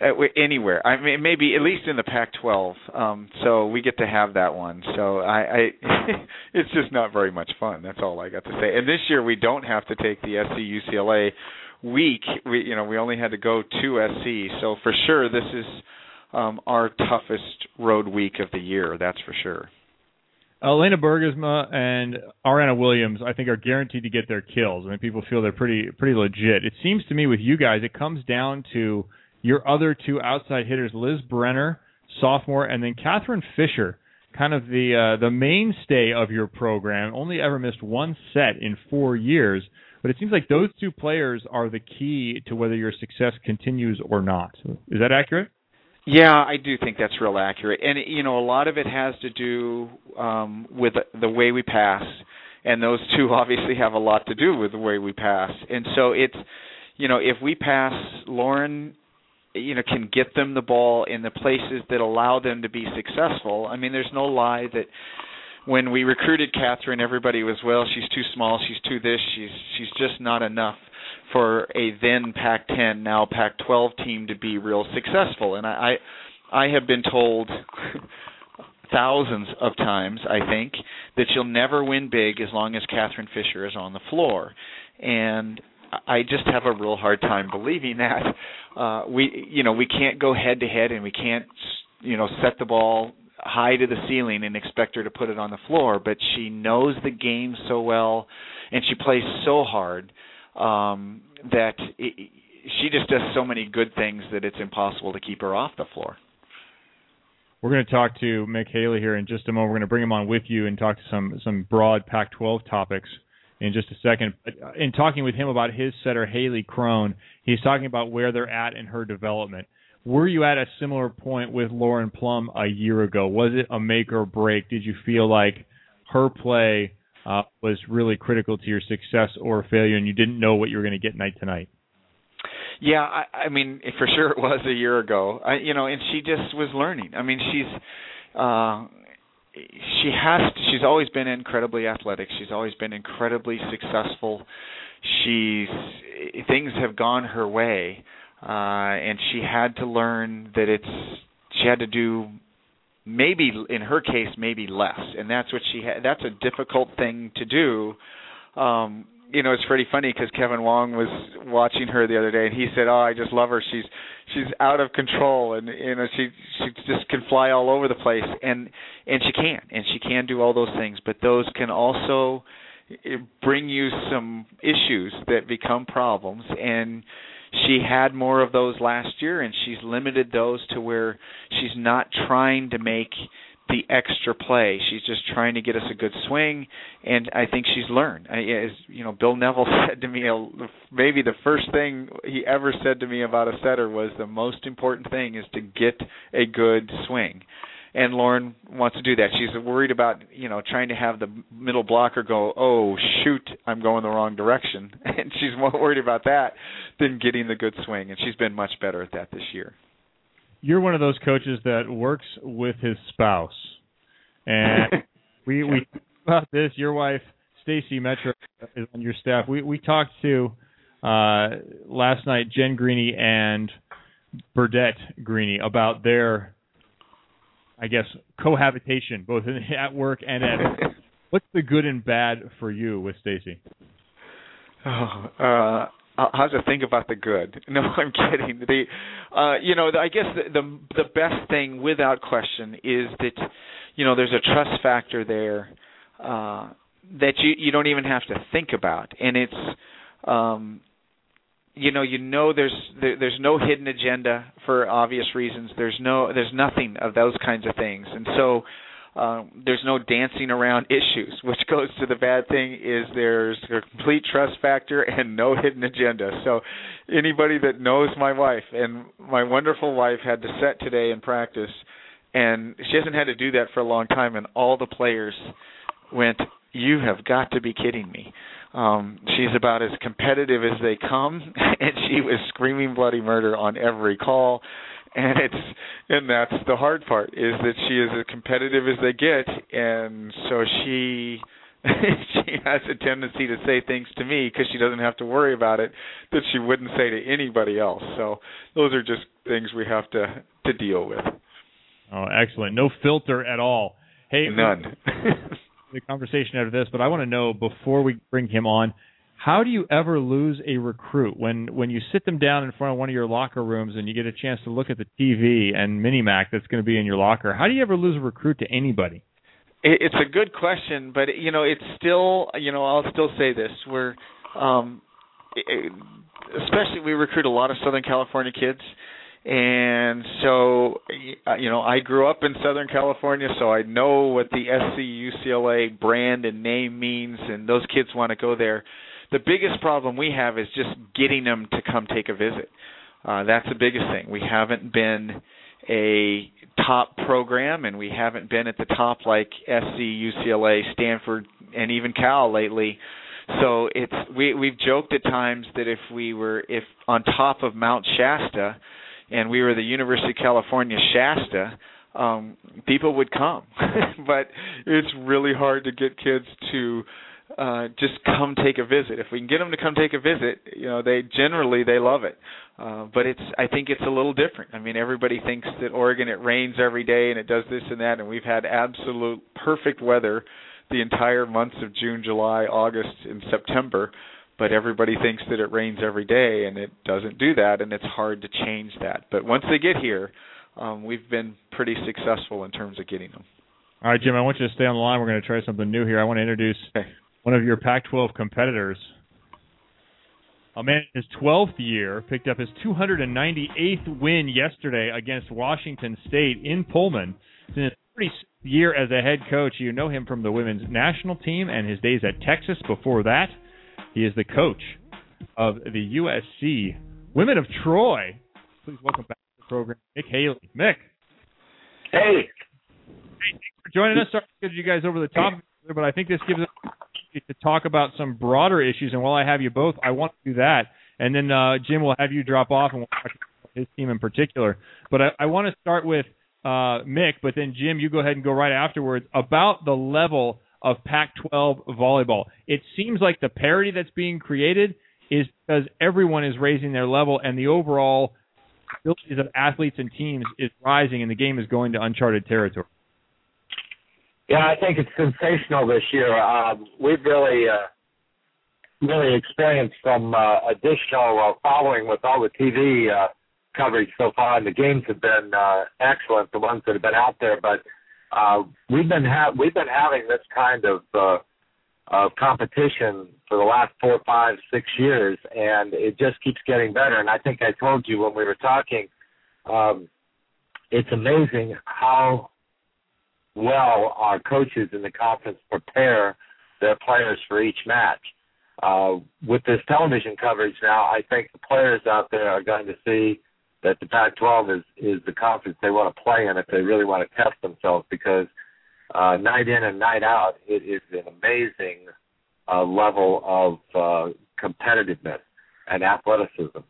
Uh, anywhere. I mean, maybe at least in the Pac-12. Um, so we get to have that one. So I, I (laughs) it's just not very much fun. That's all I got to say. And this year we don't have to take the SC UCLA week. We, you know, we only had to go to SC. So for sure, this is um, our toughest road week of the year. That's for sure. Alaina Bergsma and Ariana Williams, I think, are guaranteed to get their kills. I mean, people feel they're pretty pretty legit. It seems to me with you guys, it comes down to your other two outside hitters, Liz Brenner, sophomore, and then Catherine Fisher, kind of the uh, the mainstay of your program. Only ever missed one set in four years, but it seems like those two players are the key to whether your success continues or not. Is that accurate? Yeah, I do think that's real accurate, and you know a lot of it has to do um, with the way we pass, and those two (laughs) obviously have a lot to do with the way we pass, and so it's you know if we pass Lauren you know can get them the ball in the places that allow them to be successful. I mean, there's no lie that when we recruited Catherine, everybody was well, she's too small, she's too this, she's she's just not enough for a then Pac-10, now Pac-12 team to be real successful. And I I, I have been told (laughs) thousands of times, I think, that you'll never win big as long as Catherine Fisher is on the floor. And I just have a real hard time believing that. Uh, we, you know, we can't go head to head, and we can't, you know, set the ball high to the ceiling and expect her to put it on the floor. But she knows the game so well, and she plays so hard um, that it, she just does so many good things that it's impossible to keep her off the floor. We're going to talk to Mick Haley here in just a moment. We're going to bring him on with you and talk to some some broad Pac-12 topics in just a second. But uh, in talking with him about his setter Hayley Crone, he's talking about where they're at in her development. Were you at a similar point with Lauren Plum a year ago? Was it a make or break? Did you feel like her play uh, was really critical to your success or failure, and you didn't know what you were going to get night to night? Yeah, I, I mean, (laughs) for sure it was a year ago. I, you know, and she just was learning. I mean, she's uh she has to, she's always been incredibly athletic. She's always been incredibly successful. She's things have gone her way, uh and she had to learn that it's she had to do maybe in her case maybe less, and that's what she had. That's a difficult thing to do. Um you know, it's pretty funny because Kevin Wong was watching her the other day, and he said, "Oh, I just love her. She's she's out of control, and you know, she she just can fly all over the place, and and she can, and she can do all those things, but those can also eh, bring you some issues that become problems, and." She had more of those last year, and she's limited those to where she's not trying to make the extra play. She's just trying to get us a good swing, and I think she's learned. As you know, Bill Neville (laughs) said to me, maybe the first thing he ever said to me about a setter was the most important thing is to get a good swing. And Lauren wants to do that. She's worried about you know trying to have the middle blocker go, oh shoot, I'm going the wrong direction, (laughs) and she's more worried about that than getting the good swing. And she's been much better at that this year you're one of those coaches that works with his spouse, and (laughs) we we about this. Your wife Stacy Metro is on your staff. We we talked to uh, last night Jen Greeny and Burdette Greeny about their, I guess, cohabitation both in, (laughs) at work and at. (laughs) What's the good and bad for you with Stacy? Oh, uh, I'll have to think about the good. (laughs) No, I'm kidding. The, uh, you know, I guess the, the the best thing, without question, is that, you know, there's a trust factor there uh, that you you don't even have to think about, and it's, um, you know, you know, there's there, there's no hidden agenda for obvious reasons. There's no there's nothing of those kinds of things, and so um, there's no dancing around (laughs) issues, which goes to the bad thing is there's a complete trust factor and no hidden agenda. So anybody that knows my wife and my wonderful wife had to set today in practice and she hasn't had to do that for a long time and all the players went, You have got to be kidding me. Um, she's about as competitive as they come (laughs) and she was screaming bloody murder on every call. And it's and that's the hard part is that she is as competitive as they get and so she (laughs) she has a tendency to say things to me because she doesn't have to worry about it that she wouldn't say to anybody else. So those are just things we have to to deal with. Oh excellent. No filter at all. Hey none (laughs) the conversation out of this but i want to know before we bring him on how do you ever lose a recruit when when you sit them down in front of one of your locker rooms and you get a chance to look at the TV and Minimac that's going to be in your locker? How do you ever lose a recruit to anybody? It's a good question, but you know, it's still you know I'll still say this: we're um, especially we recruit a lot of Southern California kids, and so you know I grew up in Southern California, so I know what the SC UCLA brand and name means, and those kids want to go there the biggest problem we have is just getting them to come take a visit. Uh, that's the biggest thing. We haven't been a top program, and we haven't been at the top like SC, UCLA, Stanford, and even Cal lately. So it's we we've joked at times that if we were if on top of Mount Shasta, and we were the University of California Shasta, um, people would come. (laughs) but it's really hard to get kids to uh, just come take a visit. If we can get them to come take a visit, you know, they generally they love it. Uh, but it's I think it's a little different. I mean, everybody thinks that Oregon it rains every day and it does this and that, and we've had absolute perfect weather the entire months of June, July, August, and September. But everybody thinks that it rains every day, and it doesn't do that, and it's hard to change that. But once they get here, um, we've been pretty successful in terms of getting them. All right, Jim, I want you to stay on the line. We're going to try something new here. I want to introduce okay one of your Pac-12 competitors. a man in his 12th year picked up his 298th win yesterday against Washington State in Pullman. In his 30th year as a head coach. You know him from the women's national team and his days at Texas before that. He is the coach of the USC Women of Troy. Please welcome back to the program, Mick Haley. Mick. Hey. Hey, thanks for joining us. Sorry to get you guys over the top, but I think this gives us to talk about some broader issues. And while I have you both, I want to do that. And then uh, Jim will have you drop off and we'll talk about his team in particular. But I, I want to start with uh, Mick, but then Jim, you go ahead and go right afterwards about the level of Pac-12 volleyball. It seems like the parity that's being created is because everyone is raising their level and the overall abilities of athletes and teams is rising and the game is going to uncharted territory. Yeah, I think it's sensational this year. Um, we've really, uh, really experienced some uh, additional uh, following with all the TV uh, coverage so far, and the games have been uh, excellent. The ones that have been out there, but uh, we've been ha- we've been having this kind of uh, of competition for the last four, five, six years, and it just keeps getting better. And I think I told you when we were talking, um, it's amazing how well our coaches in the conference prepare their players for each match. Uh, with this television coverage now, I think the players out there are going to see that the Pac-12 is is the conference they want to play in if they really want to test themselves because uh, night in and night out, it is an amazing uh, level of uh, competitiveness and athleticism.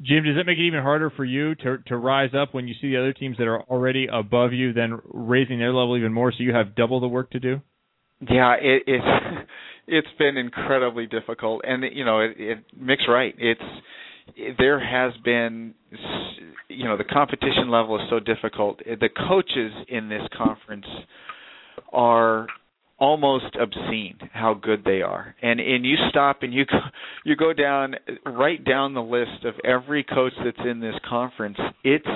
Jim, does that make it even harder for you to to rise up when you see the other teams that are already above you, then raising their level even more, so you have double the work to do? Yeah, it, it's (laughs) it's been incredibly difficult, and you know, it, it Mick's right. It's there has been, you know, the competition level is so difficult. The coaches in this conference are almost obscene how good they are. And and you stop and you go (laughs) you go down right down the list of every coach that's in this conference. It's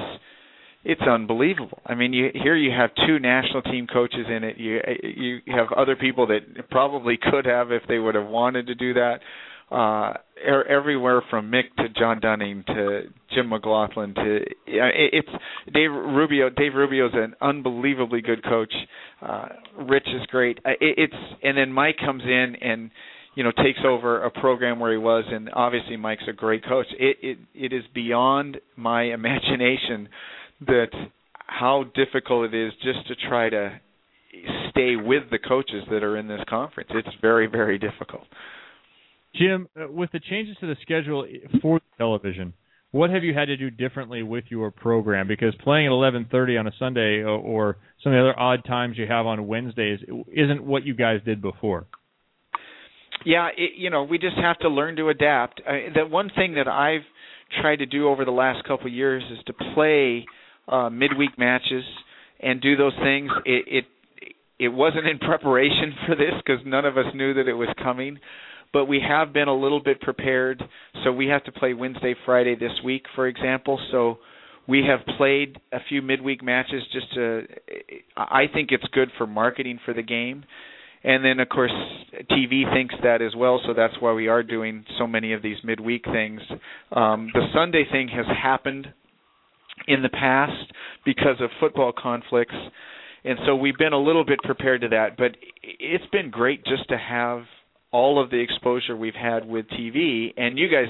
it's unbelievable. I mean, you here you have two national team coaches in it. You you have other people that probably could have if they would have wanted to do that uh, er, everywhere from Mick to John Dunning to Jim McLaughlin to it's Dave Rubio. Dave Rubio is an unbelievably good coach. Uh, Rich is great. Uh, it, it's and then Mike comes in and you know takes over a program where he was, and obviously Mike's a great coach. It it it is beyond my imagination that how difficult it is just to try to stay with the coaches that are in this conference. It's very very difficult. Jim, uh, with the changes to the schedule for television, what have you had to do differently with your program? Because playing at 11:30 on a Sunday or, or some of the other odd times you have on Wednesdays isn't what you guys did before. Yeah, it, you know, we just have to learn to adapt. I, the one thing that I've tried to do over the last couple of years is to play uh, midweek matches and do those things. It it it wasn't in preparation (laughs) for this because none of us knew that it was coming but we have been a little bit prepared. So we have to play Wednesday, Friday this week, for example. So we have played a few midweek matches just to. I think it's good for marketing for the game. And then, of course, TV thinks that as well, so that's why we are doing so many of these midweek things. Um, the Sunday thing has happened in the past because of football conflicts, and so we've been a little bit prepared to that. But it's been great just to have all of the exposure we've had with TV, and you guys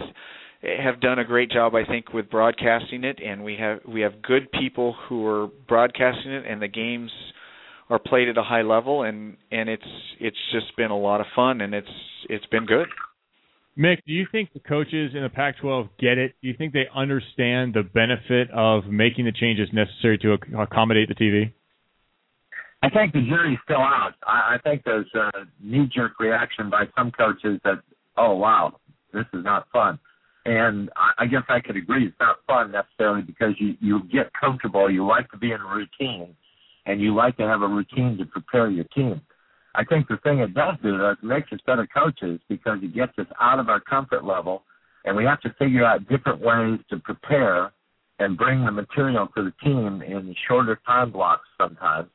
have done a great job, I think, with broadcasting it, and we have we have good people who are broadcasting it, and the games are played at a high level, and and it's it's just been a lot of fun, and it's it's been good. Mick, do you think the coaches in the Pac-12 get it? Do you think they understand the benefit of making the changes necessary to accommodate the TV? I think the jury's still out. I, I think there's a knee-jerk reaction by some coaches that, oh wow, this is not fun. And I, I guess I could agree it's not fun necessarily because you you get comfortable. You like to be in a routine, and you like to have a routine to prepare your team. I think the thing it does do is makes us better coaches because it gets us out of our comfort level, and we have to figure out different ways to prepare and bring the material to the team in shorter time blocks sometimes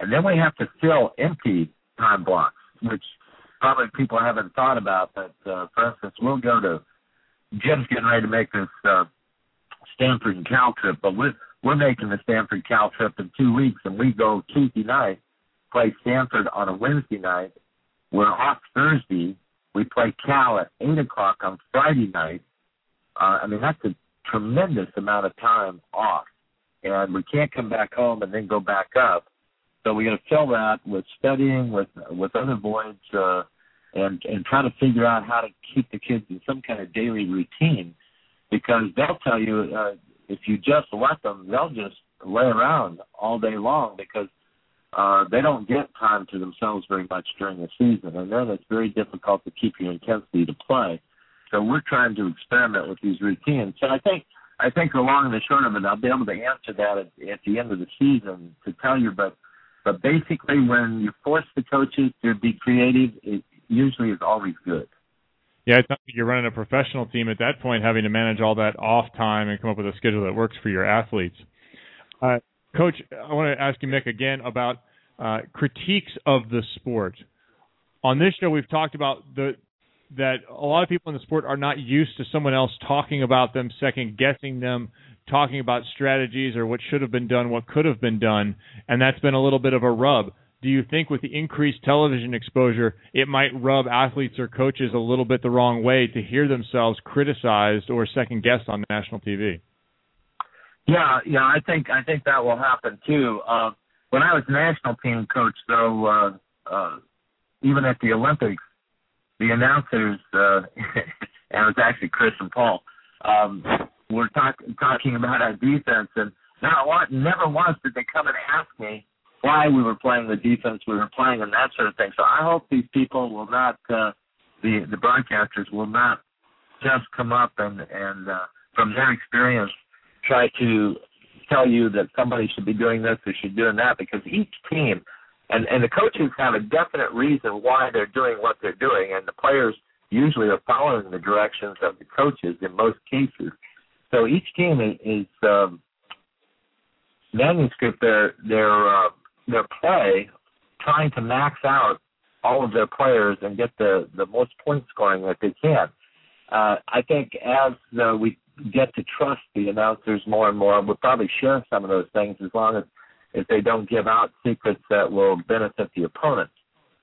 and then we have to fill empty time blocks, which probably people haven't thought about. But uh, for instance, we'll go to Jim's getting ready to make this uh, Stanford and Cal trip, but we're we're making the Stanford Cal trip in two weeks, and we go Tuesday night, play Stanford on a Wednesday night. We're off Thursday. We play Cal at eight o'clock on Friday night. Uh, I mean, that's a tremendous amount of time off, and we can't come back home and then go back up. So we got to fill that with studying, with with other voids, uh, and and try to figure out how to keep the kids in some kind of daily routine, because they'll tell you uh, if you just let them, they'll just lay around all day long because uh, they don't get time to themselves very much during the season, and then it's very difficult to keep your intensity to play. So we're trying to experiment with these routines. So I think I think the long and the short of it, I'll be able to answer that at, at the end of the season to tell you. But but basically, when you force the coaches to be creative, it usually is always good. Yeah, like you're running a professional team at that point, having to manage all that off time and come up with a schedule that works for your athletes. Uh, Coach, I want to ask you, Mick, again about uh, critiques of the sport. On this show, we've talked about the that a lot of people in the sport are not used to someone else talking about them, second guessing them, talking about strategies or what should have been done, what could have been done, and that's been a little bit of a rub. Do you think with the increased television exposure, it might rub athletes or coaches a little bit the wrong way to hear themselves criticized or second guessed on national TV? Yeah, yeah, I think I think that will happen too. Uh, when I was national team coach, though, uh, uh, even at the Olympics, the announcers, uh, (laughs) and it was actually Chris and Paul, um, were talk, talking about our defense, and not one, never once did they come and ask me why we were playing the defense we were playing and that sort of thing. So I hope these people will not, uh, the the broadcasters will not just come up and and uh, from their experience try to tell you that somebody should be doing this or should be doing that because each team and and the coaches have a definite reason why they're doing what they're doing and the players usually are following the directions of the coaches in most cases so each team is, is um manuscript their their uh, their play trying to max out all of their players and get the the most point scoring that they can uh, I think as uh, we get to trust the announcers more and more. We'll probably share some of those things as long as if they don't give out secrets that will benefit the opponent.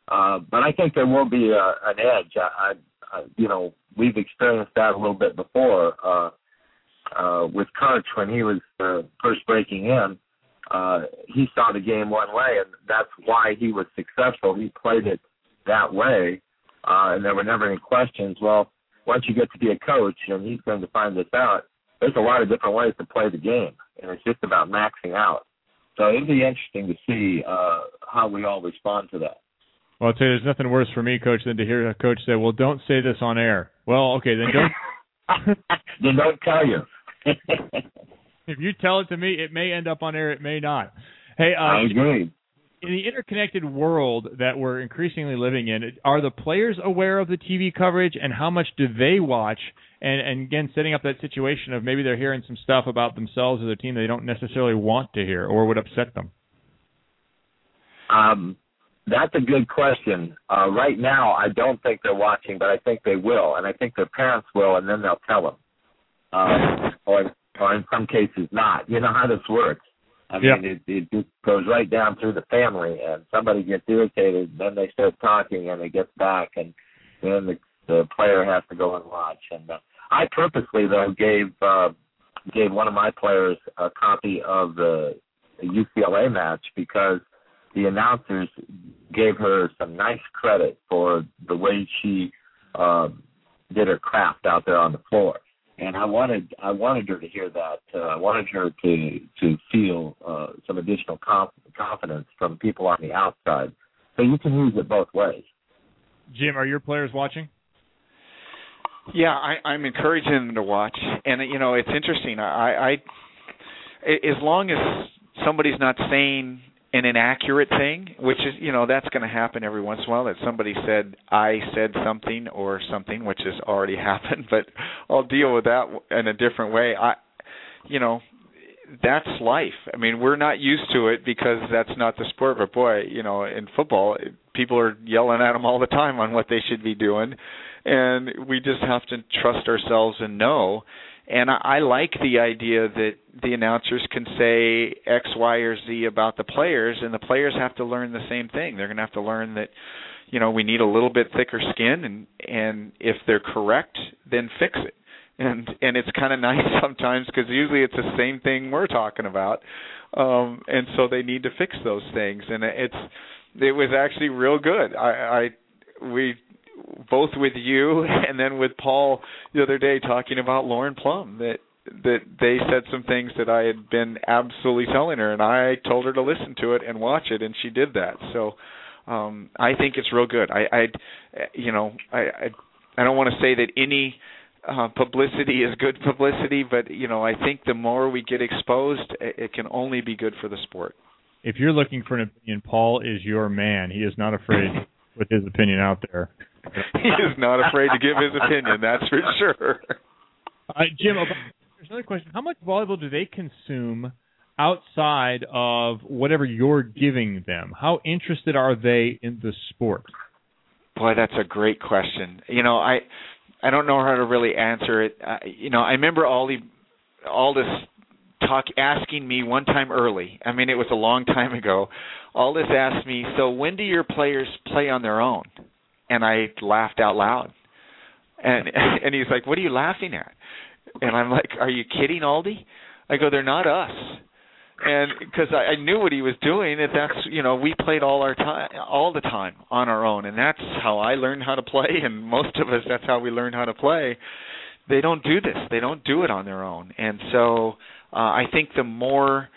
Uh, but I think there will be a, an edge. I, I, you know, we've experienced that a little bit before uh, uh, with Karch when he was uh, first breaking in. Uh, he saw the game one way, and that's why he was successful. He played it that way, uh, and there were never any questions. Well, once you get to be a coach, and he's going to find this out, there's a lot of different ways to play the game, and it's just about maxing out. So it'll be interesting to see uh, how we all respond to that. Well, I'll tell you, there's nothing worse for me, coach, than to hear a coach say, "Well, don't say this on air." Well, okay, then don't. (laughs) then don't tell you. (laughs) if you tell it to me, it may end up on air. It may not. Hey, uh, I agree in the interconnected world that we're increasingly living in, are the players aware of the TV coverage and how much do they watch? And, and again, setting up that situation of maybe they're hearing some stuff about themselves or their team they don't necessarily want to hear or would upset them. Um, that's a good question. Uh, right now, I don't think they're watching, but I think they will, and I think their parents will, and then they'll tell them. Uh, or, or in some cases, not. You know how this works. I mean, it, it just goes right down through the family, and somebody gets irritated, then they start talking, and it gets back, and then the the player has to go and watch. And uh, I purposely though gave uh, gave one of my players a copy of the, the UCLA match because the announcers gave her some nice credit for the way she uh, did her craft out there on the floor and I wanted I wanted her to hear that. Uh, I wanted her to to feel uh, some additional conf- confidence from people on the outside. So you can use it both ways. Jim, are your players watching? Yeah, I, I'm encouraging them to watch, and you know it's interesting. I, I as long as somebody's not saying an inaccurate thing, which is you know that's going to happen every once in a while that somebody said I said something or something, which has already (laughs) happened, but I'll deal with that in a different way. I, you know, that's life. I mean, we're not used to it because that's not the sport. But boy, you know, in football, people are yelling at them all the time on what they should be doing, and we just have to trust ourselves and know. And I, I like the idea that the announcers can say X, Y, or Z about the players, and the players have to learn the same thing. They're going to have to learn that, you know, we need a little bit thicker skin, and and if they're correct, then fix it. And and it's kind of (laughs) nice sometimes because usually it's the same thing we're talking about, um, and so they need to fix those things. And it's it was actually real good. I, I we both with you (laughs) and then with Paul the other day talking about Lauren Plum that that they said some things that I had been absolutely telling her and I told her to listen to it and watch it and she did that. So um I think it's real good. I I you know, I I, I don't want to say that any uh, publicity is good publicity, but you know, I think the more we get exposed, it, it can only be good for the sport. If you're looking for an opinion, Paul is your man. He is not afraid to put his opinion out there. (laughs) he is not afraid to give his opinion. That's for sure. Uh, Jim, there's another question. How much volleyball do they consume outside of whatever you're giving them? How interested are they in the sport? Boy, that's a great question. You know, I I don't know how to really answer it. Uh, you know, I remember all the all this talk asking me one time early. I mean, it was a long time ago. All this asked me, so when do your players play on their own? And I laughed out loud. And (laughs) and he's like, "What are you laughing at?" And I'm like, "Are you kidding, Aldi?" I go, "They're not us." And because I, I knew what he was doing, that that's you know we played all our time, all the time on our own, and that's how I learned how to play, and most of us that's how we learn how to play. They don't do this; they don't do it on their own, and so uh, I think the more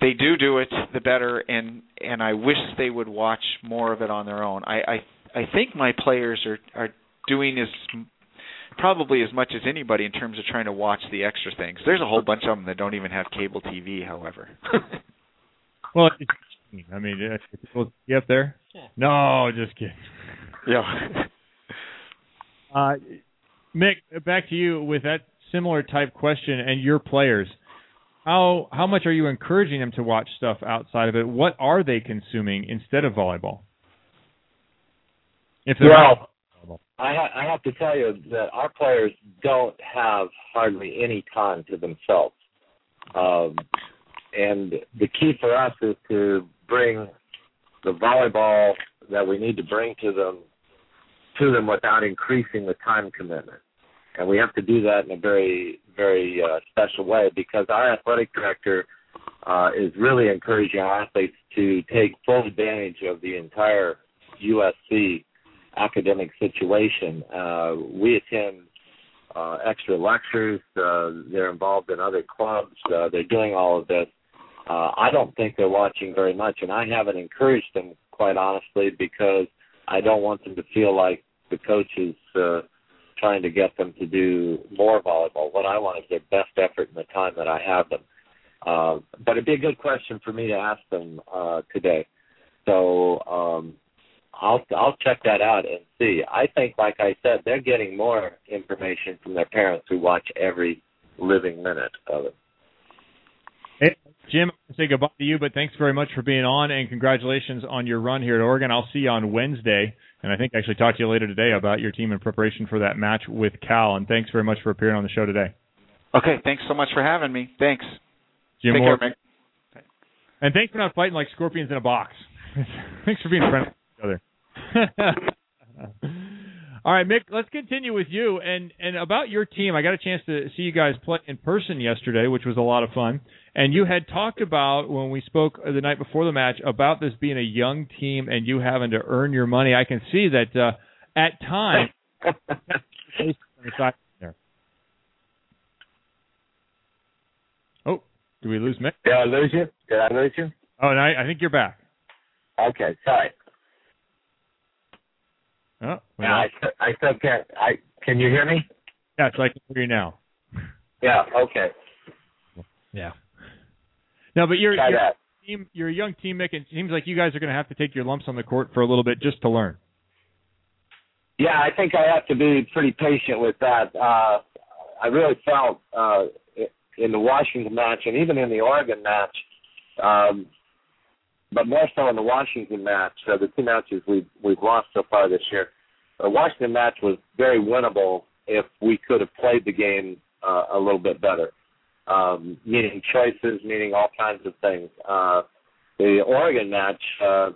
they do do it, the better. And and I wish they would watch more of it on their own. I I I think my players are are doing as probably as much as anybody in terms of trying to watch the extra things. There's a whole bunch of them that don't even have cable TV, however. (laughs) well, I mean, you up there? Yeah. No, just kidding. Yeah. (laughs) uh, Mick, back to you with that similar type question and your players. How how much are you encouraging them to watch stuff outside of it? What are they consuming instead of volleyball? If well, I, ha- I have to tell you that our players don't have hardly any time to themselves. Um, and the key for us is to bring the volleyball that we need to bring to them to them without increasing the time commitment. And we have to do that in a very, very uh, special way because our athletic director uh, is really encouraging our athletes to take full advantage of the entire USC academic situation. Uh, we attend uh, extra lectures. Uh, they're involved in other clubs. Uh, they're doing all of this. Uh, I don't think they're watching very much, and I haven't encouraged them, quite honestly, because I don't want them to feel like the coach is uh, trying to get them to do more volleyball. What I want is their best effort in the time that I have them. Uh, but it'd be a good question for me to ask them uh, today. So um, I'll I'll check that out and see. I think, like I said, they're getting more information from their parents who watch every living minute of it. Hey, Jim, I'll say goodbye to you, but thanks very much for being on, and congratulations on your run here at Oregon. I'll see you on Wednesday, and I think I actually talk to you later today about your team in preparation for that match with Cal. And thanks very much for appearing on the show today. Okay, thanks so much for having me. Thanks. Jim Take Moore. care, And thanks for not fighting like scorpions in a box. (laughs) thanks for being friendly with each other. (laughs) All right, Mick, let's continue with you and and about your team. I got a chance to see you guys play in person yesterday, which was a lot of fun. And you had talked about when we spoke the night before the match about this being a young team and you having to earn your money. I can see that uh, at times. Oh, did we lose Mick? Did I lose you? Did I lose you? Oh, no, I, I think you're back. Okay, sorry. Oh, yeah, I, I still can't. I can you hear me? Yes, I can hear you now. Yeah. Okay. Yeah. No, but you're Try you're, that. team, you're a young team, Mick, and it seems like you guys are going to have to take your lumps on the court for a little bit just to learn. Yeah, I think I have to be pretty patient with that. Uh, I really felt uh, in the Washington match and even in the Oregon match, um, but more so in the Washington match. Uh, the two matches we've we've lost so far this year. The Washington match was very winnable if we could have played the game uh, a little bit better, um, meaning choices, meaning all kinds of things. Uh, the Oregon match, uh,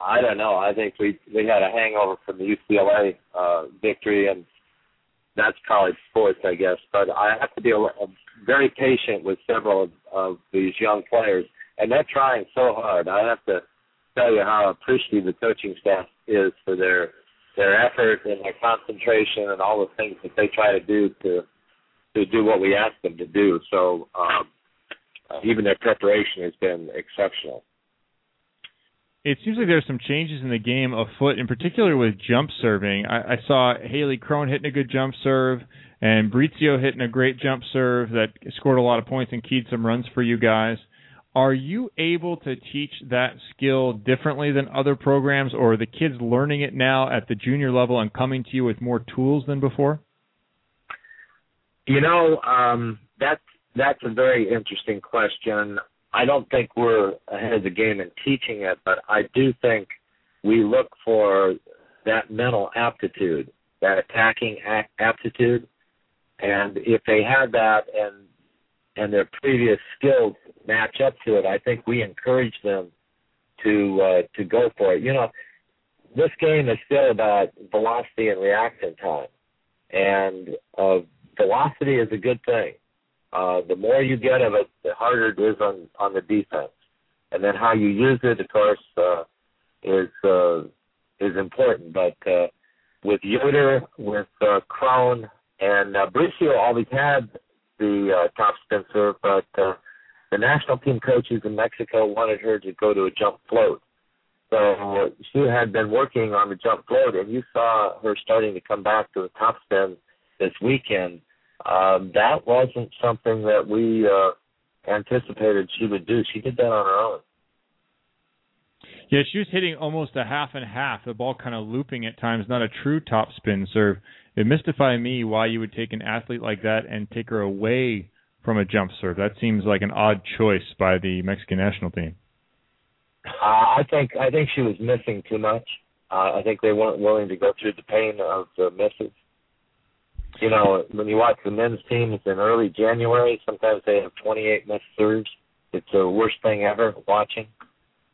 I don't know. I think we we had a hangover from the UCLA uh, victory, and that's college sports, I guess. But I have to be a, a very patient with several of, of these young players, and they're trying so hard. I have to tell you how appreciative the coaching staff is for their their effort and their concentration and all the things that they try to do to to do what we ask them to do. So um, uh, even their preparation has been exceptional. It seems like there's some changes in the game afoot, in particular with jump serving. I, I saw Hayley Crone hitting a good jump serve and Bricio hitting a great jump serve that scored a lot of points and keyed some runs for you guys. Are you able to teach that skill differently than other programs, or are the kids learning it now at the junior level and coming to you with more tools than before? You know, um, that's that's a very interesting question. I don't think we're ahead of the game in teaching it, but I do think we look for that mental aptitude, that attacking aptitude, and if they have that and and their previous skills match up to it, I think we encourage them to uh, to go for it. You know, this game is still about velocity and reaction time, and uh, velocity is a good thing. Uh, the more you get of it, the harder it is on on the defense, and then how you use it, of course, uh, is uh, is important. But uh, with Yoder, with uh, Crone, and uh, Bricio always had the uh, top spin serve, but uh, the national team coaches in Mexico wanted her to go to a jump float. So she had been working on the jump float, and you saw her starting to come back to the top spin this weekend um, that wasn't something that we uh, anticipated she would do. She did that on her own. Yeah, she was hitting almost a half and half. The ball kind of looping at times, not a true top spin serve. It mystified me why you would take an athlete like that and take her away from a jump serve. That seems like an odd choice by the Mexican national team. Uh, I think I think she was missing too much. Uh, I think they weren't willing to go through the pain of the misses you know, when you watch the men's teams in early January, sometimes they have 28 missed serves. It's the worst thing ever watching.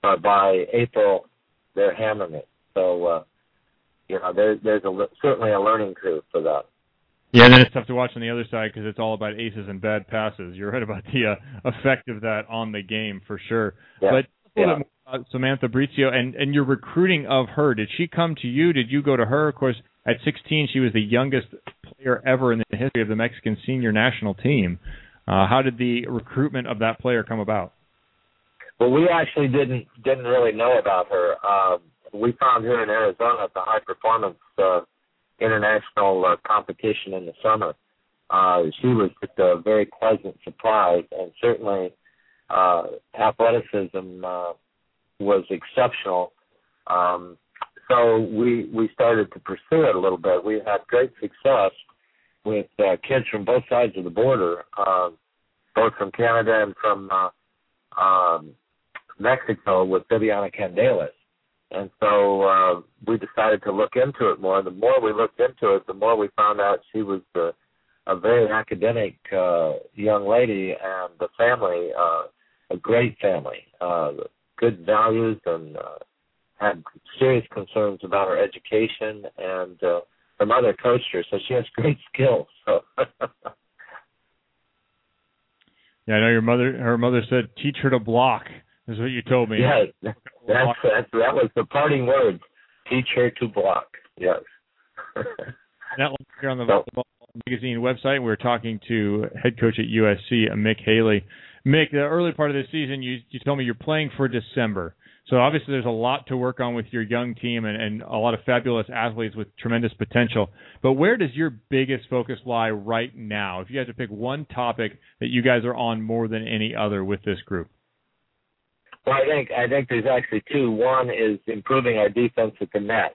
But by April, they're hammering it. So, uh, you know, there, there's a, certainly a learning curve for that. Yeah, and then it's tough to watch on the other side because it's all about aces and bad passes. You're right about the uh, effect of that on the game for sure. Yeah. But yeah. Samantha Bricio and and your recruiting of her. Did she come to you? Did you go to her? Of course, at 16, she was the youngest player ever in the history of the Mexican senior national team. Uh, how did the recruitment of that player come about? Well, we actually didn't didn't really know about her. Uh, we found her in Arizona at the high performance uh, international uh, competition in the summer. Uh, she was just a very pleasant surprise, and certainly uh, athleticism uh, was exceptional. Um, so we we started to pursue it a little bit. We had great success with uh, kids from both sides of the border, uh, both from Canada and from uh, um, Mexico with Viviana Candelas. And so uh, we decided to look into it more. And The more we looked into it, the more we found out she was a, a very academic uh, young lady and the family, uh, a great family, uh, good values and uh, had serious concerns about her education, and uh, her mother coached her, so she has (laughs) great skills. So. (laughs) yeah, I know your mother. Her mother said, "Teach her to block." Is what you told me. Yeah, that's, that's that was the parting words. Teach her to block. Yes. (laughs) that here on the Volleyball Magazine website, we're talking to head coach at USC, Mick Haley. Mick, the early part of the season, you you told me you're playing for December. So obviously, there's a lot to work on with your young team and, and a lot of fabulous athletes with tremendous potential. But where does your biggest focus lie right now? If you had to pick one topic that you guys are on more than any other with this group. Well, I think I think there's actually two. One is improving our defense at the net.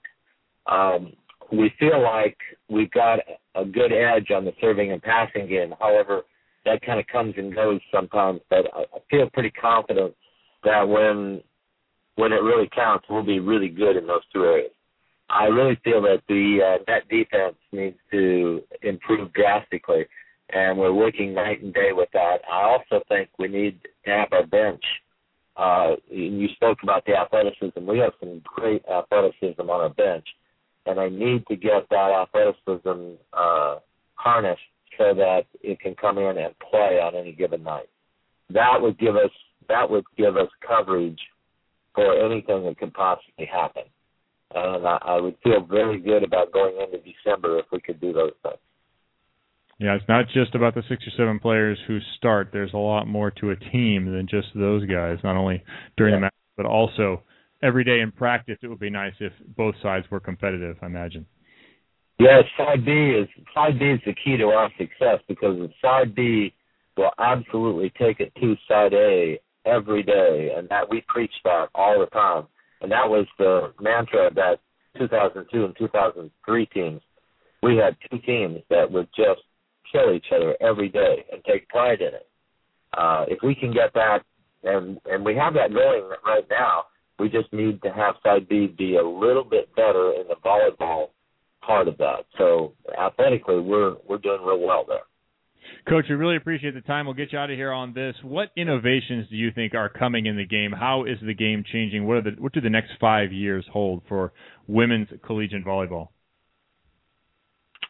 Um, we feel like we've got a good edge on the serving and passing game. However, that kind of comes and goes sometimes. But I, feel pretty confident that when when it really counts, we'll be really good in those two areas. I really feel that the uh, net defense needs to improve drastically, and we're working night and day with that. I also think we need to have our bench. Uh, you spoke about the athleticism. We have some great athleticism on our bench, and I need to get that athleticism uh, harnessed so that it can come in and play on any given night. That would give us that would give us coverage for anything that could possibly happen and I, I would feel very good about going into December if we could do those things. Yeah, it's not just about the six or seven players who start. There's a lot more to a team than just those guys. Not only during yeah. the match, but also every day in practice. It would be nice if both sides were competitive. I imagine. Yes, side B is side B is the key to our success because if side B will absolutely take it to side A every day, and that we preach that all the time. And that was the mantra of that 2002 and 2003 teams. We had two teams that would just kill each other every day and take pride in it. Uh, if we can get that, and and we have that going right now, we just need to have side B be a little bit better in the volleyball part of that. So athletically, we're we're doing real well there. Coach, we really appreciate the time. We'll get you out of here on this. What innovations do you think are coming in the game? How is the game changing? What are the what do the next five years hold for women's collegiate volleyball?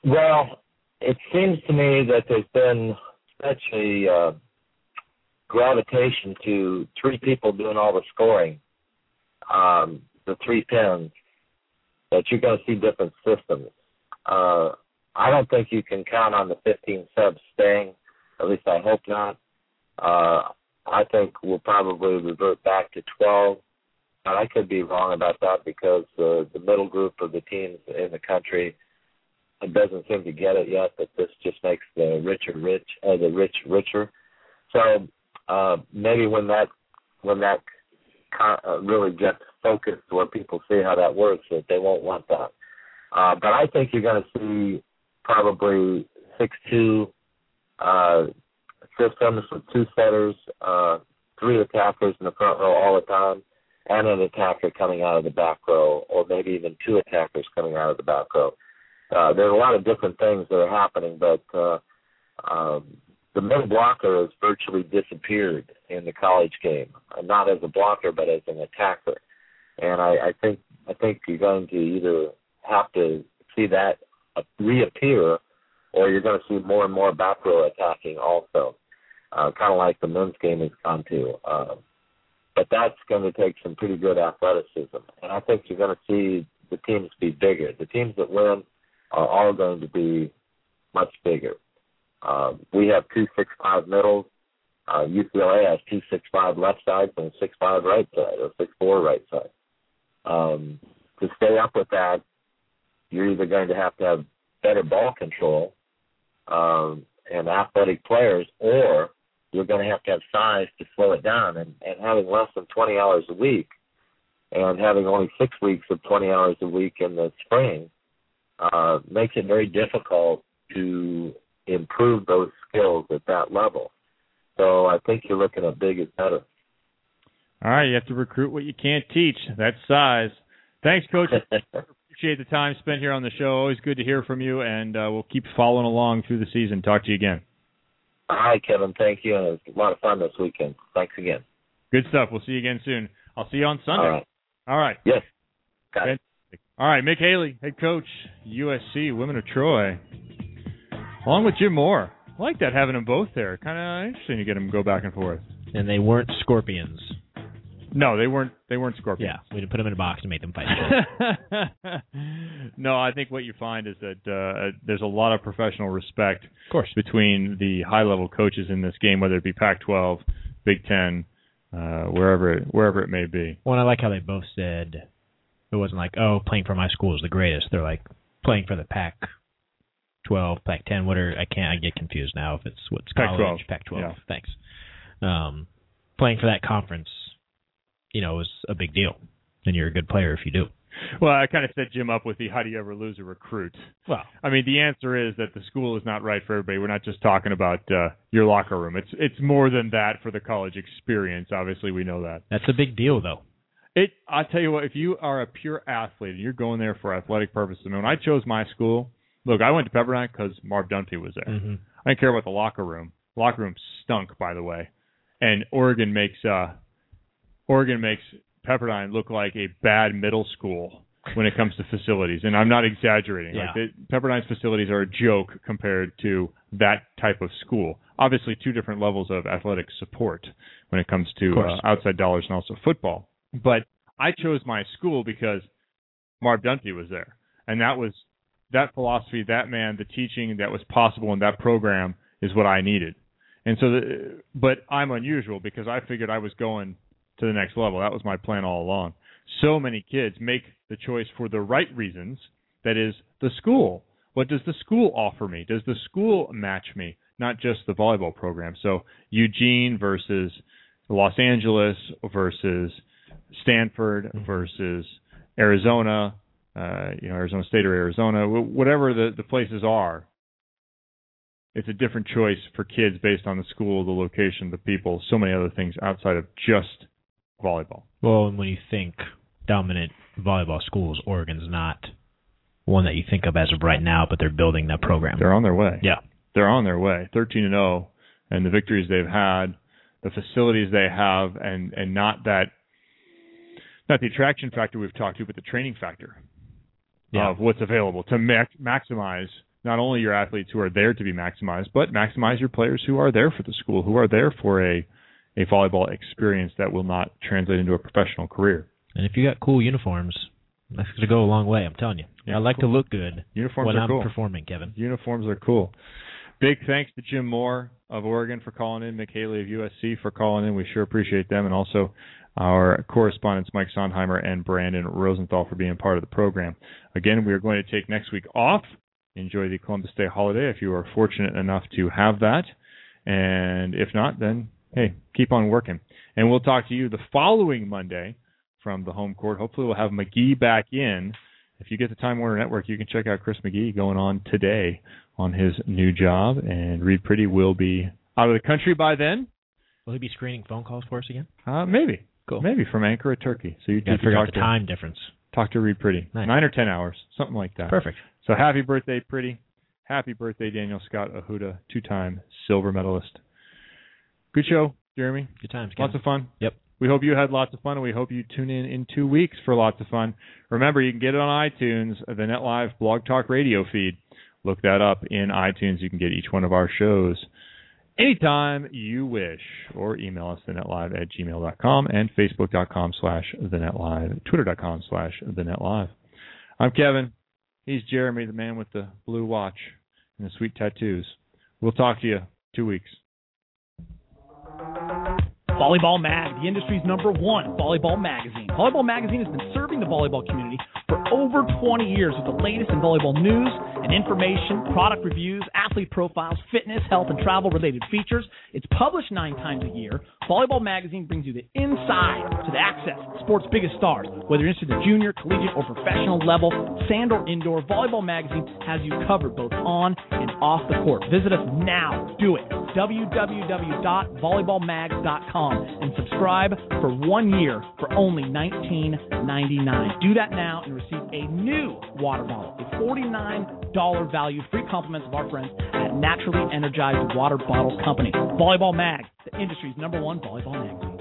Well, it seems to me that there's been such a uh, gravitation to three people doing all the scoring, um, the three pins, that you're going to see different systems. Uh, I don't think you can count on the 15 subs staying. At least I hope not. Uh, I think we'll probably revert back to 12. But I could be wrong about that because the the middle group of the teams in the country doesn't seem to get it yet. That this just makes the richer rich, uh, the rich richer. So uh, maybe when that when that con- uh, really gets focused, where people see how that works, that they won't want that. Uh, but I think you're going to see probably six two uh systems with two setters, uh three attackers in the front row all the time, and an attacker coming out of the back row, or maybe even two attackers coming out of the back row. Uh, there's a lot of different things that are happening, but uh, um, the middle blocker has virtually disappeared in the college game, not as a blocker but as an attacker. And I, I think I think you're going to either have to see that reappear, or you're going to see more and more back row attacking also, uh, kind of like the men's game has gone to. Uh, but that's going to take some pretty good athleticism, and I think you're going to see the teams be bigger. The teams that win are all going to be much bigger. Uh, we have two six five middles. Uh, UCLA has two six five left sides and six five right side or six four right side. Um, to stay up with that, you're either going to have to have better ball control um, and athletic players, or you're going to have to have size to slow it down. And, and having less than 20 hours a week, and having only six weeks of 20 hours a week in the spring, uh, makes it very difficult to improve those skills at that level. So I think you're looking at big is better. All right, you have to recruit what you can't teach. That's size. Thanks, coach. (laughs) appreciate the time spent here on the show. Always good to hear from you, and uh, we'll keep following along through the season. Talk to you again. Hi, Kevin. Thank you. It was a lot of fun this weekend. Thanks again. Good stuff. We'll see you again soon. I'll see you on Sunday. All right. All right. Yes. Got it. All right, Mick Haley, head coach, USC Women of Troy, along with Jim Moore. I like that having them both there. Kind of interesting to get them go back and forth. And they weren't scorpions. No, they weren't. They weren't scorpions. Yeah, we didn't put them in a box and make them fight. (laughs) no, I think what you find is that uh, there's a lot of professional respect, of course, between the high-level coaches in this game, whether it be Pac-12, Big Ten, uh, wherever it, wherever it may be. Well, I like how they both said it wasn't like, oh, playing for my school is the greatest. They're like playing for the Pac. 12, Pac-10, what are I can't I get confused now if it's what's college, Pac-12. Pac-12. Yeah. Thanks. Um, playing for that conference you know, is a big deal. And you're a good player if you do. Well, I kind of set Jim up with the how do you ever lose a recruit? Well, I mean, the answer is that the school is not right for everybody. We're not just talking about uh, your locker room. It's it's more than that for the college experience. Obviously, we know that. That's a big deal, though. It. I tell you what, if you are a pure athlete and you're going there for athletic purposes, I mean, when I chose my school, look, I went to Pepperdine because Marv Dunphy was there. Mm-hmm. I didn't care about the locker room. The Locker room stunk, by the way, and Oregon makes uh, Oregon makes Pepperdine look like a bad middle school when it comes to facilities, and I'm not exaggerating. Yeah. Like the, Pepperdine's facilities are a joke compared to that type of school. Obviously, two different levels of athletic support when it comes to uh, outside dollars and also football. But I chose my school because Marv Dunphy was there, and that was that philosophy, that man, the teaching that was possible in that program is what I needed. And so, the, but I'm unusual because I figured I was going to the next level. That was my plan all along. So many kids make the choice for the right reasons. That is the school. What does the school offer me? Does the school match me? Not just the volleyball program. So Eugene versus Los Angeles versus Stanford versus Arizona, uh, you know, Arizona State or Arizona, whatever the, the places are. It's a different choice for kids based on the school, the location, the people, so many other things outside of just volleyball. Well, and when you think dominant volleyball schools, Oregon's not one that you think of as of right now, but they're building that program. They're on their way. Yeah. They're on their way. 13 and 0 and the victories they've had, the facilities they have and and not that not the attraction factor we've talked to, but the training factor Yeah. of what's available to max, maximize not only your athletes who are there to be maximized, but maximize your players who are there for the school, who are there for a a volleyball experience that will not translate into a professional career. And if you got cool uniforms, that's going to go a long way. I'm telling you. Yeah, I like cool. to look good Uniforms when I'm cool. performing, Kevin. Uniforms are cool. Big thanks to Jim Moore of Oregon for calling in, Mick Haley of USC for calling in. We sure appreciate them, and also our correspondents Mike Sondheimer and Brandon Rosenthal for being part of the program. Again, we are going to take next week off. Enjoy the Columbus Day holiday if you are fortunate enough to have that, and if not, then hey, keep on working. And we'll talk to you the following Monday from the home court. Hopefully, we'll have McGee back in. If you get the Time Warner Network, you can check out Chris McGee going on today on his new job, and Reid Priddy will be out of the country by then. Will he be screening phone calls for us again? Uh, maybe, Cool. maybe from Ankara, Turkey. So you to figure out the to time difference. talk to Reid Priddy. Nice. Nine or ten hours, something like that. Perfect. So happy birthday, Priddy. Happy birthday, Danielle Scott Arruda, two-time silver medalist. Good show, Jeremy. Good times. Lots of fun. Yep. We hope you had lots of fun, and we hope you tune in in two weeks for lots of fun. Remember, you can get it on iTunes, the Net Live Blog Talk Radio feed. Look that up in iTunes. You can get each one of our shows anytime you wish, or email us thenetlive at gmail.com and facebook.com slash thenetlive, twitter.com slash thenetlive. I'm Kevin. He's Jeremy, the man with the blue watch and the sweet tattoos. We'll talk to you two weeks. Volleyball Mag, the industry's number one volleyball magazine. Volleyball Magazine has been serving the volleyball community for over 20 years with the latest in volleyball news and information, product reviews, athlete profiles, fitness, health, and travel related features. It's published nine times a year. Volleyball Magazine brings you the inside to the access sports' biggest stars. Whether you're interested in the junior, collegiate, or professional level, sand or indoor, Volleyball Magazine has you covered both on and off the court. Visit us now. Do it. www.volleyballmags.com and subscribe for one year for only $19.99. Do that now and receive a new water bottle, a $49 value, free compliments of our friends at Naturally Energized Water Bottle Company. Volleyball Mag, the industry's number one volleyball magazine.